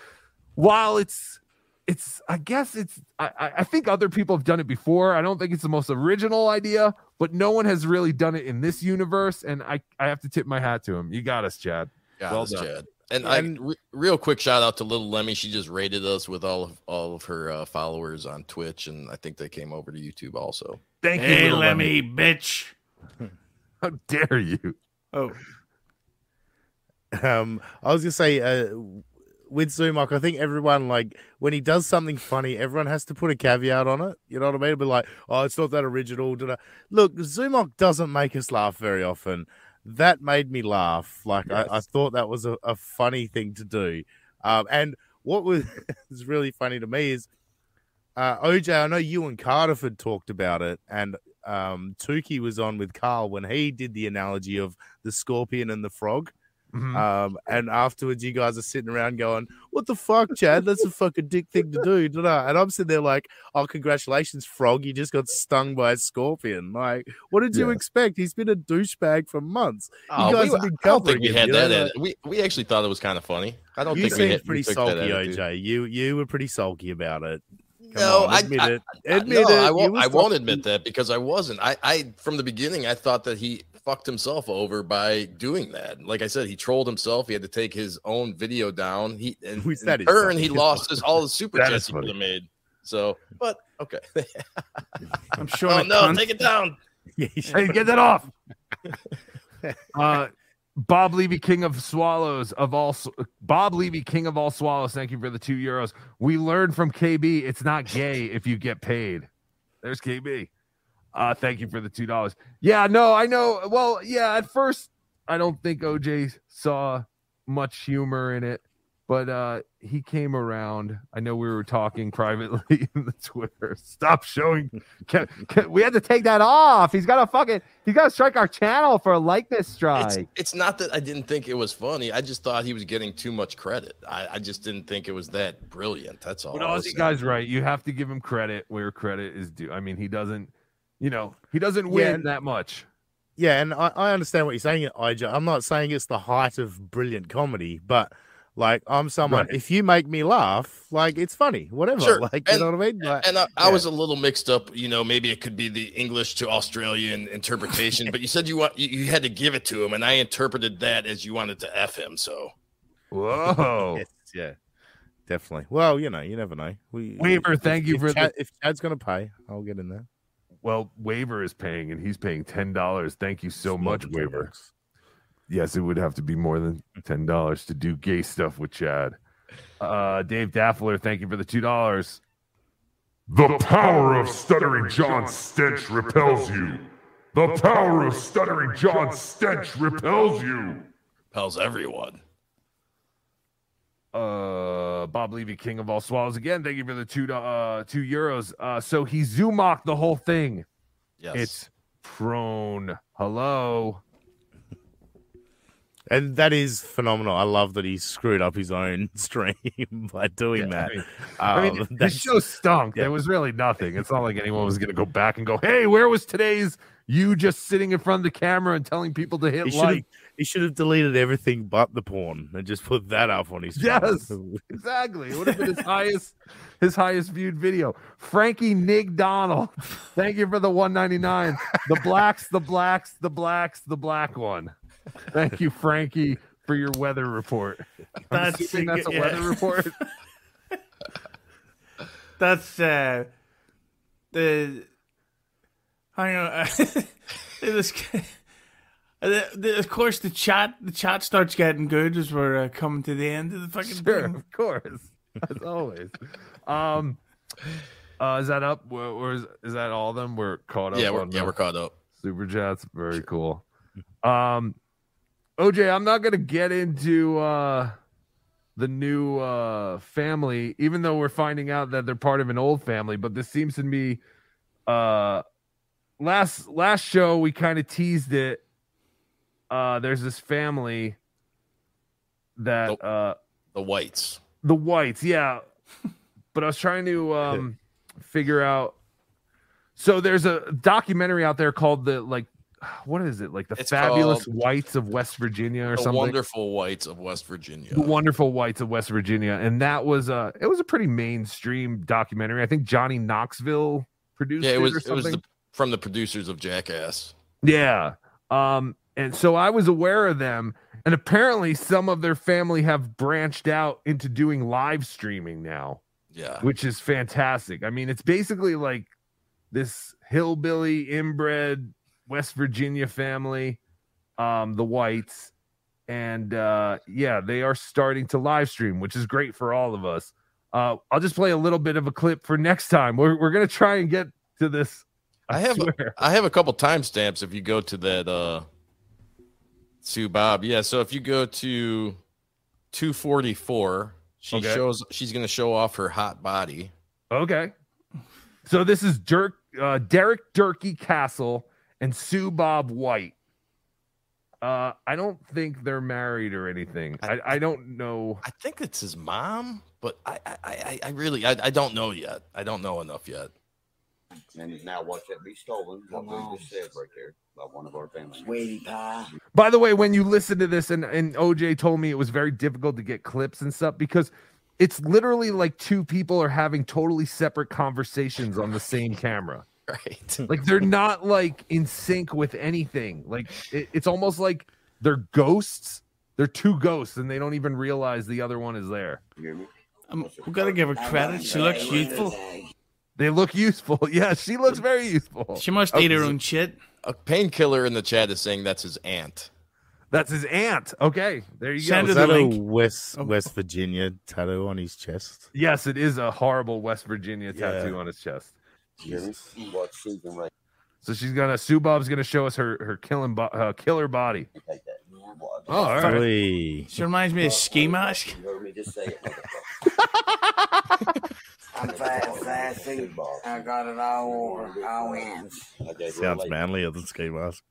while it's it's I guess it's I, I I think other people have done it before. I don't think it's the most original idea, but no one has really done it in this universe. And I I have to tip my hat to him. You got us, Chad. Yeah, well that's done. Chad. And, I, re- real quick shout out to Little Lemmy. She just rated us with all of all of her uh, followers on Twitch, and I think they came over to YouTube also. Thank you, Hey, little Lemmy, bitch. How dare you? Oh, Um, I was gonna say, uh, with Zumock, I think everyone like when he does something funny, everyone has to put a caveat on it. You know what I mean? But like, oh, it's not that original. da-da." Look, Zumock doesn't make us laugh very often. That made me laugh. Like I, I thought that was a, a funny thing to do. Um, and what was is really funny to me is uh, OJ. I know you and Cardiff had talked about it, and um, Tukey was on with Carl when he did the analogy of the scorpion and the frog. Mm-hmm. Um, and afterwards, you guys are sitting around going, "What the fuck, Chad? That's a fucking dick thing to do." And I'm sitting there like, "Oh, congratulations, frog! You just got stung by a scorpion. Like, what did you Yeah. expect? He's been a douchebag for months. Oh, you guys we, have been I don't think we him, had you know, that. like- we we actually thought it was kind of funny. I don't you think we seemed had, pretty took that sulky, attitude. OJ. You you were pretty sulky about it. Come No, on, I, admit I, it. I- Admit no, it. I won't. I won't admit that because I wasn't. I, I from the beginning, I thought that he fucked himself over by doing that. Like I said, he trolled himself. He had to take his own video down. He and Who's in that is turn, he lost his all the super That chats is he could have made. So, but okay. I'm sure. oh no, cunt- take it down. Hey, get that off. uh, Bob Levy, King of Swallows of all. Bob Levy, King of all swallows. Thank you for the two euros. We learned from KB. It's not gay if you get paid. There's KB. Uh, thank you for the two dollars. Yeah, no, I know. Well, yeah, at first I don't think OJ saw much humor in it, but uh he came around. I know we were talking privately in the Twitter. Stop showing. Can, can- we had to take that off. He's got to fucking. He's got to strike our channel for a likeness strike. it's not that I didn't think it was funny. I just thought he was getting too much credit. I, I just didn't think it was that brilliant. That's all. But Aussie guy's right. You have to give him credit where credit is due. I mean, he doesn't. You know, he doesn't win Yeah, and- that much. Yeah, and I, I understand what you're saying, IJ. I'm not saying it's the height of brilliant comedy, but like I'm someone. Right. If you make me laugh, like it's funny, whatever. Sure. Like you And- know what I mean? Like, And I, I yeah. was a little mixed up. You know, maybe it could be the English to Australian interpretation, but you said you want you, you had to give it to him, and I interpreted that as you wanted to f him. So Whoa. Yes, yeah, definitely. Well, you know, you never know. We Waiver, if- thank you if for the- if Chad's gonna pay, I'll get in there. Well, Waiver is paying, and he's paying ten dollars. Thank you so It's much, than 10 Waiver. bucks. Yes, it would have to be more than ten dollars to do gay stuff with Chad. Uh, Dave Daffler, thank you for the two dollars. The power of Stuttering John's stench repels you. The power of Stuttering John's stench repels you. Repels everyone. Uh, Bob Levy, King of all swallows, again. Thank you for the two uh two euros. Uh, so he Zumock the whole thing. Yes. It's prone. Hello. And that is phenomenal. I love that he screwed up his own stream by doing Yeah, that. I mean, I mean, Um, the show stunk. yeah. There was really nothing. It's not like anyone was going to go back and go, "Hey, where was today's you just sitting in front of the camera and telling people to hit he should have like?" He should have deleted everything but the porn and just put that up on his channel. Yes, exactly. It would have been his highest, his highest viewed video. Frankie Nig Donald, thank you for the one ninety nine. The blacks, the blacks, the blacks, the black one. Thank you, Frankie, for your weather report. I'm That's- assuming that's a yeah. weather report. That's uh the hang on. this, the, the, of course, the chat the chat starts getting good as we're uh, coming to the end of the fucking Sure, thing. of course, as always. Um, uh, is that up? Or or is, is that all of them? We're caught up. Yeah, we're, yeah, we're caught up. super chats. Very cool. Um, OJ, I'm not gonna get into uh the new uh family, even though we're finding out that they're part of an old family, but this seems to be uh last last show we kind of teased it. Uh there's this family that uh the whites. the whites, yeah. but I was trying to um figure out so there's a documentary out there called the like what is it? Like the It's fabulous whites of West Virginia or The something. wonderful whites of West Virginia. The Wonderful Whites of West Virginia, and that was a it was a pretty mainstream documentary. I think Johnny Knoxville produced Yeah, it was or it was the, from the producers of Jackass. Yeah. Um, and so I was aware of them, and apparently some of their family have branched out into doing live streaming now. Yeah. Which is fantastic. I mean, it's basically like this hillbilly inbred West Virginia family, um, the whites. And uh, yeah, they are starting to live stream, which is great for all of us. Uh, I'll just play a little bit of a clip for next time. We're, we're gonna try and get to this. I, I have swear. I have a couple timestamps if you go to that uh Sue Bob. Yeah, so if you go to 244, she Okay. shows she's gonna show off her hot body. Okay. So this is Dirk, uh, Derek Derkie Castle and Sue Bob White. Uh, I don't think they're married or anything. I, I don't know. I think it's his mom, but I I, I, I really I, I don't know yet. I don't know enough yet. And now watch that be stolen. What we just said right there by one of our family. Sweetie pie. By the way, when you listen to this, and, and OJ told me it was very difficult to get clips and stuff because it's literally like two people are having totally separate conversations on the same camera. Right. Like they're not like in sync with anything. Like it, it's almost like they're ghosts. They're two ghosts, and they don't even realize the other one is there. Um, we gotta give her credit. She looks youthful. They look useful. Yeah, she looks very useful. She must eat her own shit. A painkiller in the chat is saying that's his aunt. That's his aunt. Okay, there you Is go. that a West West Virginia tattoo on his chest? Yes, it is a horrible West Virginia tattoo on his chest. Watch Susan right. So she's gonna Sue Bob's gonna show us her her killing bo- uh, killer body. Oh, all right. Three. She reminds me of Ski Mask. You heard me just say it. I'm fat, sassy. I got it all over. All ends. Sounds manlier than ski mask.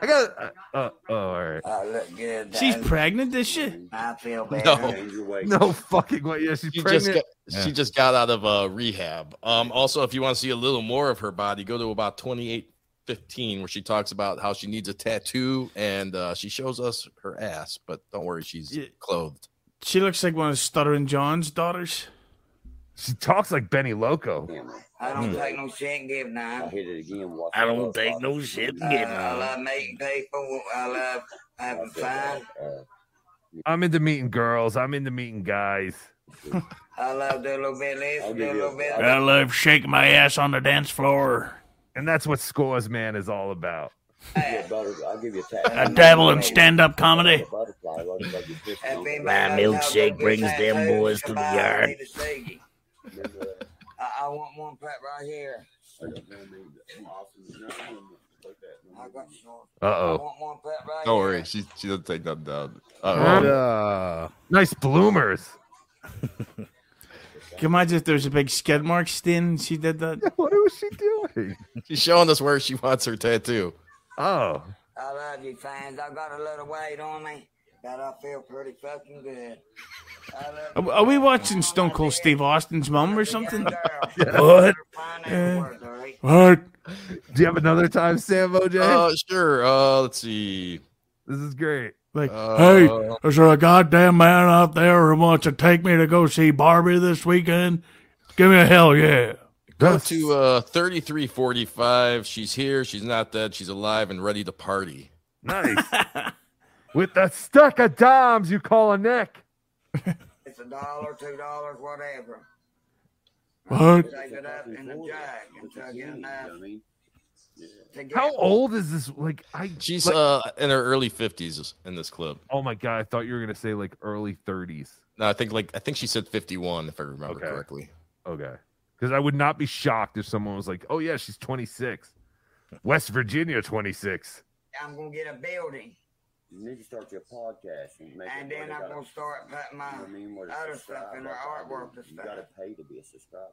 I got. Uh, uh, oh, all right. I look good. She's Dad. pregnant. This shit. I feel better. No. No fucking way. Yeah, she's She pregnant. just got, she just got out of uh, rehab. Um, also, if you want to see a little more of her body, go to about twenty eight fifteen, where she talks about how she needs a tattoo and uh, she shows us her ass. But don't worry, she's clothed. She looks like one of Stuttering John's daughters. She talks like Benny Loco. I don't Hmm. take no shit and give none. I hit it again. Watch I don't take no shit and get I love meeting people. I love having fun. I'm into meeting girls. I'm into meeting guys. I love doing a little bit of this, do a little bit of I love shaking my ass on the dance floor. And that's what Scores Man is all about. Yeah, I'll give you a I dabble in stand-up comedy. Butterfly, like- like you just- My milkshake brings them boys to the yard. I, I want one pet right here. I got short. I Uh-oh. want one pet right Don't here. worry, she she doesn't take nothing down. Uh-oh. Uh, Nice bloomers. Can you imagine if there's a big skid mark stain she did that? What was she doing? She's showing us where she wants her tattoo. Oh. I love you, fans. I got a little weight on me, but I feel pretty fucking good. Are, are we watching Stone Cold Steve Austin's mom or something? What? What? Do you have another time, Sam OJ? Uh, sure. Uh, let's see. this is great. Like, Uh, hey, is there a goddamn man out there who wants to take me to go see Barbie this weekend? Give me a hell yeah. Go to uh, 3345. She's here. She's not dead. She's alive and ready to party. Nice. With the stack of dimes you call a neck. It's a dollar, two dollars, whatever. What? Take it up in the jug and chug it enough. to get- How old is this? Like I She's like- uh in her early 50s in this clip. Oh my god, I thought you were gonna say like early 30s. No, I think like I think she said 51 if I remember Okay. correctly. Okay. Because I would not be shocked if someone was like, "Oh yeah, she's 26, West Virginia 26." I'm gonna get a building. You need to start your podcast and make And then I'm gonna start putting my you know what I mean, where the other stuff in their subscribe, artwork and You gotta pay to be a subscriber.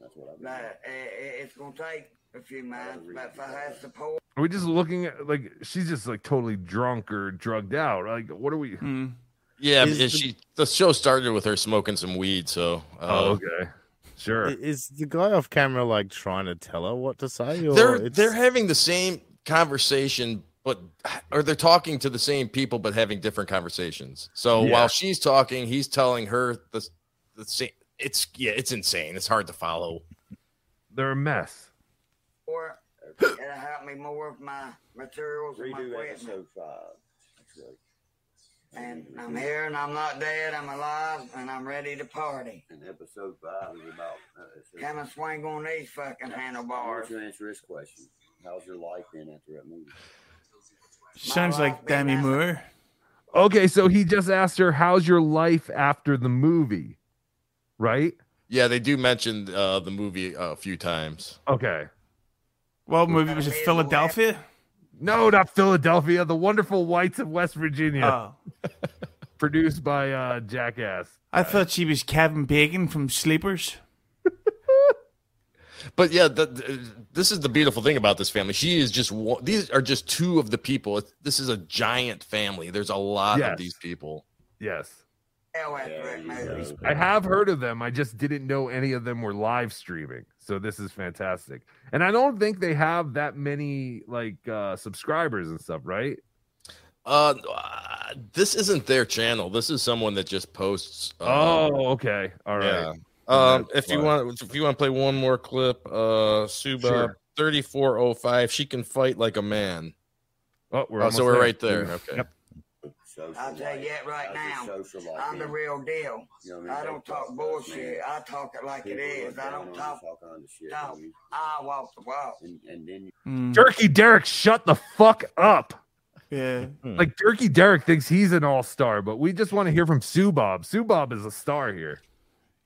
That's what I've been But it, it, it's gonna take a few months, but if I have support, Are we just looking at like she's just like totally drunk or drugged out? Like, what are we? Hmm. Yeah, Is is the- she the show started with her smoking some weed, so uh, Oh, okay. Sure. Is the guy off camera like trying to tell her what to say? Or they're it's- they're having the same conversation, but or they're talking to the same people but having different conversations. So Yeah. while she's talking, he's telling her the the same. It's yeah, it's insane. It's hard to follow. They're a mess. Or it'll help me more with my materials and my Redo equipment. episode five. And I'm here and I'm not dead. I'm alive and I'm ready to party. And episode five is about. Uh, it's- Come and swing on these fucking I handlebars. want you to answer this question. How's your life been after that movie? Sounds like Demi Moore. Okay, so he just asked her, "How's your life after the movie?" Right? Yeah, they do mention uh, the movie a few times. Okay. What movie was it? Philadelphia? No, not Philadelphia. The Wonderful Whites of West Virginia. Oh. Produced by uh, Jackass. I thought she was Kevin Bacon from Sleepers. But yeah, the, the- this is the beautiful thing about this family. She is just one, these are just two of the people. This is a giant family. There's a lot Yes. of these people. Yes. Hell after that movie. I have heard of them. I just didn't know any of them were live streaming. So this is fantastic. And I don't think they have that many like uh subscribers and stuff, right? Uh, uh, this isn't their channel. This is someone that just posts. Uh, Oh, okay. All right. Yeah. Um, That's if you want, if you want to play one more clip, uh, Suba Sure. thirty four oh five. She can fight like a man. Oh, we're oh, so we're there. right there. Yeah. Okay. Yep. I'll tell you that right now. How's your social life I'm the real deal. You know I mean? I don't talk talk bullshit. about I talk it like it People is. look I don't on you, talk. all kinds of shit. talk. I mean, I walk the walk. And, and then you Hmm. Jerky Derek, shut the fuck up. Yeah. Like Jerky Derek thinks he's an all-star, but we just want to hear from Sue Bob. Sue Bob is a star here.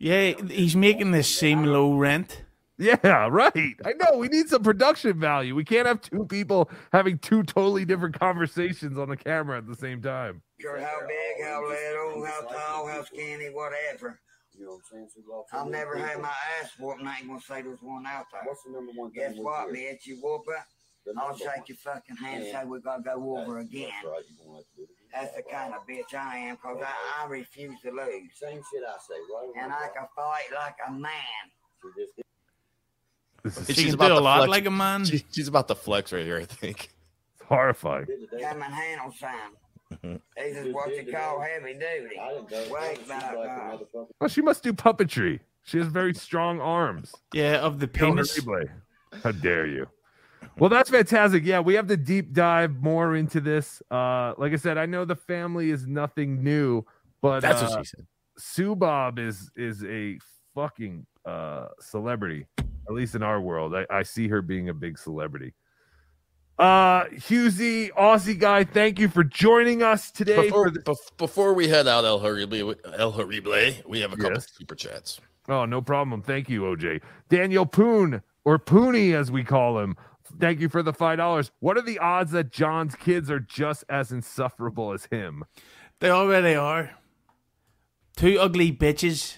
Yeah, he's making the same low rent. Yeah, right. I know. We need some production value. We can't have two people having two totally different conversations on the camera at the same time. Sure, how big, how little, how tall, how skinny, whatever. You know what I'm saying? So go off I've never little had my ass whooped, and I ain't gonna say there's one out there. What's the number one Guess we what, hear? bitch? You whoop it, The I'll shake one- your fucking hand and say we gotta go over That's- again. That's right. You gonna have to do it. That's the kind of bitch I am, cause I, I refuse to lose. Same shit I say, right? And I can fight like a man. So just This is And She she's can about do a to lot flex- like a man. She, she's about to flex right here. I think. It's horrifying. Come and handle some. This is what you call heavy duty. Wait, back Well, she must do puppetry. She has very strong arms. Yeah, of the El penis. How dare you? Well, that's fantastic. Yeah, we have to deep dive more into this. Uh, like I said, I know the family is nothing new, but That's what uh, she said. Sue Bob is is a fucking uh celebrity, at least in our world. I, I see her being a big celebrity. Uh Hughezy, Aussie guy, thank you for joining us today. Before, for the- bef- before we head out, El Horrible, El Horrible, we have a couple Yes. super chats. Oh, no problem. Thank you, OJ. Daniel Poon, or Pooney as we call him. Thank you for the five dollars. What are the odds that John's kids are just as insufferable as him? They already are. Two ugly bitches.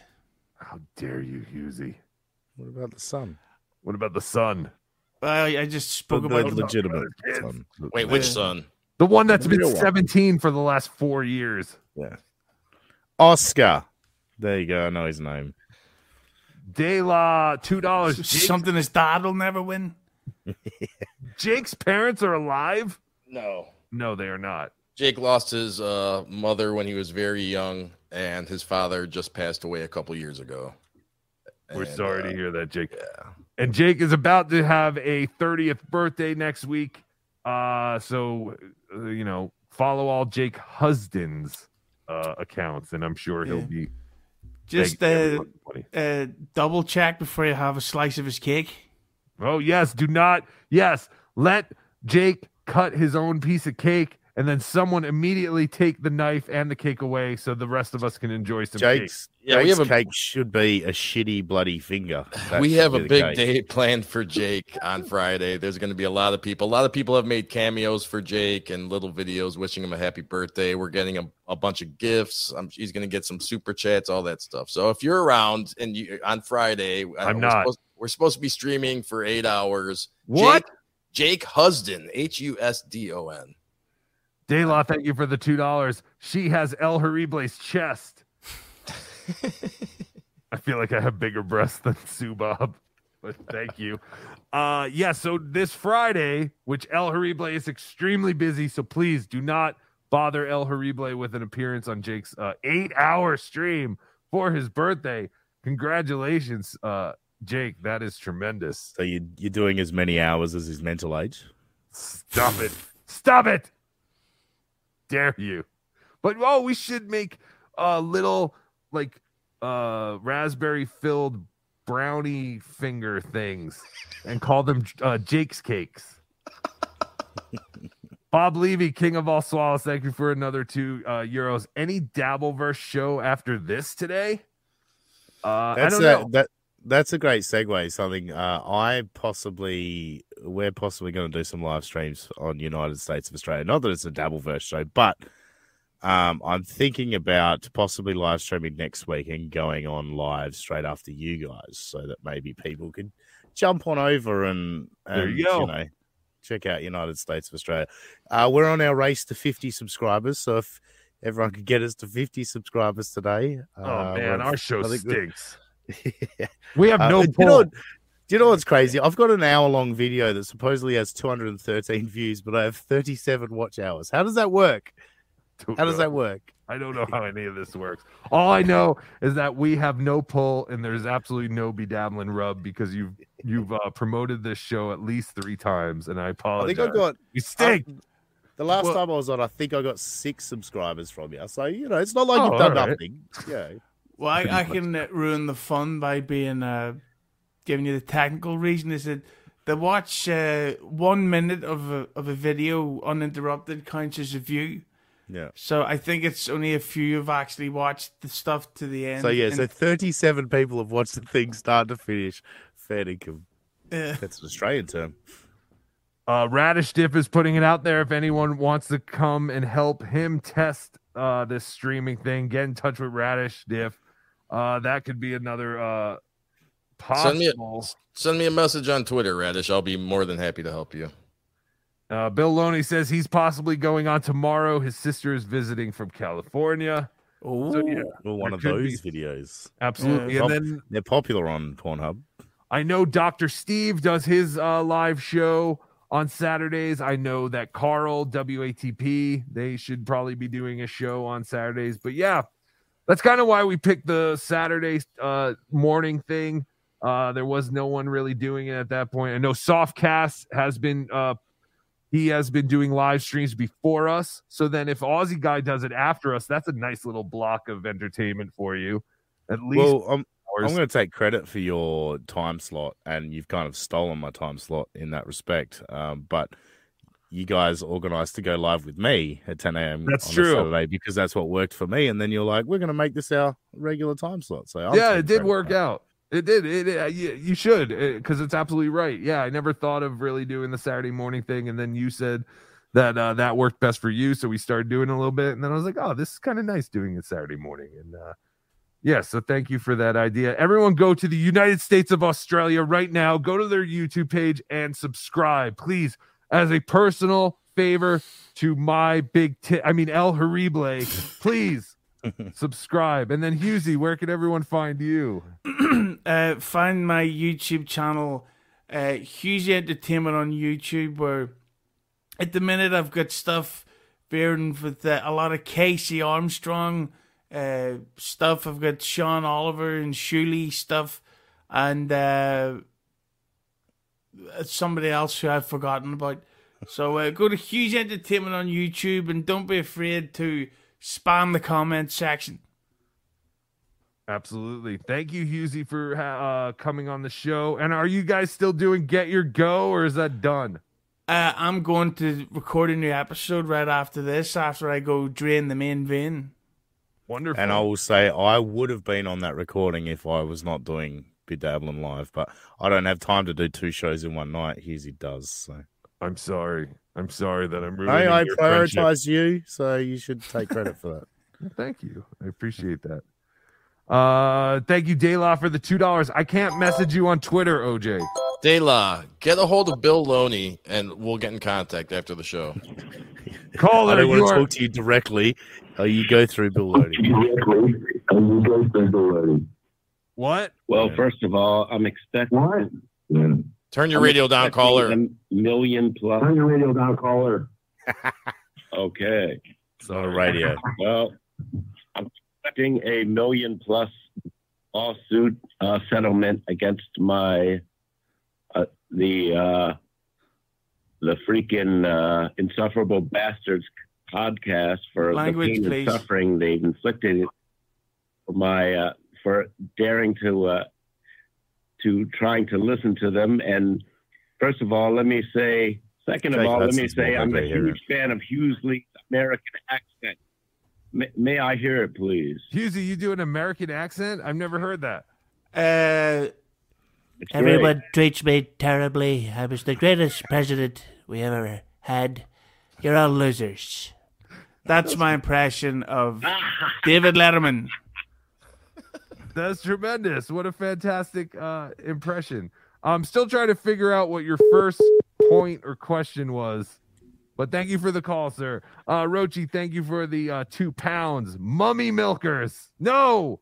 How dare you, Hughezy? What about the son? What about the son? I, I just spoke The about legitimate kids. son. Wait, which son? The one that's The been real one. 17 for the last four years. Yeah. Oscar. There you go. I know his name. De La, two dollars. Something his dad will never win. Jake's parents are alive? No. No, they are not. Jake lost his uh, mother when he was very young, and his father just passed away a couple years ago. We're And, sorry uh, to hear that, Jake. And Jake is about to have a 30th birthday next week. Uh, so uh, you know, follow all Jake Husdon's uh accounts, and I'm sure he'll Yeah. be Just begging uh, everyone for money. uh, double check before you have a slice of his cake. Oh yes, do not. Yes, let Jake cut his own piece of cake and then someone immediately take the knife and the cake away so the rest of us can enjoy some Jake's, cake. Yeah, we have a- cake should be a shitty bloody finger. That we have a big cake. day planned for Jake on Friday. There's going to be a lot of people. A lot of people have made cameos for Jake and little videos wishing him a happy birthday. We're getting a, a bunch of gifts. Um, he's going to get some super chats, all that stuff. So if you're around and you on Friday, I'm we're not. Supposed, we're supposed to be streaming for eight hours. What? Jake, Jake Husdon, H U S D O N. Daylaw, thank you for the two dollars. She has El Horrible's chest. I feel like I have bigger breasts than Sue Bob, but thank you. Uh yeah, so this Friday, which El Horrible is extremely busy, so please do not bother El Horrible with an appearance on Jake's uh, eight-hour stream for his birthday. Congratulations, uh, Jake. That is tremendous. So you you're doing as many hours as his mental age. Stop it. Stop it. Dare you. But oh, we should make a little like uh raspberry filled brownie finger things and call them uh, Jake's cakes. Bob Levy, King of All Swallows, thank you for another two uh, euros. Any Dabbleverse show after this today? Uh, I That's don't a, know. that that's a great segue. Something uh, I possibly we're possibly going to do some live streams on United States of Australia. Not that it's a Dabbleverse show, but um, I'm thinking about possibly live streaming next week and going on live straight after you guys, so that maybe people could jump on over and, and There you go. know check out United States of Australia. Uh, we're on our race to 50 subscribers, so if everyone could get us to 50 subscribers today, Oh uh, man, our show I think we're- stinks. We have no Uh, do you know, do you know what's crazy? I've got an hour long video that supposedly has 213 views, but I have 37 watch hours. How does that work? How does that work? I don't know how any of this works. All I know is that we have no pull and there's absolutely no bedabbling rub because you've you've uh, promoted this show at least three times, and I apologize. I think I got you stink. um, the last Well- time I was on, I think I got six subscribers from you. So you know, it's not like Oh, you've done all right. nothing. Yeah. Well, I, I can uh, ruin the fun by being uh, giving you the technical reason. Is that the watch uh, one minute of a, of a video uninterrupted counts as a view. Yeah. So I think it's only a few have actually watched the stuff to the end. So yeah, so 37 people have watched the thing start to finish. Fair income. Yeah. That's an Australian term. Uh, Radish Dip is putting it out there. If anyone wants to come and help him test uh, this streaming thing, get in touch with Radish Dip. Uh, that could be another uh, Send me, a, possible. send me a message on Twitter, Radish. I'll be more than happy to help you. Uh, Bill Loney says he's possibly going on tomorrow. His sister is visiting from California. Oh, So, yeah, Well, one there of those be- videos. Absolutely. Pop- And then they're popular on Pornhub. I know Dr. Steve does his uh, live show on Saturdays. I know that Carl, WATP, they should probably be doing a show on Saturdays. But yeah, that's kind of why we picked the Saturday uh, morning thing. Uh, there was no one really doing it at that point. I know Softcast has been uh, he has been doing live streams before us. So then if Aussie guy does it after us, that's a nice little block of entertainment for you. At least Well, I'm, I'm going to take credit for your time slot, and you've kind of stolen my time slot in that respect. Um, but you guys organized to go live with me at 10 a.m. That's on true. Saturday because that's what worked for me. And then you're like, we're going to make this our regular time slot. So I'm yeah, it did work out. It did. It, it- you, should because it's absolutely right. Yeah, I never thought of really doing the Saturday morning thing, and then you said that uh, that worked best for you, so we started doing it a little bit, and then I was like, oh, this is kind of nice doing it Saturday morning, and uh, yeah, so thank you for that idea. Everyone, go to the United States of Australia right now. Go to their YouTube page and subscribe, please, as a personal favor to my big. tit. I mean, El Horrible, please. subscribe and then Hughezy, where can everyone find you? uh, find my YouTube channel, uh, Hughezy Entertainment on YouTube, where at the minute I've got stuff bearing with uh, a lot of Casey Armstrong uh, stuff. I've got Sean Oliver and Shuli stuff, and uh, somebody else who I've forgotten about. So uh, go to Hughezy Entertainment on YouTube and don't be afraid to spam the comment section. Absolutely. Thank you, Hughezy, for uh, coming on the show. And are you guys still doing Get Your Go or is that done? Uh, I'm going to record a new episode right after this. After I go drain the main vein. Wonderful. And I will say I would have been on that recording if I was not doing BeDabblin live, but I don't have time to do two shows in one night. Here's he does. So I'm sorry. I'm sorry that I'm ruining I, I your friendship. prioritize you, so you should take credit for that. Thank you. I appreciate that. Uh, thank you, Dayla, for the two dollars. I can't message you on Twitter, OJ. Dayla, get a hold of Bill Loney and we'll get in contact after the show. Call it, I don't want to are- talk to you directly. Uh, you go through Bill Loney. What? Well, first of all, I'm expecting. What? Turn your I'm radio down, caller. A million plus. Turn your radio down, caller. okay. So radio. Well, I'm expecting a million plus lawsuit uh, settlement against my uh, the uh, the freaking uh, insufferable bastards podcast for Language, the pain please. and suffering they've inflicted for my uh, for daring to uh, to trying to listen to them. And first of all, let me say. Second of Jake all, let me say I'm a ugly here. huge fan of Hughezy's American accent. May, may I hear it, please? Hughezy, you do an American accent? I've never heard that. Uh, Everyone treats me terribly. I was the greatest president we ever had. You're all losers. That's my impression of David Letterman. That's tremendous. What a fantastic uh, impression. I'm still trying to figure out what your first point or question was, but thank you for the call, sir. Uh, Rochi, thank you for the uh, two pounds. Mummy milkers. No,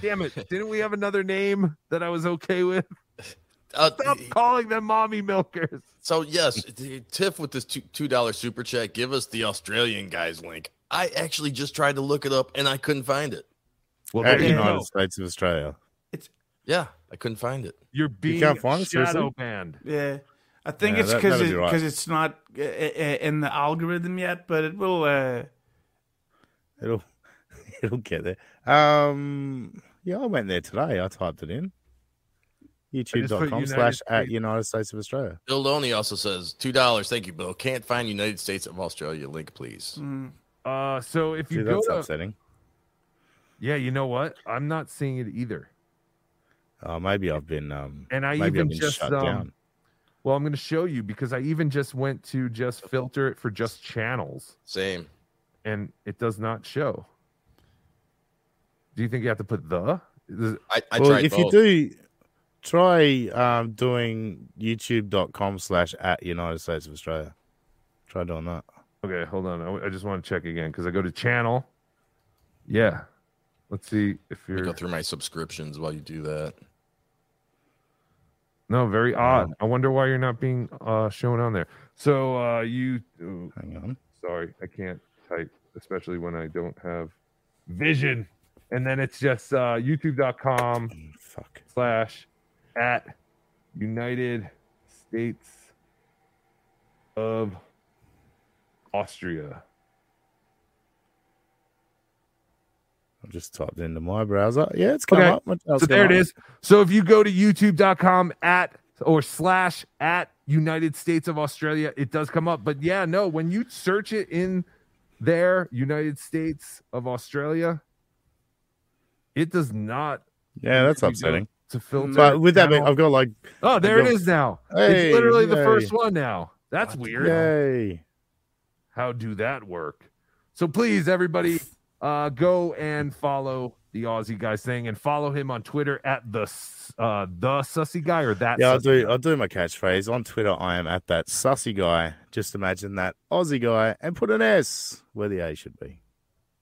damn it. Didn't we have another name that I was okay with? Stop calling them mommy milkers. So yes, Tiff with this two two dollar super chat, give us the Australian guys link. I actually just tried to look it up and I couldn't find it. Well, At there United go. States of Australia. It's yeah, I couldn't find it. You're being can't find it, seriously? shadow banned. Yeah. I think Yeah, it's because that'll it, be right. 'cause it's not uh, uh, in the algorithm yet, but it will. Uh, It'll it'll get there. Um yeah, I went there today. I typed it in. YouTube.com United slash at States. United States of Australia. Bill Loney also says two dollars. Thank you, Bill. Can't find United States of Australia link, please. Uh, so if you See, go that's to, upsetting. Yeah, you know what? I'm not seeing it either. Oh, maybe I've been um And I even just shut um, down. well, I'm going to show you because I even just went to just filter it for just channels, Same. and it does not show. Do you think you have to put the? Is it- I, well, if you do try um doing youtube.com slash at United States of Australia. Try doing that. Okay, hold on. I, I just want to check again because I go to channel. Yeah, let's see if you're. go through my subscriptions while you do that. No, very odd. I wonder why you're not being uh, shown on there. So uh, you. Hang on. Sorry, I can't type, especially when I don't have vision. And then it's just uh, YouTube.com slash at United States of Austria. I just typed into my browser. Yeah, it's coming Okay. up. So there it up. is. So if you go to youtube.com at or slash at United States of Australia, it does come up. But yeah, no, when you search it in there, United States of Australia, it does not. Yeah, that's There you go. upsetting. To filter. But with that, channel. I've got like. Oh, there got- is now. Hey, it's literally the first one now. That's weird. Yay. How do that work? So please, everybody, uh, go and follow the Aussie guys thing and follow him on Twitter at the uh, the sussy guy or that. Yeah, I'll do. guy. I'll do my catchphrase on Twitter. I am at that sussy guy. Just imagine that Aussie guy and put an S where the A should be.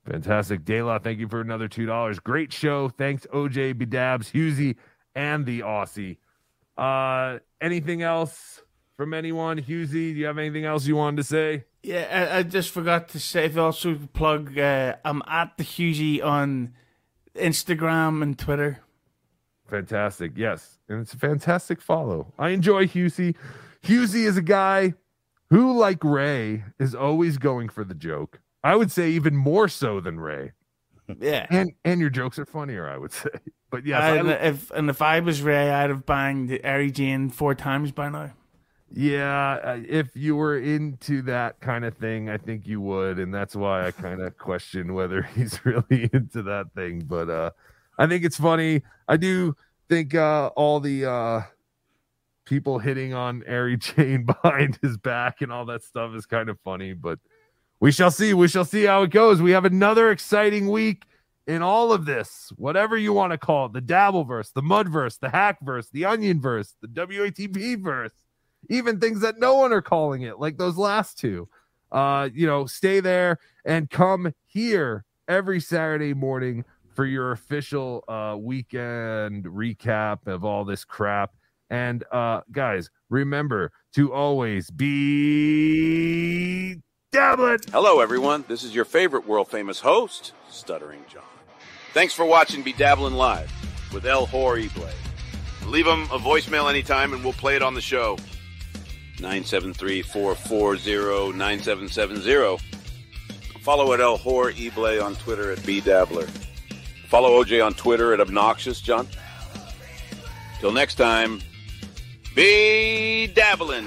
Fantastic. Dayla, thank you for another $2. Great show. Thanks, OJ, Bedabs, Hughezy, and the Aussie. Uh, anything else from anyone? Hughezy, do you have anything else you wanted to say? Yeah, I, I just forgot to say, if you also plug, uh, I'm at the Hughie on Instagram and Twitter. Fantastic. Yes. And it's a fantastic follow. I enjoy Hughezy. Hughezy is a guy who, like Ray, is always going for the joke. I would say even more so than Ray. Yeah. And and your jokes are funnier, I would say. But yeah, I- I- if and if I was Ray, I'd have banged Ari Jane four times by now. Yeah, uh, if you were into that kind of thing, I think you would, and that's why I kind of question whether he's really into that thing. But uh, I think it's funny. I do think uh, all the uh, people hitting on Ari Jane behind his back and all that stuff is kind of funny. But we shall see. We shall see how it goes. We have another exciting week in all of this, whatever you want to call it the Dabbleverse, the Mudverse, the Hackverse, the Onionverse, the WATP verse even things that no one are calling it, like those last two. Uh, you know, stay there and come here every Saturday morning for your official uh weekend recap of all this crap. And uh guys, remember to always be dabbling. Hello, everyone. This is your favorite world famous host, Stuttering John. Thanks for watching BeDabblin Live with El Horrible. Leave him a voicemail anytime and we'll play it on the show. 973-440-9770. Follow at El Horrible on Twitter at BeDabbler. Follow OJ on Twitter at Obnoxious John. Till next time, be dabbling.